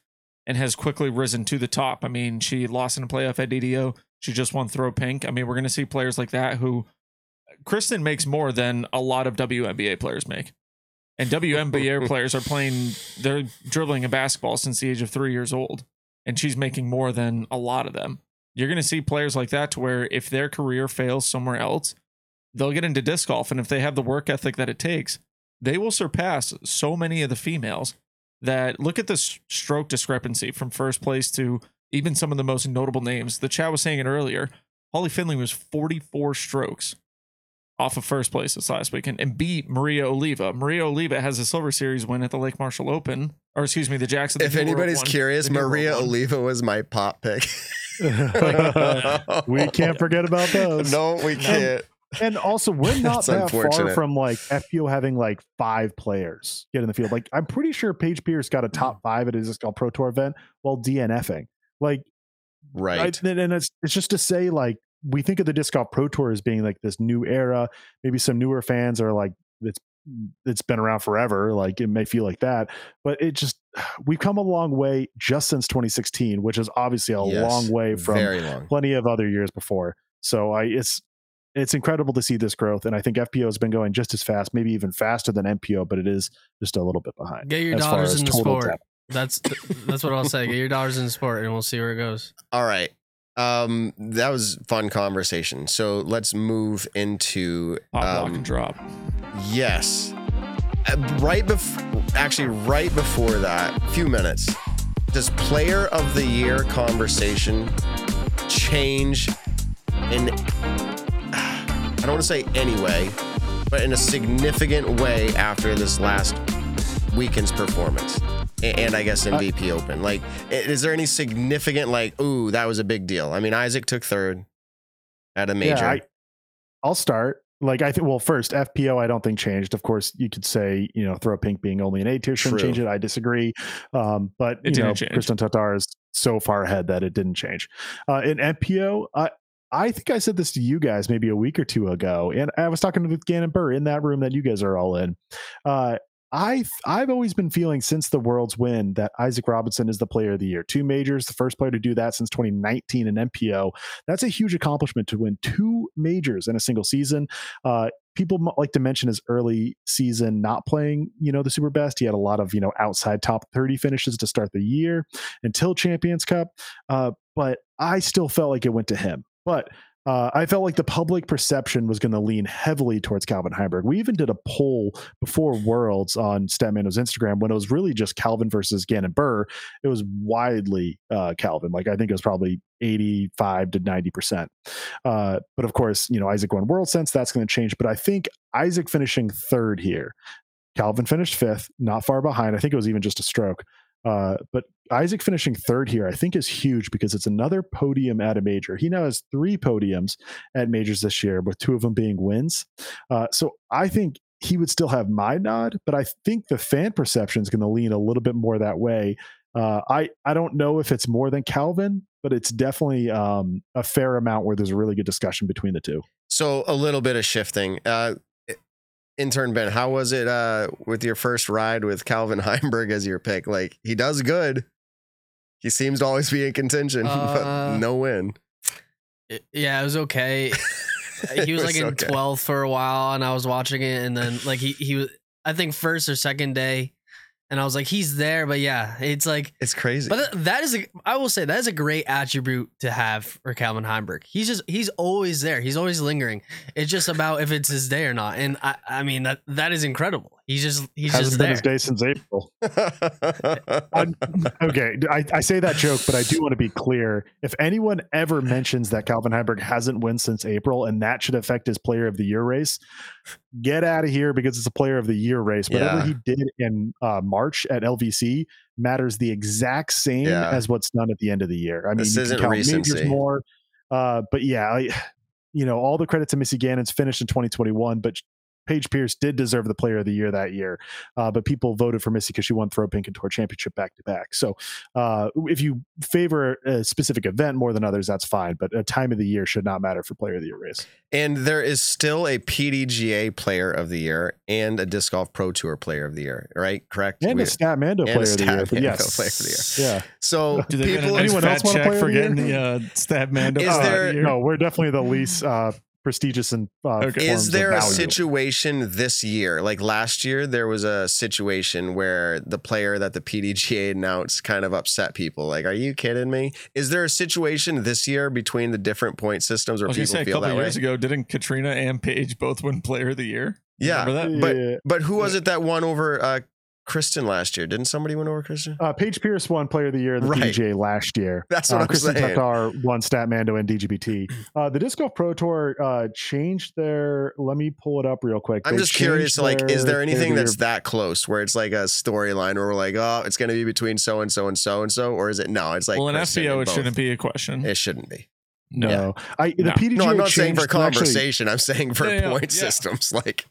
and has quickly risen to the top. I mean, she lost in a playoff at DDO. She just won throw pink. I mean, we're going to see players like that who Kristin makes more than a lot of WNBA players make. And WNBA players are playing, they're dribbling a basketball since the age of three years old. And she's making more than a lot of them. You're going to see players like that to where if their career fails somewhere else, they'll get into disc golf. And if they have the work ethic that it takes, they will surpass so many of the females that look at the stroke discrepancy from first place to even some of the most notable names. The chat was saying it earlier. Holly Finley was 44 strokes off of first place this last weekend and beat Maria Oliva. Maria Oliva has a Silver Series win at the Lake Marshall Open, or excuse me, the Jackson. the if New anybody's one, curious, the New World Maria one. Oliva was my pop pick. we can't forget about those. No, we can't. And also, we're not that far from like FPO having like five players get in the field. Like, I'm pretty sure Paige Pierce got a top mm. five at his disc golf pro tour event while DNFing. Like, Right. I- and and it's it's just to say like we think of the disc golf pro tour as being like this new era. Maybe some newer fans are like it's it's been around forever. Like it may feel like that, but it just we've come a long way just since 2016, which is obviously a Yes, long way from Very long. plenty of other years before. So I it's it's incredible to see this growth, and I think FPO has been going just as fast, maybe even faster than MPO, but it is just a little bit behind. Get your as dollars in the sport. depth. That's that's what I'll say. Get your dollars in the sport, and we'll see where it goes. All right. Um, that was fun conversation. So let's move into Pop, lock, um, and drop. Yes. Uh, Right before, actually, right before that, few minutes, does player of the year conversation change in, I don't want to say anyway, but in a significant way after this last weekend's performance? A- And I guess MVP Open. Like, is there any significant, like, ooh, that was a big deal? I mean, Isaac took third at a major. Yeah, I, I'll start. Like I think, well, first FPO, I don't think changed. Of course, you could say you know throw pink being only an A tier shouldn't True. change it. I disagree, um, but It you know didn't change. Kristin Tattar is so far ahead that it didn't change. Uh, in FPO, I I think I said this to you guys maybe a week or two ago, and I was talking with Gannon Buhr in that room that you guys are all in. Uh, I I've always been feeling since the World's win that Isaac Robinson is the player of the year. Two majors, the first player to do that since 2019 in MPO. That's a huge accomplishment to win two majors in a single season. Uh, people like to mention his early season not playing, you know, the super best. He had a lot of you know outside top 30 finishes to start the year until Champions Cup. Uh, but I still felt like it went to him. But uh, I felt like the public perception was going to lean heavily towards Calvin Heimberg. We even did a poll before Worlds on Statmando's Instagram when it was really just Calvin versus Gannon Buhr. It was widely uh, Calvin. Like I think it was probably 85 to 90 percent. Uh, but of course, you know Isaac won World Sense. That's going to change. But I think Isaac finishing third here. Calvin finished fifth, not far behind. I think it was even just a stroke. Uh, but Isaac finishing third here, I think, is huge because it's another podium at a major. He now has three podiums at majors this year, with two of them being wins. Uh, so I think he would still have my nod, but I think the fan perception is going to lean a little bit more that way. Uh, I I don't know if it's more than Calvin, but it's definitely um, a fair amount where there's a really good discussion between the two. So a little bit of shifting. Uh, intern Ben, how was it uh, with your first ride with Calvin Heimberg as your pick? Like he does good. He seems to always be in contention, Uh, but no win. It- yeah, it was okay. He was, like in okay. 12th for a while, and I was watching it, and then like he he was I think first or second day, and I was like he's there, but yeah, it's like. It's crazy. But th- that is a, I will say that is a great attribute to have for Calvin Heimberg. He's just he's always there. He's always lingering. It's just about if it's his day or not. And I, I mean that that is incredible. He's just he's Hasn't just been there. his day since April. Okay, I, I say that joke, but I do want to be clear. If anyone ever mentions that Calvin Heimberg hasn't won since April and that should affect his player of the year race, get out of here because it's a player of the year race. Whatever Yeah. he did in uh, March at LVC matters the exact same Yeah. as what's done at the end of the year. I mean, This you isn't count majors recency. more, uh, but yeah, I, you know, all the credit to Missy Gannon's finished in 2021, but Paige Pierce did deserve the player of the year that year uh, but people voted for Missy because she won Throw Pink and Tour Championship back to back. So uh, if you favor a specific event more than others, that's fine. But a time of the year should not matter for Player of the Year race. and there is still a PDGA Player of the Year and a Disc Golf Pro Tour Player of the Year, right? Correct. And We- a Statmando and a Player of the Year. Stat But Mando yes, Player of the Yeah. so Do they people. anyone else want to play for of the year? getting the uh, Statmando? Is Player of the there- Year? No, we're definitely the least uh, prestigious and uh, Okay. forms Is of there a situation this year, like last year, there was a situation where the player that the PDGA announced kind of upset people? Like, are you kidding me? Is there a situation this year between the different point systems I where was gonna people say a feel couple that way? years ago, didn't Catrina and Paige both win Player of the Year? Yeah, Remember that? but- Yeah. But who was it that won over uh, Kristin last year? Didn't somebody win over Kristin? Uh, Paige Pierce won Player of the Year of the Right. PGA last year. That's what uh, I'm Kristin saying. Tattar won Statmando and DGPT. Uh, the Disc Golf Pro Tour uh, changed their. Let me pull it up real quick. I'm They just curious, changed like, is there anything that's Year- that close where it's like a storyline where we're like, oh, it's going to be between so and so and so and so, or is it no? It's like well, in Kristin FPO, it both. shouldn't be a question. It shouldn't be. no. no? I the No. PDGA No, I'm not saying for changed- actually, conversation. I'm saying for Yeah, yeah, point yeah. systems. Like,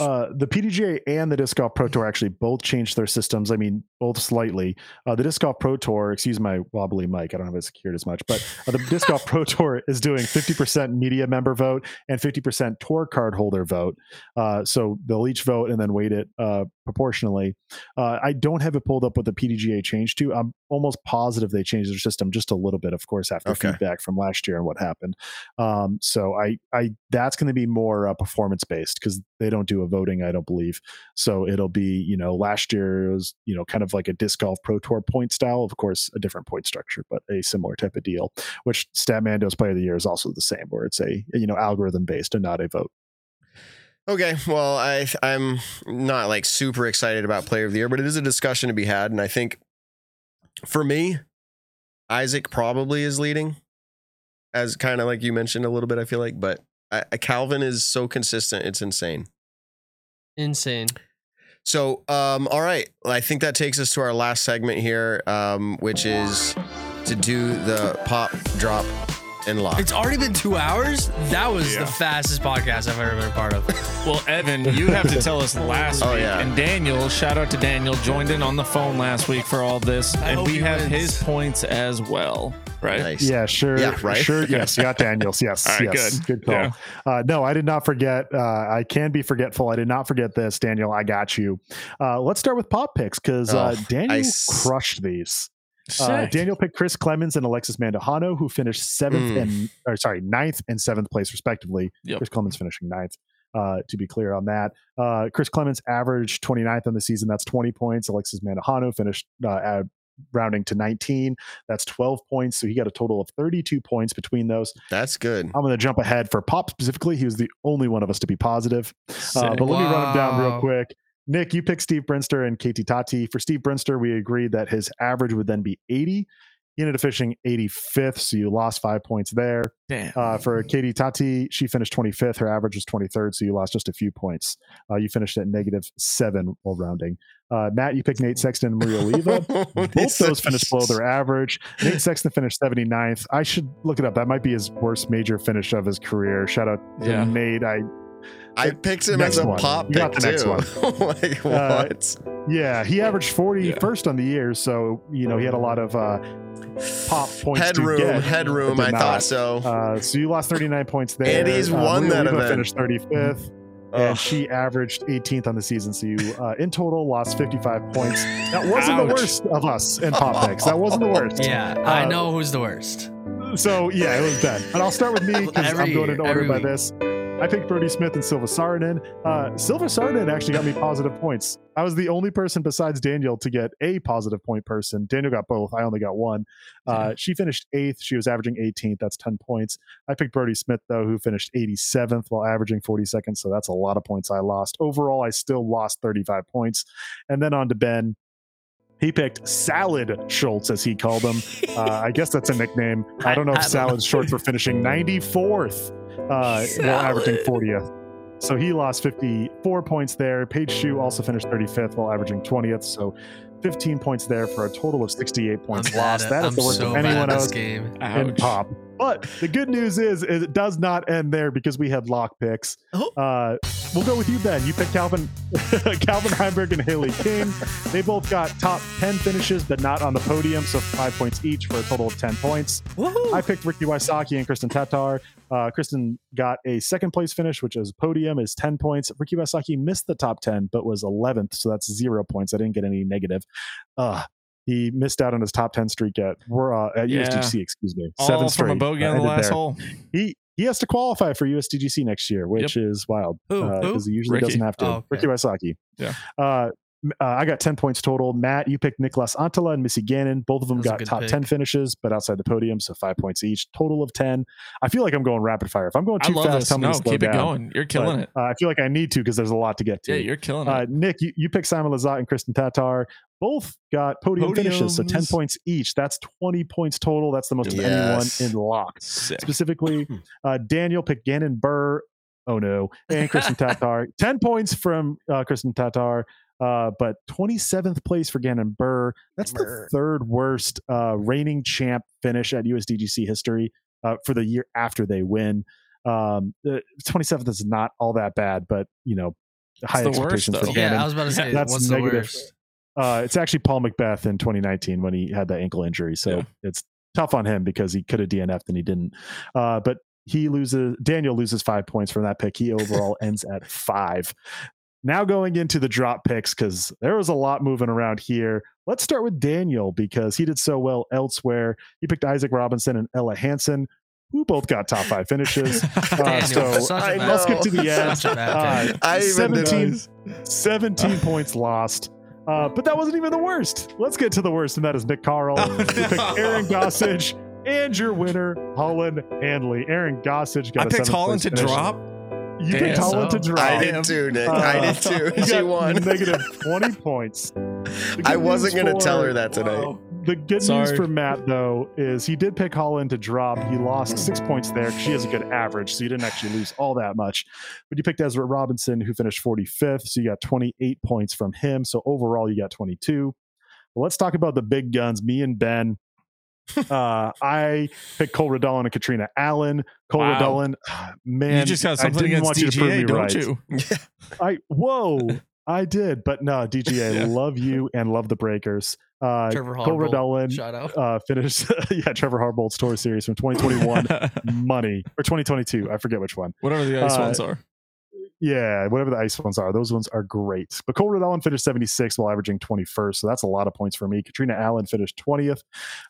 uh, the PDGA and the Disc Golf Pro Tour actually both changed their systems. I mean, both slightly. Uh, the Disc Golf Pro Tour, excuse my wobbly mic, I don't have it secured as much, but uh, the Disc Golf Pro Tour is doing 50% media member vote and 50% tour card holder vote. Uh, so they'll each vote and then weight it uh, proportionally. Uh, I don't have it pulled up what the PDGA changed to. I'm almost positive they changed their system just a little bit, of course, after Okay. feedback from last year and what happened. Um, so I, I that's going to be more uh, performance based because they don't do a voting, I don't believe. So it'll be, you know, last year was, you know, kind of like a disc golf pro tour point style, of course, a different point structure, but a similar type of deal. Which Statmando's Player of the Year is also the same, where it's a you know algorithm based and not a vote. Okay, well, I I'm not like super excited about Player of the Year, but it is a discussion to be had, and I think for me, Isaac probably is leading, as kind of like you mentioned a little bit. I feel like, but I, Calvin is so consistent, it's insane. Insane. So, um, all right. I think that takes us to our last segment here, um, which is to do the pop, drop, and lock. It's already been two hours. That was Yeah. the fastest podcast I've ever been a part of. Well, Evan, you have to tell us last Oh, week. yeah. And Daniel, shout out to Daniel, joined in on the phone last week for all this. I and hope we he have wins. his points as well, right? nice. Yeah, sure. Yeah, right? Sure. Yes, you got Daniels. Yes. All right, yes. good. Good, call. Yeah. Uh, no, I did not forget. Uh, I can be forgetful. I did not forget this, Daniel. I got you. Uh, let's start with pop picks because uh, Oh, Daniel I s- crushed these. Uh, Daniel picked Chris Clemens and Alexis Mandujano, who finished seventh Mm. and or sorry, ninth and seventh place respectively. Yep. Chris Clemens finishing ninth. Uh, to be clear on that, uh, Chris Clemens averaged 29th on the season. That's 20 points. Alexis Mandujano finished uh, at, rounding to 19. That's 12 points. So he got a total of 32 points between those. That's good. I'm going to jump ahead for Pop specifically. He was the only one of us to be positive. Uh, Sick. but let me run him down real quick. Nick, you picked Steve Brinster and Katie Tati. For Steve Brinster, we agreed that his average would then be 80. He ended up finishing 85th, so you lost five points there. Damn. Uh, for Katie Tati, she finished 25th. Her average was 23rd, so you lost just a few points. Uh, you finished at negative seven while rounding. Uh, Matt, you picked Nate Sexton and Maria Oliva. Both those finished below their average. Nate Sexton finished 79th. I should look it up. That might be his worst major finish of his career. Shout out to Yeah. Nate. I I picked him Next as a one. pop You pick got the next too. one. like Uh, what? yeah, he averaged 41st Yeah. on the year, so you know he had a lot of uh, pop points to headroom, get. headroom. but I did thought so. Uh, so you lost 39 points there. And he's Uh, won Maria that Oliva event. Finished 35th, Ugh. and she averaged 18th on the season. So you, uh, in total, lost 55 points. That wasn't the worst of us in pop picks. That wasn't the worst. Yeah, I Uh, know who's the worst. So yeah, it was bad. And I'll start with me because I'm going in year, order every by week. this. I picked Brody Smith and Silva Saarinen. Uh, Silva Saarinen actually got me positive points. I was the only person besides Daniel to get a positive point person. Daniel got both. I only got one. Uh, she finished eighth. She was averaging 18th. That's 10 points. I picked Brody Smith, though, who finished 87th while averaging 42nd. So that's a lot of points I lost. Overall, I still lost 35 points. And then on to Ben. He picked Salad Schultz, as he called him. Uh, I guess that's a nickname. I don't know I- if I don't Salad's short for finishing 94th uh, while averaging 40th. So he lost 54 points there. Paige Shue also finished 35th while averaging 20th. So 15 points there for a total of 68 points I'm lost. at- That is I'm the worst so of anyone else game. in pop. But the good news is, is it does not end there because we have lock picks. Oh. Uh, we'll go with you, Ben. You picked Calvin, Calvin Heimberg and Haley King. They both got top 10 finishes, but not on the podium. So five points each for a total of 10 points. Woohoo! I picked Ricky Wysocki and Kristin Tattar. Uh, Kristin got a second place finish, which is podium, is 10 points. Ricky Wysocki missed the top 10, but was 11th. So that's zero points. I didn't get any negative. Uh, he missed out on his top 10 streak at, uh, at Yeah. USDC, excuse me. All Seven from straight. a bogey uh, on the last there. hole. He he has to qualify for USDGC next year, which is wild because he usually Ricky. doesn't have to. Oh, okay. Ricky Wysocki. Yeah. Uh, uh, I got 10 points total. Matt, you picked Niklas Anttila and Missy Gannon. Both of them got top pick. 10 finishes, but outside the podium, so five points each. Total of 10. I feel like I'm going rapid fire. If I'm going too fast, tell me No, to slow keep it going. You're killing But, it. Uh, I feel like I need to because there's a lot to get to. Yeah, you're killing Uh, it. Nick, you, you picked Simon Lizotte and Kristin Tattar. Both got podium finishes, so 10 points each. That's 20 points total. That's the most of anyone in lock. Sick. Specifically, uh, Daniel picked Gannon Buhr. Oh no, and Kristin Tattar. 10 points from uh, Kristin Tattar. Uh, but 27th place for Gannon Buhr. That's the third worst uh, reigning champ finish at USDGC history uh, for the year after they win. Um, the 27th is not all that bad, but you know, high the worst, expectations for. Gannon. Yeah, I was about to say, That's what's negative. The worst? Uh, it's actually Paul McBeth in 2019 when he had that ankle injury. So Yeah. it's tough on him because he could have DNF'd and he didn't. Uh, but he loses, Daniel loses five points from that pick. He overall ends at five. Now going into the drop picks because there was a lot moving around here. Let's start with Daniel because he did so well elsewhere. He picked Isaac Robinson and Ella Hansen, who both got top five finishes. Uh, so such a I bad know. I'll skip to the end. Such a bad Uh. I 17, 17 points lost. Uh, but that wasn't even the worst. Let's get to the worst, and that is Nick Carl. Oh, no. Aaron Gossage and your winner, Holyn Handley. Aaron Gossage got I a picked seventh Holyn to finish. drop. You Damn. picked Holyn So- to drop. I did too, Nick. Uh, I did too. She won. negative 20 points. I wasn't going to tell her that tonight. The good news for Matt, though, is he did pick Holyn to drop. He lost six points there. She has a good average, so you didn't actually lose all that much. But you picked Ezra Robinson, who finished 45th, so you got 28 points from him. So overall, you got 22. Well, let's talk about the big guns. Me and Ben. uh, I picked Cole Redalen and Catrina Allen. Cole Wow. Redalen, man, you just got I something didn't against want you to prove DGA, me don't right. you? I whoa, I did, but no, DGA, Yeah. love you and love the Breakers. Uh, Trevor Cole Harbolt, Redalen Shout out. uh, finished, yeah, Trevor Harbolt's tour series from 2021, money or 2022, I forget which one. Whatever the ice Uh, ones are. Yeah, whatever the ice ones are, those ones are great. But Cole Redalen finished 76 while averaging 21st, so that's a lot of points for me. Catrina Allen finished 20th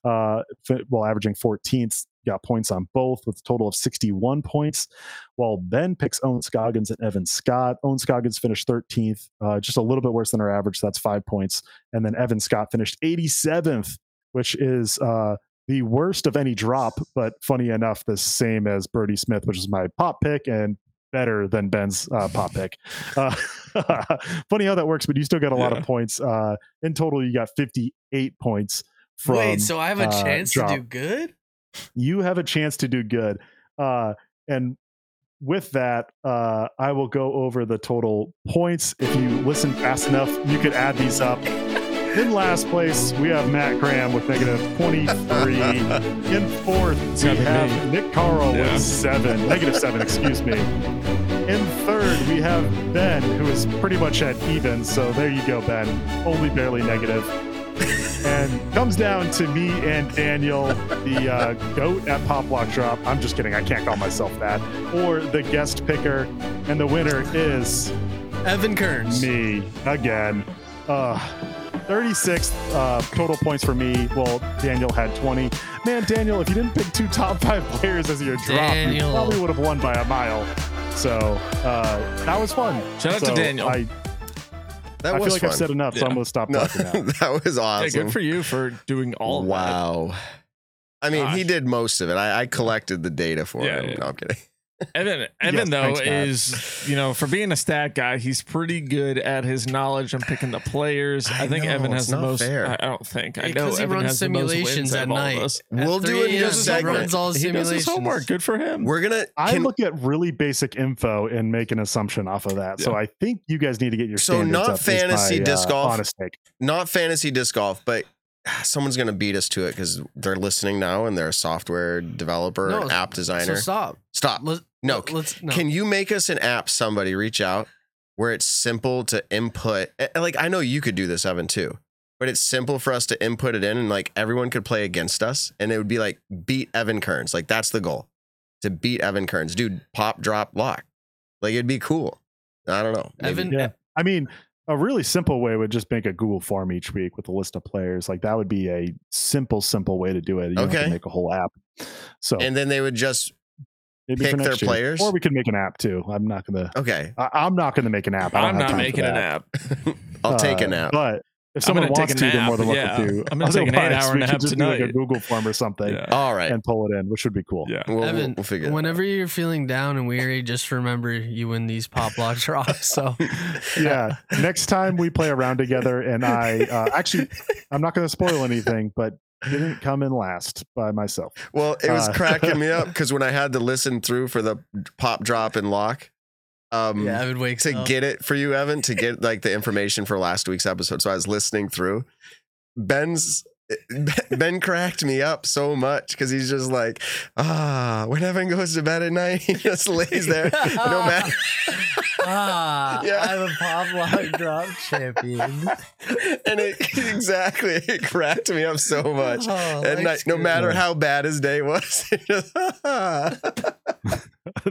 uh, fi- while averaging 14th. Got points on both with a total of 61 points. While Ben picks Ohn Scoggins and Evan Scott. Ohn Scoggins finished 13th, uh, just a little bit worse than our average. So that's five points. And then Evan Scott finished 87th, which is uh, the worst of any drop, but funny enough, the same as Brodie Smith, which is my pop pick and better than Ben's uh, pop pick. Uh, funny how that works, but you still got a lot of points. Uh, in total, you got 58 points from. Wait, so I have a uh, chance to do good? You have a chance to do good. Uh, and with that, uh, I will go over the total points. If you listen fast enough, you could add these up. In last place, we have Matt Graham with negative 23. In fourth, we have Nick Carl Yeah. with seven, negative seven, excuse me. In third, we have Ben, who is pretty much at even. So there you go, Ben. Only barely negative. And comes down to me and Daniel, the uh, goat at Pop Lock Drop. I'm just kidding. I can't call myself that. Or the guest picker. And the winner is Evan Kearns. me again. Uh, 36 uh, total points for me. Well, Daniel had 20. Man, Daniel, if you didn't pick two top five players as your drop, you probably would have won by a mile. So uh, that was fun. Shout out to Daniel. I, That I was feel like fun. I've said enough, so I'm going to stop no, talking now. that was Yeah, awesome. good for you for doing all of that. wow. I mean, he did most of it. I, I collected the data for Yeah, him. yeah. No, I'm kidding. Evan, Evan though thanks, is you know for being a stat guy, he's pretty good at his knowledge on picking the players. I, I think know, Evan has the most. fair. I, I don't think. I Yeah, know 'cause he Evan runs has the most wins simulations out at of all of night. At We'll do it in a.m., this he segment. runs all his He does his homework. Good for him. We're gonna. I can- look at really basic info and make an assumption off of that. So I think you guys need to get your So not up, fantasy my, disc uh, golf? Honest take. not fantasy disc golf, but someone's gonna beat us to it because they're listening now and they're a software developer, No, an app So designer. stop. Stop. Let, No, let's no. Can you make us an app? Somebody reach out where it's simple to input. eh, Like I know you could do this, Evan, too. But it's simple for us to input it in, and like everyone could play against us, and it would be like beat Evan Kearns. Like that's the goal, to beat Evan Kearns, dude. Pop, drop, lock. Like it'd be cool. I don't know. Maybe. Evan, Yeah. I mean, a really simple way would just make a Google form each week with a list of players. Like that would be a simple, simple way to do it. You don't have Okay. to make a whole app. So and then they would just Maybe Pick for their next year. players? or we could make an app too. I'm not gonna. Okay, I, I'm not gonna make an app. I don't I'm have not time making an app. I'll take a Uh, nap. But if someone gonna take wants a to, they're more than nap, welcome yeah. to. I'm gonna take an Otherwise, eight-hour nap could just do like a. Google form or something Yeah. All right, and pull it in, which would be cool. Yeah. we'll, we'll, Evan, we'll figure it. whenever you're feeling down and weary, just remember you win these pop lock drops. So yeah. Next time we play around together, and I uh, actually, I'm not going to spoil anything, but didn't come in last by myself. Well, it was Uh, cracking me up because when I had to listen through for the pop, drop, and lock, um, yeah, Evan wakes to up. get it for you, Evan, to get like the information for last week's episode. So I was listening through. Ben's Ben cracked me up so much because he's just like, ah, when Evan goes to bed at night, he just lays there. no matter. ah, Yeah. I'm a pop lock drop champion. and it exactly it cracked me up so much. Oh, and that's no good. matter how bad his day was, it, just,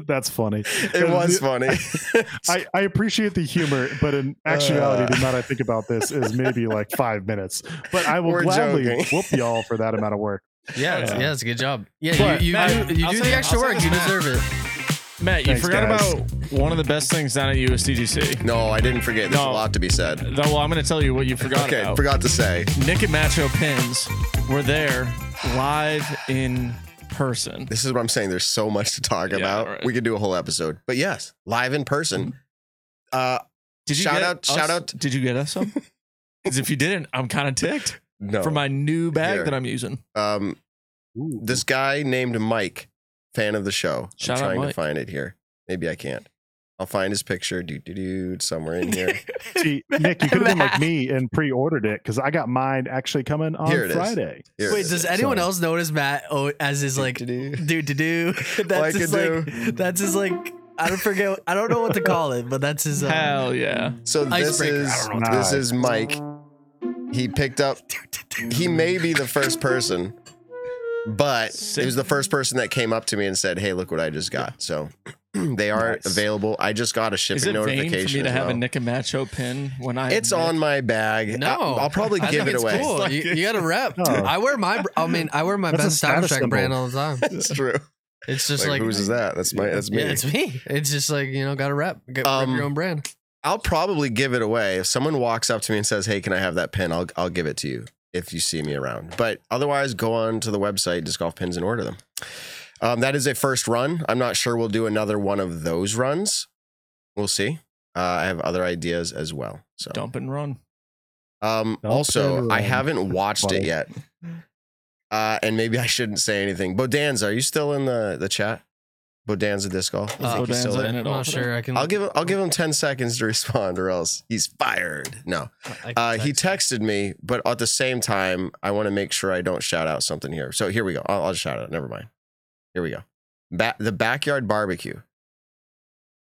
That's funny. it was funny. I, I appreciate the humor, but in actuality, the amount I think about this is maybe like five minutes. But I will We're gladly joking. whoop y'all for that amount of work. Yeah, it's, Yeah. yeah, it's a good job. Yeah, But- you, you, Matt, do, you do say- the extra I'll work. You Matt. deserve it. Matt, you Thanks, forgot guys. about one of the best things down at USDGC. no, I didn't forget. There's a lot to be said. Though, Well, I'm going to tell you what you forgot Okay, about. forgot to say. Nick and Macho pins were there live in person. This is what I'm saying. There's so much to talk Yeah, about. right. We could do a whole episode. But yes, live in person. Uh Did you Shout get out- us- shout out- Did you get us some? Because if you didn't, I'm kind of ticked no. for my new bag Here. that I'm using. um this guy named Mike, fan of the show. Shout I'm out trying to Mike. find it here. Maybe I can't. I'll find his picture. Do do do somewhere in here. See, Nick, you could have been like me and pre-ordered it because I got mine actually coming on Here it is. Friday. Here it Wait, is. does anyone So- else notice Matt oh, as his like do Do-do-do. to do? That's Like his a like. That's his like. I don't forget. I don't know what to call it, but that's his. Uh, Hell yeah. So this Icebreaker. is I don't know. this is Mike. He picked up. He may be the first person, but it was the first person that came up to me and said, "Hey, look what I just got." So they are Nice. available. I just got a shipping Is shipping it vain for notification. me to as have a well. Nick and Macho pin when I? It's on my bag. No, I'll, I'll probably I give think it it's away. Cool. Like you, you got to rep. Oh. I wear my. I mean, I wear my That's a best Star status Trek symbol. brand all the time. It's true. It's just like, like, whose is that? That's my. That's me. Yeah, it's me. It's just like you know, got to rep. Get, rep Um, your own brand. I'll probably give it away if someone walks up to me and says, "Hey, can I have that pin?" I'll I'll give it to you if you see me around. But otherwise, go on to the website Disc Golf Pins and order them. Um, that is a first run. I'm not sure we'll do another one of those runs. We'll see. Uh, I have other ideas as well. So, dump and run. um, Dump also, and I haven't watched it yet, uh, and maybe I shouldn't say anything. Bodanza, are you still in the the chat? Bodanza Disc Golf. Uh, Think still Bodanza in it I'm all not today. sure. I can. I'll give him. I'll give him ten seconds to respond, or else he's fired. No. I can Uh, he texted me, but at the same time, I want to make sure I don't shout out something here. So here we go. I'll, I'll just shout out. Never mind. Here we go. Ba- the backyard barbecue.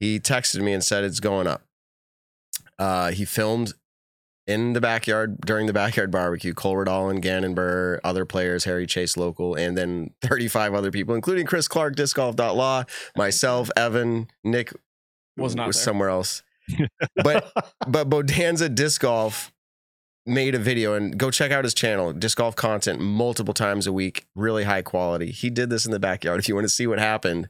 He texted me and said it's going up. Uh, he filmed in the backyard during the backyard barbecue. Cole Redalen and Gannon Buhr, other players, Harry Chase local, and then 35 other people, including Chris Clark, Disc Golf Law, myself, Evan, Nick Was not there. somewhere else. But but Bodanza Disc Golf made a video and go check out his channel, disc golf content multiple times a week, really high quality. He did this in the backyard. If you want to see what happened,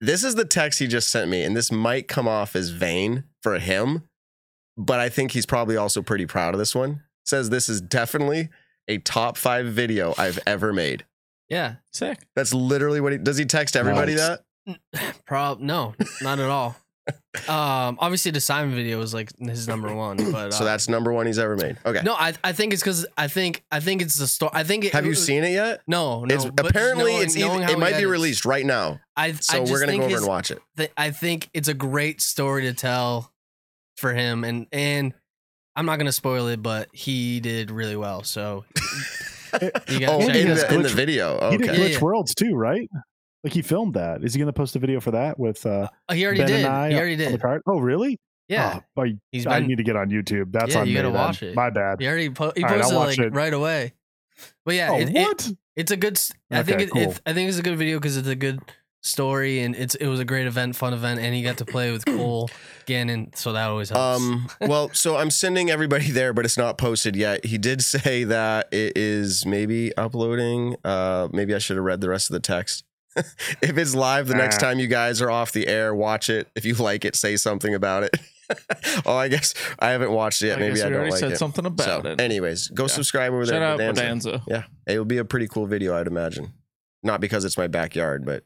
this is the text he just sent me, and this might come off as vain for him, but I think he's probably also pretty proud of this one. Says this is definitely a top five video I've ever made. Yeah. Sick. That's literally what he does. He text everybody Nice. that. Prob no, not at all. Um, obviously the Simon video was like his number one, but uh, So that's number one he's ever made. Okay. no. I I think it's because I think I think it's the story. I think it, Have you it- seen it yet? No, no. it's apparently knowing- it's knowing even, it he might be released right now. I, So I just we're gonna think go over his- and watch it. th- I think it's a great story to tell for him, and and I'm not gonna spoil it, but he did really well. So you got oh, Andy in has the, in the glitch- video. He did Okay. Yeah, Glitch yeah. Worlds too, right? Like he filmed that. Is he going to post a video for that with uh, he already Ben did. and I He already on the did. card? Oh, really? Yeah, Oh, I, he's I need to get on YouTube. That's Yeah, on you me gotta then. watch it. My bad. He already po- he All right, I'll posted watch like it. right away. But yeah, oh, it, it- what? it's a good. s- I think Okay, it, cool. it, I think it's a good video because it's a good story and it's it was a great event, fun event, and he got to play with Cole Gannon, so that always helps. Um, well, so I'm sending everybody there, but it's not posted yet. He did say that it is maybe uploading. Uh, maybe I should have read the rest of the text. if it's live the next Ah. time you guys are off the air, watch it. If you like it, say something about it. oh, I guess I haven't watched it yet. I Maybe I don't like said it. something about so, it. anyways, go Yeah. subscribe over Shout there. out Bodanza. Bodanza. Yeah, it will be a pretty cool video, I'd imagine. Not because it's my backyard, but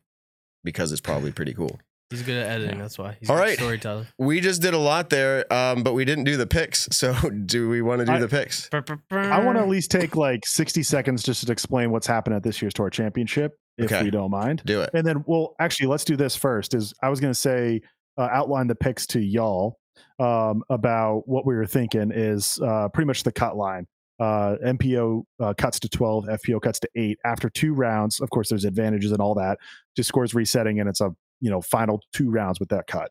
because it's probably pretty cool. He's good at editing. Yeah. That's why. He's All a good right. storyteller. We just did a lot there, um, but we didn't do the picks. So, do we want to do I- the picks? I want to at least take like 60 seconds just to explain what's happened at this year's tour championship, if Okay. we don't mind. Do it. And then, well, actually, let's do this first. Is I was going to say uh, outline the picks to y'all um, about what we were thinking is uh, pretty much the cut line. Uh, MPO uh, cuts to 12, FPO cuts to eight. After two rounds, of course, there's advantages and all that. Just scores resetting, and it's a you know final two rounds with that cut.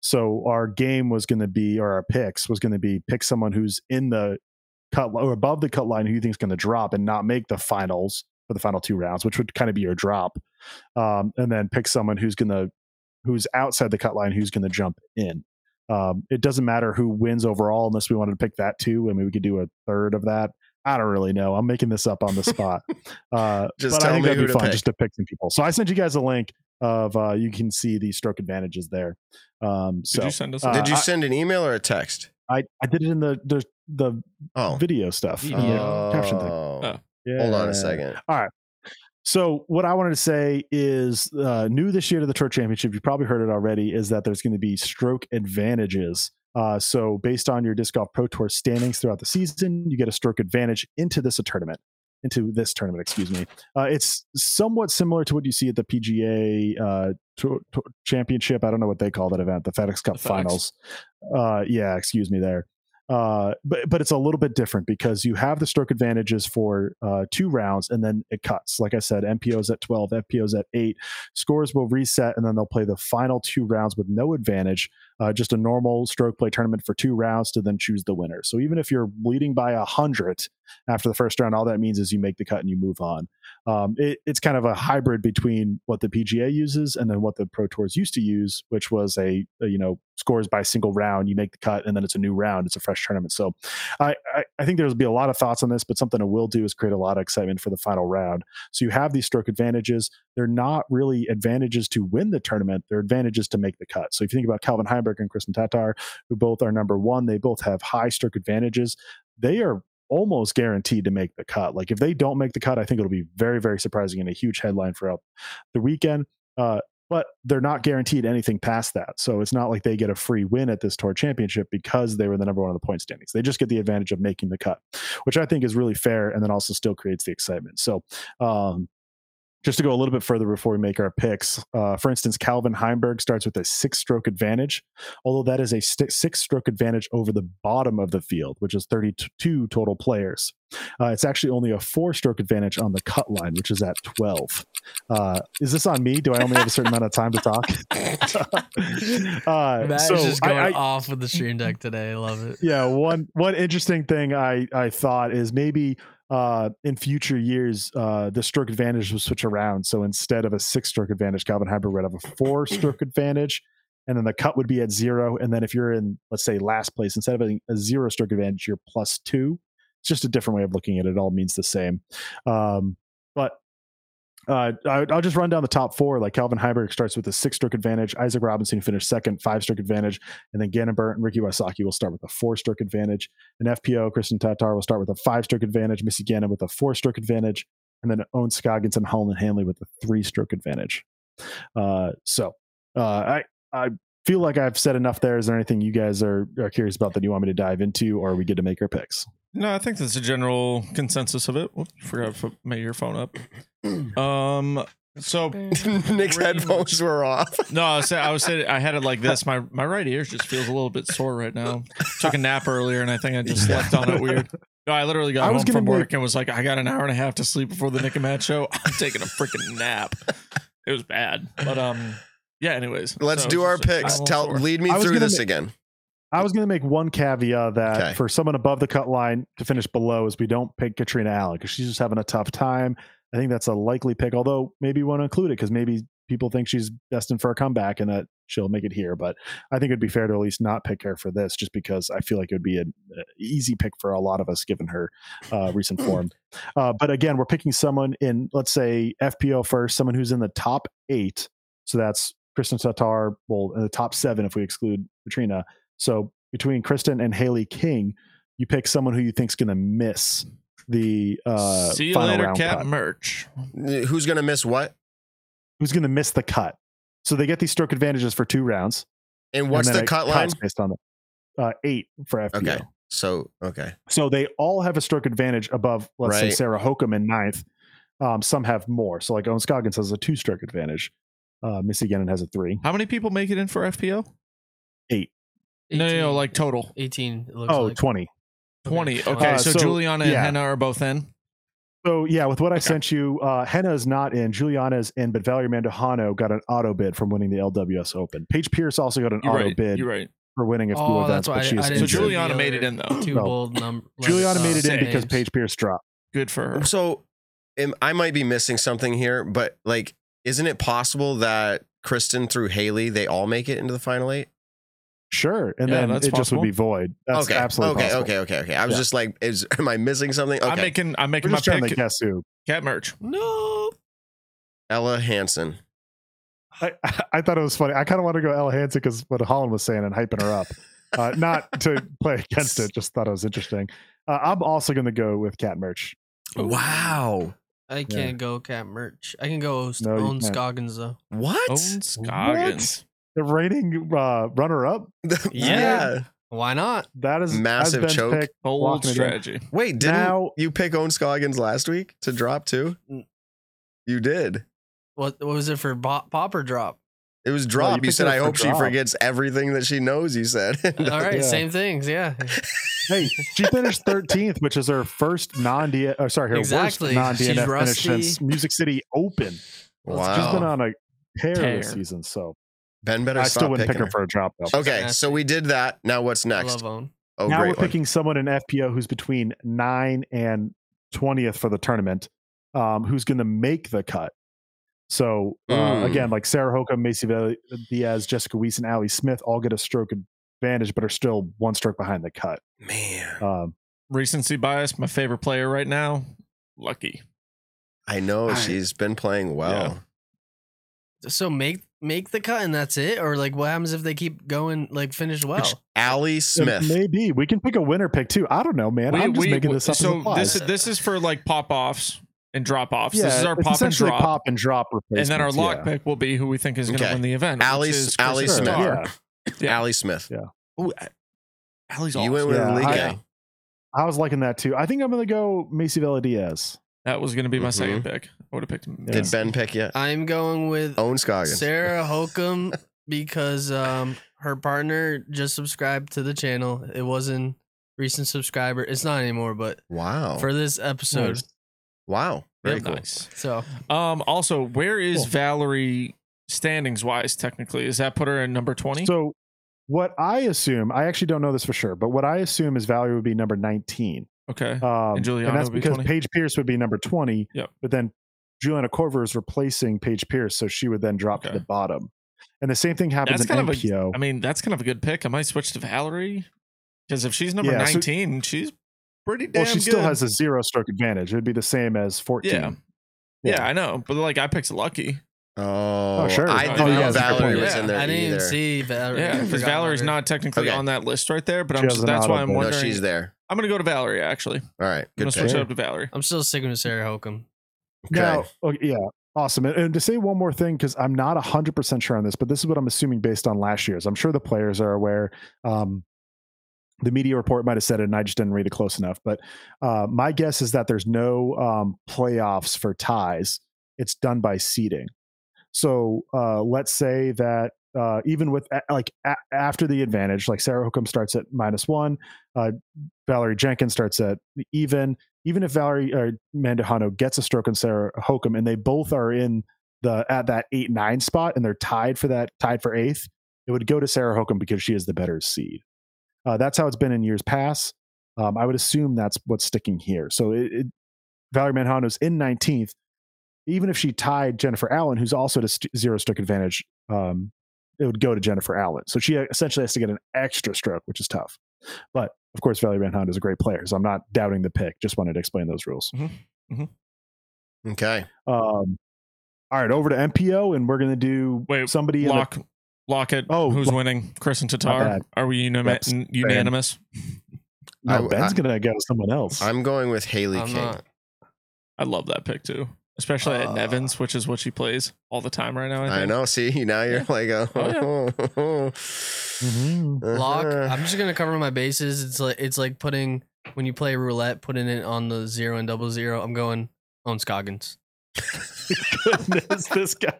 So our game was going to be, or our picks was going to be, pick someone who's in the cut or above the cut line who you think is going to drop and not make the finals for the final two rounds, which would kind of be your drop, um, and then pick someone who's going to who's outside the cut line who's going to jump in. Um, it doesn't matter who wins overall unless we wanted to pick that too. I mean, we could do a third of that. I don't really know. I'm making this up on the spot. Uh, Just but tell I think me that'd who be fun pick. just to pick some people. So I sent you guys a link of uh, you can see the stroke advantages there. Um, Did you send us? uh, Did you send an email or a text? I, I did it in the the, the Oh, video stuff. Video. uh, caption thing. Oh. Oh. Hold on a second. So what I wanted to say is uh, new this year to the Tour Championship. You probably heard it already. Is that there's going to be stroke advantages. Uh, so based on your disc golf pro tour standings throughout the season, you get a stroke advantage into this tournament. Into this tournament, excuse me. Uh, it's somewhat similar to what you see at the PGA uh, Tour, Tour Championship. I don't know what they call that event, the FedEx Cup The Finals. Uh, yeah, excuse me there. Uh, but but it's a little bit different because you have the stroke advantages for uh, two rounds and then it cuts. Like I said, MPO's at 12, FPO's at 8. Scores will reset and then they'll play the final two rounds with no advantage. Uh, just a normal stroke play tournament for two rounds to then choose the winner. So even if you're leading by a hundred after the first round, all that means is you make the cut and you move on. Um, it, it's kind of a hybrid between what the PGA uses and then what the Pro Tours used to use, which was a, a, you know scores by single round. You make the cut and then it's a new round. It's a fresh tournament. So I, I, I think there'll be a lot of thoughts on this, but something it will do is create a lot of excitement for the final round. So you have these stroke advantages. They're not really advantages to win the tournament. They're advantages to make the cut. So if you think about Calvin Heimburg and Kristin Tattar, who both are number one, they both have high stroke advantages. They are almost guaranteed to make the cut. Like if they don't make the cut, I think it'll be very, very surprising and a huge headline for the weekend. Uh, but they're not guaranteed anything past that. So it's not like they get a free win at this tour championship because they were the number one on the point standings. They just get the advantage of making the cut, which I think is really fair and then also still creates the excitement. So, um, just to go a little bit further before we make our picks, uh, for instance, Calvin Heimburg starts with a six stroke advantage, although that is a st- six stroke advantage over the bottom of the field, which is 32 total players. Uh, it's actually only a four stroke advantage on the cut line, which is at 12. Uh, is this on me? Do I only have a certain amount of time to talk? uh, Matt's so just I- going I- off with the stream deck today. I love it. yeah one one interesting thing i i thought is maybe uh in future years uh the stroke advantage will switch around. So instead of a six stroke advantage calvin Heimburg would have a four stroke advantage and then the cut would be at zero. And then if you're in let's say last place instead of having a zero stroke advantage you're plus two. It's just a different way of looking at it. It all means the same. Um uh, I, I'll just run down the top four. Like Calvin Heimburg starts with a six stroke advantage. Isaac Robinson finished second, five stroke advantage. And then Gannon and Ricky Wysocki will start with a four stroke advantage. And FPO, Kristin Tattar will start with a five stroke advantage. Missy Gannon with a four stroke advantage. And then Ohn Scoggins and Holyn Handley with a three stroke advantage. Uh, so uh, I, I feel like I've said enough there. Is there anything you guys are, are curious about that you want me to dive into, or are we good to make our picks? No, I think that's a general consensus of it. Whoops, forgot to put my earphone up. Um, so Nick's headphones were off. no, I was saying, I was saying I had it like this. My my right ear just feels a little bit sore right now. Took a nap earlier, and I think I just slept on it weird. No, I literally got I was home gonna from work and was like, I got an hour and a half to sleep before the Nick and Matt show. I'm taking a freaking nap. It was bad, but um, yeah. Anyways, Let's so do it's our just a picks. little Tell, sore. lead me I was through gonna this ma- again. I was going to make one caveat that Okay. for someone above the cut line to finish below is we don't pick Catrina Allen because she's just having a tough time. I think that's a likely pick, although maybe we want to include it because maybe people think she's destined for a comeback and that she'll make it here. But I think it'd be fair to at least not pick her for this, just because I feel like it would be an uh, easy pick for a lot of us given her uh, recent form. Uh, but again, we're picking someone in, let's say FPO first, someone who's in the top eight. So that's Kristin Tattar, well, in the top seven if we exclude Catrina. So between Kristin and Hailey King, you pick someone who you think's going to miss the uh, See you final later, round Cat cut. merch. Who's gonna miss what? Who's going to miss the cut? So they get these stroke advantages for two rounds. And what's and the cut line? based on the uh, eight for FPO. Okay. So okay. So they all have a stroke advantage above, let's say, Sarah Hokom in ninth. Um, some have more. So like Ohn Scoggins has a two stroke advantage. Uh, Missy Gannon has a three. How many people make it in for FPO? Eight. No, no, no, like total 18. It looks Oh, like. 20. 20. Okay, Uh, so, so, Juliana and yeah. Henna are both in. So yeah, with what I sent you, uh, Henna is not in, Juliana's in, but Valerie Mandujano got an auto bid from winning the LWS Open. Paige Pierce also got an You're auto right. bid You're right. for winning a few Oh, events, that's why but I, she I So Juliana made it in, though. Two No. bold number. Juliana made it in Same. because Paige Pierce dropped. Good for her. So am, I might be missing something here, but like, isn't it possible that Kristin through Hailey they all make it into the final eight? Sure, and Yeah, then it that's just would be void. That's okay. absolutely okay. possible. Okay. Okay. Okay. I was Yeah. just like, is am I missing something? Okay. I'm making I'm We're making my just trying to pick. guess who. Kat Mertsch. No. Ella Hansen. I, I thought it was funny. I kind of want to go Ella Hansen because what Holyn was saying and hyping her up. Uh, not to play against it, just thought it was interesting. Uh, I'm also going to go with Kat Mertsch. Wow. I can't go Kat Mertsch. I can go No, own. Scoggins though. What? Ohn Scoggins. The reigning uh, runner up. yeah. Why not? That is Massive has choke. pick. Bold Locking it in. strategy. Wait, didn't Now- you pick Ohn Scoggins last week to drop too? You did. What, what was it for Bo- pop or drop? It was you drop. you, picked said, I for hope she forgets everything that she knows. You said. All right, Yeah. same things. Yeah. Hey, she finished 13th, which is her first non D. Oh, sorry, her Exactly. worst non She's DNF finish rusty. since Music City Open. Wow. She's been on a tear, Tear. this season, so Ben better I stop still wouldn't pick picking her for a drop though. Okay, so we did that. Now what's next? love own. Oh, now great we're one. picking someone in FPO who's between nine and twentieth for the tournament, um, who's going to make the cut. So uh, Mm. again, like Sarah Hoka, Macie Diaz, Jessica Weiss, and Ali Smith all get a stroke advantage, but are still one stroke behind the cut. Man, Um, Recency bias. My favorite player right now. Lucky. I know I- she's been playing well. So make make the cut and that's it, or like what happens if they keep going like finish well? Allie Smith. maybe we can pick a winner pick too. I don't know, man. I'm just making this up. so it flies. this this is for like pop offs and drop offs. yeah, this is our pop and drop. pop and drop and then our lock yeah. pick will be who we think is going to Okay. win the event. which Allie- is Allie Smith. Starr. Yeah. Yeah. Allie Smith. Ooh, Allie's You went with Yeah, Ligue. I- I was liking that too. I think I'm going to go Macie Velediaz. that was going to be my Mhm. second pick. I would have picked him. Did Ben pick yet? I'm going with Ohn Scoggins. Sarah Hokom because um her partner just subscribed to the channel. It wasn't recent subscriber. It's not anymore, but Wow. for this episode. Nice. wow. Very Yeah, cool. nice. So Um. Also, where is Cool. Valerie standings wise? Technically, is that put her in number twenty? So what I assume, I actually don't know this for sure, but what I assume is Valerie would be number 19. okay. Um, And Juliana that's would be because 20? Paige Pierce would be number 20. Yep. But then Juliana Korver is replacing Paige Pierce, so she would then drop Okay. to the bottom. And the same thing happens That's in kind of MPO. a. I mean, that's kind of a good pick. I might switch to Valerie because if she's number Yeah, so- nineteen, she's pretty damn well, she good. still has a zero stroke advantage. It would be the same as 14. Yeah. Yeah, I know, but like I picked Lucky. Oh, oh sure. I uh, Oh, didn't yeah, know that's a good Valerie was Yeah, in there I didn't either. even see Valerie. Yeah, because Valerie's her. not technically Okay. on that list right there, but I'm just, that's why I'm bid. No, she's there. I'm gonna go to Valerie. Actually, all right I'm All right. gonna Good switch pick. it up to Valerie. I'm still sticking with Sarah Hokom. Now, okay, yeah, awesome. And, and to say one more thing, because I'm not 100% sure on this, but this is what I'm assuming based on last year's. I'm sure the players are aware. Um, the media report might have said it, and I just didn't read it close enough. But uh, my guess is that there's no um, playoffs for ties. It's done by seeding. So uh, let's say that uh, even with like a- after the advantage, like Sarah Hokom starts at minus one, uh, Valerie Jenkins starts at even. Even if Valerie or Mandujano gets a stroke on Sarah Hokom, and they both are in the at that eight nine spot, and they're tied for that tied for eighth, it would go to Sarah Hokom because she is the better seed. Uh, that's how it's been in years past. Um, I would assume that's what's sticking here. So it, it, Valerie Mandujano's in 19th. Even if she tied Jennifer Allen, who's also at st- zero stroke advantage, um, it would go to Jennifer Allen. So she essentially has to get an extra stroke, which is tough. But of course, Valley Van Hunt is a great player, so I'm not doubting the pick. Just wanted to explain those rules. Okay. Um, all right, over to MPO, and we're gonna do Wait, somebody in the- Lock, lock it. Oh, who's lock- winning? Kristin Tattar. Are we unima- n- unanimous? no, I- Ben's I- gonna go with someone else. I'm going with Hailey I'm King. not. I love that pick too, especially at Uh, Nevins, which is what she plays all the time right now. I, think. I know. See, now you're like, oh, Oh, Mhm. Lock. uh-huh. I'm just gonna cover my bases. It's like it's like putting when you play roulette, putting it on the zero and double zero. I'm going on Scoggins. Goodness, this guy.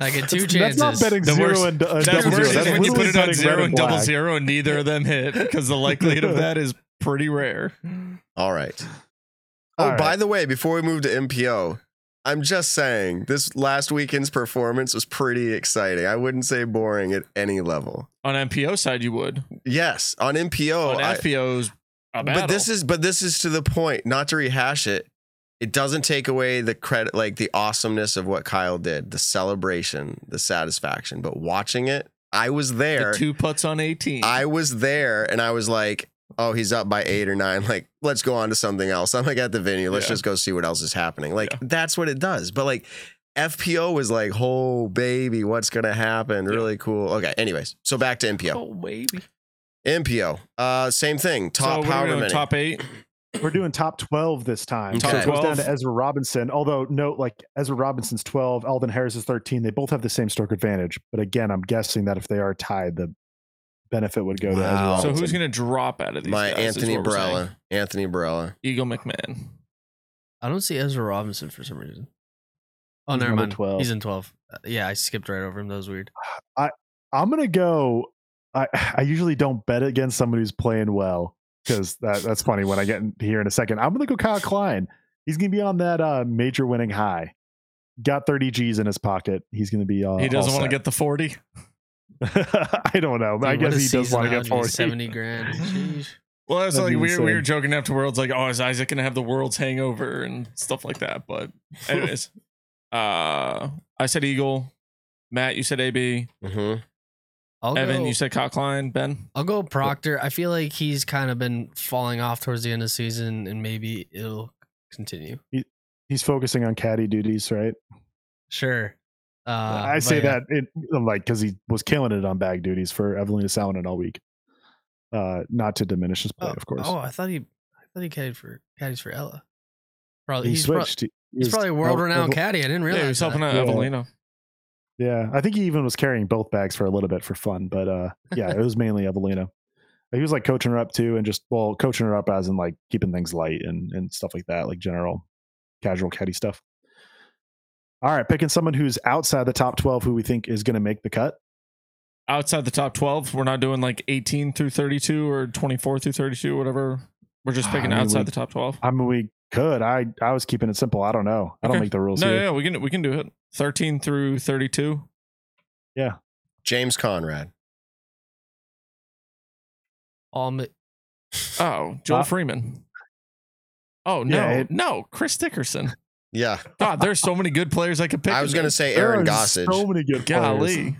I get two That's not chances. betting The zero worst- and uh, That's double worse zero. is That's when you put it on zero red and double black. zero, and neither of them hit because the likelihood of that is pretty rare. All right. Oh, right. by the way, before we move to MPO, I'm just saying this last weekend's performance was pretty exciting. I wouldn't say boring at any level. On MPO side, you would. Yes, on MPO, on FPO's but this is but this is to the point. Not to rehash it, it doesn't take away the credit, like the awesomeness of what Kyle did, the celebration, the satisfaction. But watching it, I was there. the two putts on 18. I was there, and I was like, "Oh, he's up by eight or nine. Like, let's go on to something else." I'm like at the venue. Let's Yeah. just go see what else is happening. Like Yeah. that's what it does. But like FPO was like, "Oh baby, what's gonna happen?" Really cool. Okay. Anyways, so back to MPO. oh baby. MPO, uh, same thing. Top what are we power doing, top eight. We're doing top 12 this time. Top So it goes down 12. to Ezra Robinson. Although, note, like Ezra Robinson's 12, Alden Harris is 13. They both have the same stroke advantage. But again, I'm guessing that if they are tied, the benefit would go to Ezra Wow. So who's going to drop out of these? My guys is Anthony what we're saying. Barella. Anthony Barela. Eagle McMahon. I don't see Ezra Robinson for some reason. Oh, He's never number mind. 12. He's in 12. Uh, Yeah, I skipped right over him. That was weird. I'm gonna go. I I usually don't bet against somebody who's playing well because that, that's funny when I get in here in a second. I'm gonna go Kyle Klein. He's gonna be on that uh, major winning high. Got 30 G's in his pocket. He's gonna be. Uh, he doesn't want to get the 40. I don't know. but I guess he does want to get would 40. 70 grand. Jeez. Well, that's That'd like we, we were joking after Worlds, like, oh, is Isaac going to have the Worlds hangover and stuff like that? But, anyways, uh, I said Eagle. Matt, you said AB. hmm I'll Evan, go, you said Cockline, Ben, I'll go Proctor. I feel like he's kind of been falling off towards the end of the season, and maybe it'll continue. He's focusing on caddy duties, right? Sure. Uh, I say yeah. that it, like because he was killing it on bag duties for Evelina Salonen all week. Uh, not to diminish his play, Oh, of course. Oh, I thought he, I thought he caddied for caddies for Ella. Probably he he's, switched. He he's was- probably a world renowned Evel- caddy. I didn't really yeah, realize he was helping out Yeah. Evelina. Yeah, I think he even was carrying both bags for a little bit for fun, but uh, yeah, it was mainly Evelina. He was like coaching her up too, and just well, coaching her up as in like keeping things light and and stuff like that, like general casual caddy stuff. All right, picking someone who's outside the top twelve, who we think is going to make the cut. Outside the top 12, we're not doing like 18 through 32 or 24 through 32, whatever. We're just I picking mean, outside we- the top 12. I mean, we could. I I was keeping it simple. I don't know. I don't Okay. make the rules No, here. yeah, we can we can do it. 13 through 32. Yeah. James Conrad. All mi- Oh, Joel Uh, Freeman. Oh no, Yeah, it- no, Chris Dickerson. Yeah, God, there's so many good players I could pick. I was gonna say Aaron Gossage. So many good players.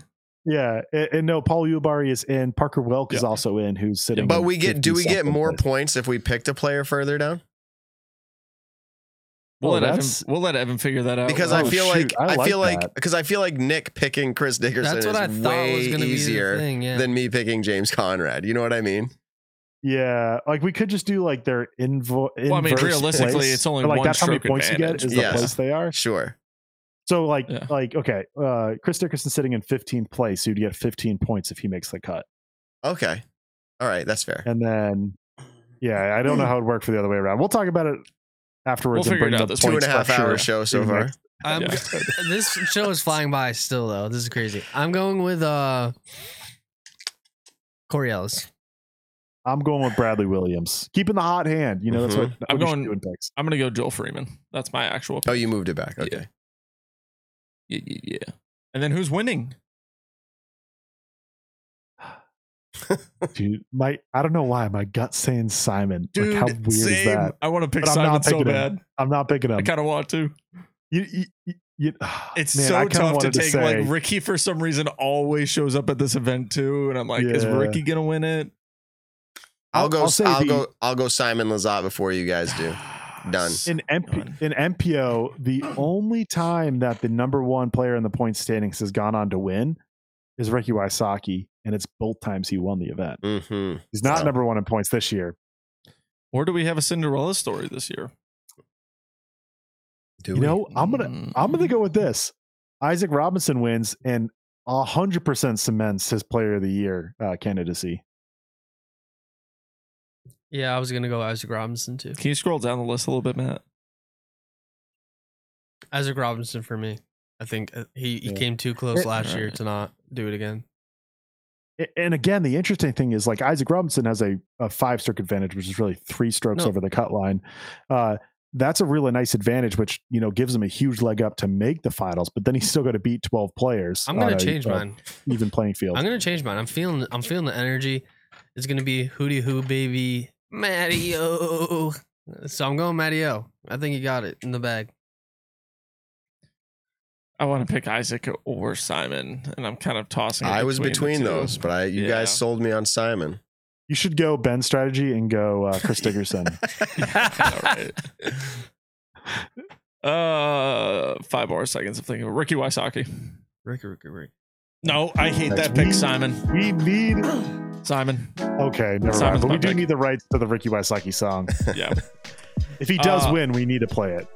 Yeah, and, and no, Paul Ulibarri is in. Parker Welck is also in, who's sitting. but we get do we get more place. points if we picked a player further down? We'll, Oh, let Evan, that's- we'll let Evan figure that out. Because Oh, I feel shoot, like I I, like feel like that. because I feel like Nick picking Chris Dickerson That's what I is way was going be easier thing. Yeah. than me picking James Conrad. You know what I mean? Yeah, like we could just do like their invo. Well, I mean, realistically, place, it's only but, like one that's how many stroke points you get advantage. is the Yes. place they are. Sure. So like Yeah. like okay, uh, Chris Dickerson sitting in 15th place, so you'd get 15 points if he makes the cut, Okay. All right, that's fair. and then yeah, I don't know how it would work for the other way around. We'll talk about it afterwards. We'll and figure it bring out the this Two point and a half structure hour show so far. next. I'm, Yeah. this show is flying by still though. This is crazy. I'm going with uh Corey Ellis. I'm going with Bradley Williams, keeping the hot hand. You know that's mm-hmm. what I'm we should going- do in picks. I'm gonna go Joel Freeman. That's my actual. Oh, you moved it back. Okay. Yeah, yeah, yeah. And then who's winning? Dude, my I don't know why my gut's saying Simon. Dude, like how weird same. is that? I want to pick But I'm Simon not so picking him. bad. I'm not picking him. I kind of want to. You, you, you- You, It's man, so tough to wanted take. say- like Ricky, for some reason, always shows up at this event too, and I'm like, is Ricky gonna win it? I'll I'll- go. I'll I'll, say the- go. I'll go. Simon Lizotte before you guys do. Done. in MP, Done. in MPO, the only time that the number one player in the point standings has gone on to win is Ricky Wysocki, and it's both times he won the event. Mm-hmm. He's not So- number one in points this year. Or do we have a Cinderella story this year? Do you we? know, I'm gonna Mm. I'm gonna go with this. Isaac Robinson wins and hundred percent cements his Player of the Year uh, candidacy. Yeah, I was gonna go Isaac Robinson too. Can you scroll down the list a little bit, Matt? Isaac Robinson for me. I think uh, he, he Yeah. came too close It- last year to not do it again. And again, the interesting thing is like Isaac Robinson has a, a five stroke advantage, which is really three strokes No. over the cut line. Uh, that's a really nice advantage, which you know gives him a huge leg up to make the finals. But then he's still got to beat twelve players. I'm gonna a, change uh, mine. Even playing field. I'm gonna change mine. I'm feeling I'm feeling the energy. It's gonna be hootie hoo baby Mattio. So I'm going Mattio. I think he got it in the bag. I want to pick Isaac or Simon, and I'm kind of tossing. it I was the between two. those, but I you Yeah. guys sold me on Simon. You should go Ben strategy and go uh, Chris Dickerson. Yeah, right. Uh, five more seconds of thinking. Ricky Wysocki. Ricky, Ricky, Ricky. No, I hate That's that pick, me. Simon. we need. Simon. Okay, never Simon's mind. But we do pick. need the rights to the Ricky Wysocki song. Yeah. If he does Uh, win, we need to play it.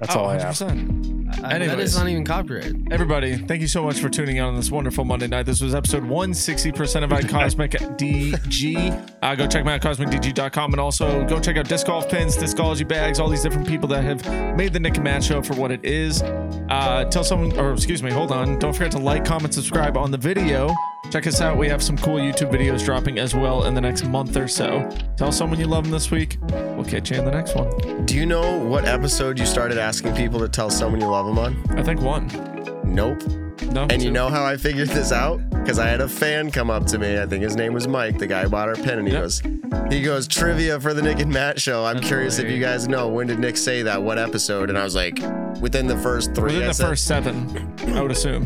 That's oh, all I ask. 100%. I- that Anyways. is not even copyrighted. Everybody, thank you so much for tuning in on this wonderful Monday night. This was episode 160% of Cosmic DG. Uh, go check me out at cosmicdg.com and also go check out disc golf pins, discology bags, all these different people that have made the Nick and Matt show for what it is. Uh, tell someone, or excuse me, hold on. Don't forget to like, comment, subscribe on the video. Check us out. We have some cool YouTube videos dropping as well in the next month or so. Tell someone you love them this week. We'll catch you in the next one. Do you know what episode you started asking people to tell someone you love them on? I think one. Nope. No. And you know how I figured this out? Because I had a fan come up to me. I think his name was Mike, the guy who bought our pen, and he Yep. goes, he goes, trivia for the Nick and Matt show. I'm That's curious if you guys know when did Nick say that? What episode? And I was like, within the first three. within I the said- first seven, I would assume.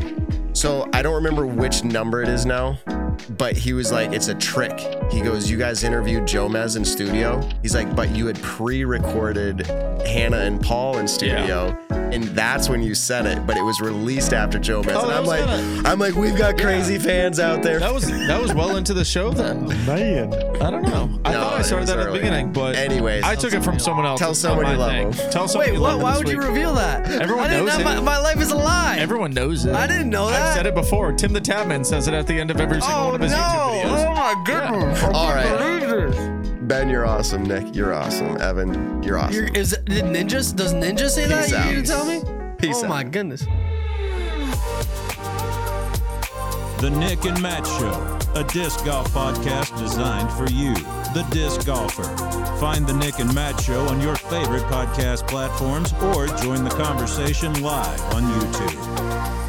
So I don't remember which number it is now, but he was like, it's a trick. He goes, You guys interviewed Jomez in studio. He's like, But you had pre recorded Hannah and Paul in studio. And that's when you said it, but it was released after Jomez. Oh, and I'm like, kinda- I'm like, we've got crazy fans out there. That was that was well into the show then. Man, I don't know. I No, thought I started that at the beginning, but Anyways, I took it from someone else. Tell someone you love thing. them. Tell someone Wait, you love them Why this would you reveal that? Everyone I didn't knows know it. My, my life is a lie. Everyone knows it. I didn't know that. I've said it before. Tim the Tatman says it at the end of every oh, single Oh Oh, one of his no! YouTube videos. Oh my goodness! All right. Ben, you're awesome. Nick, you're awesome. Evan, you're awesome. You're, is did Ninjas? Does Ninja say that? Peace You out. didn't tell me. Peace oh out. my goodness. The Nick and Matt Show, a disc golf podcast designed for you, the disc golfer. Find the Nick and Matt Show on your favorite podcast platforms or join the conversation live on YouTube.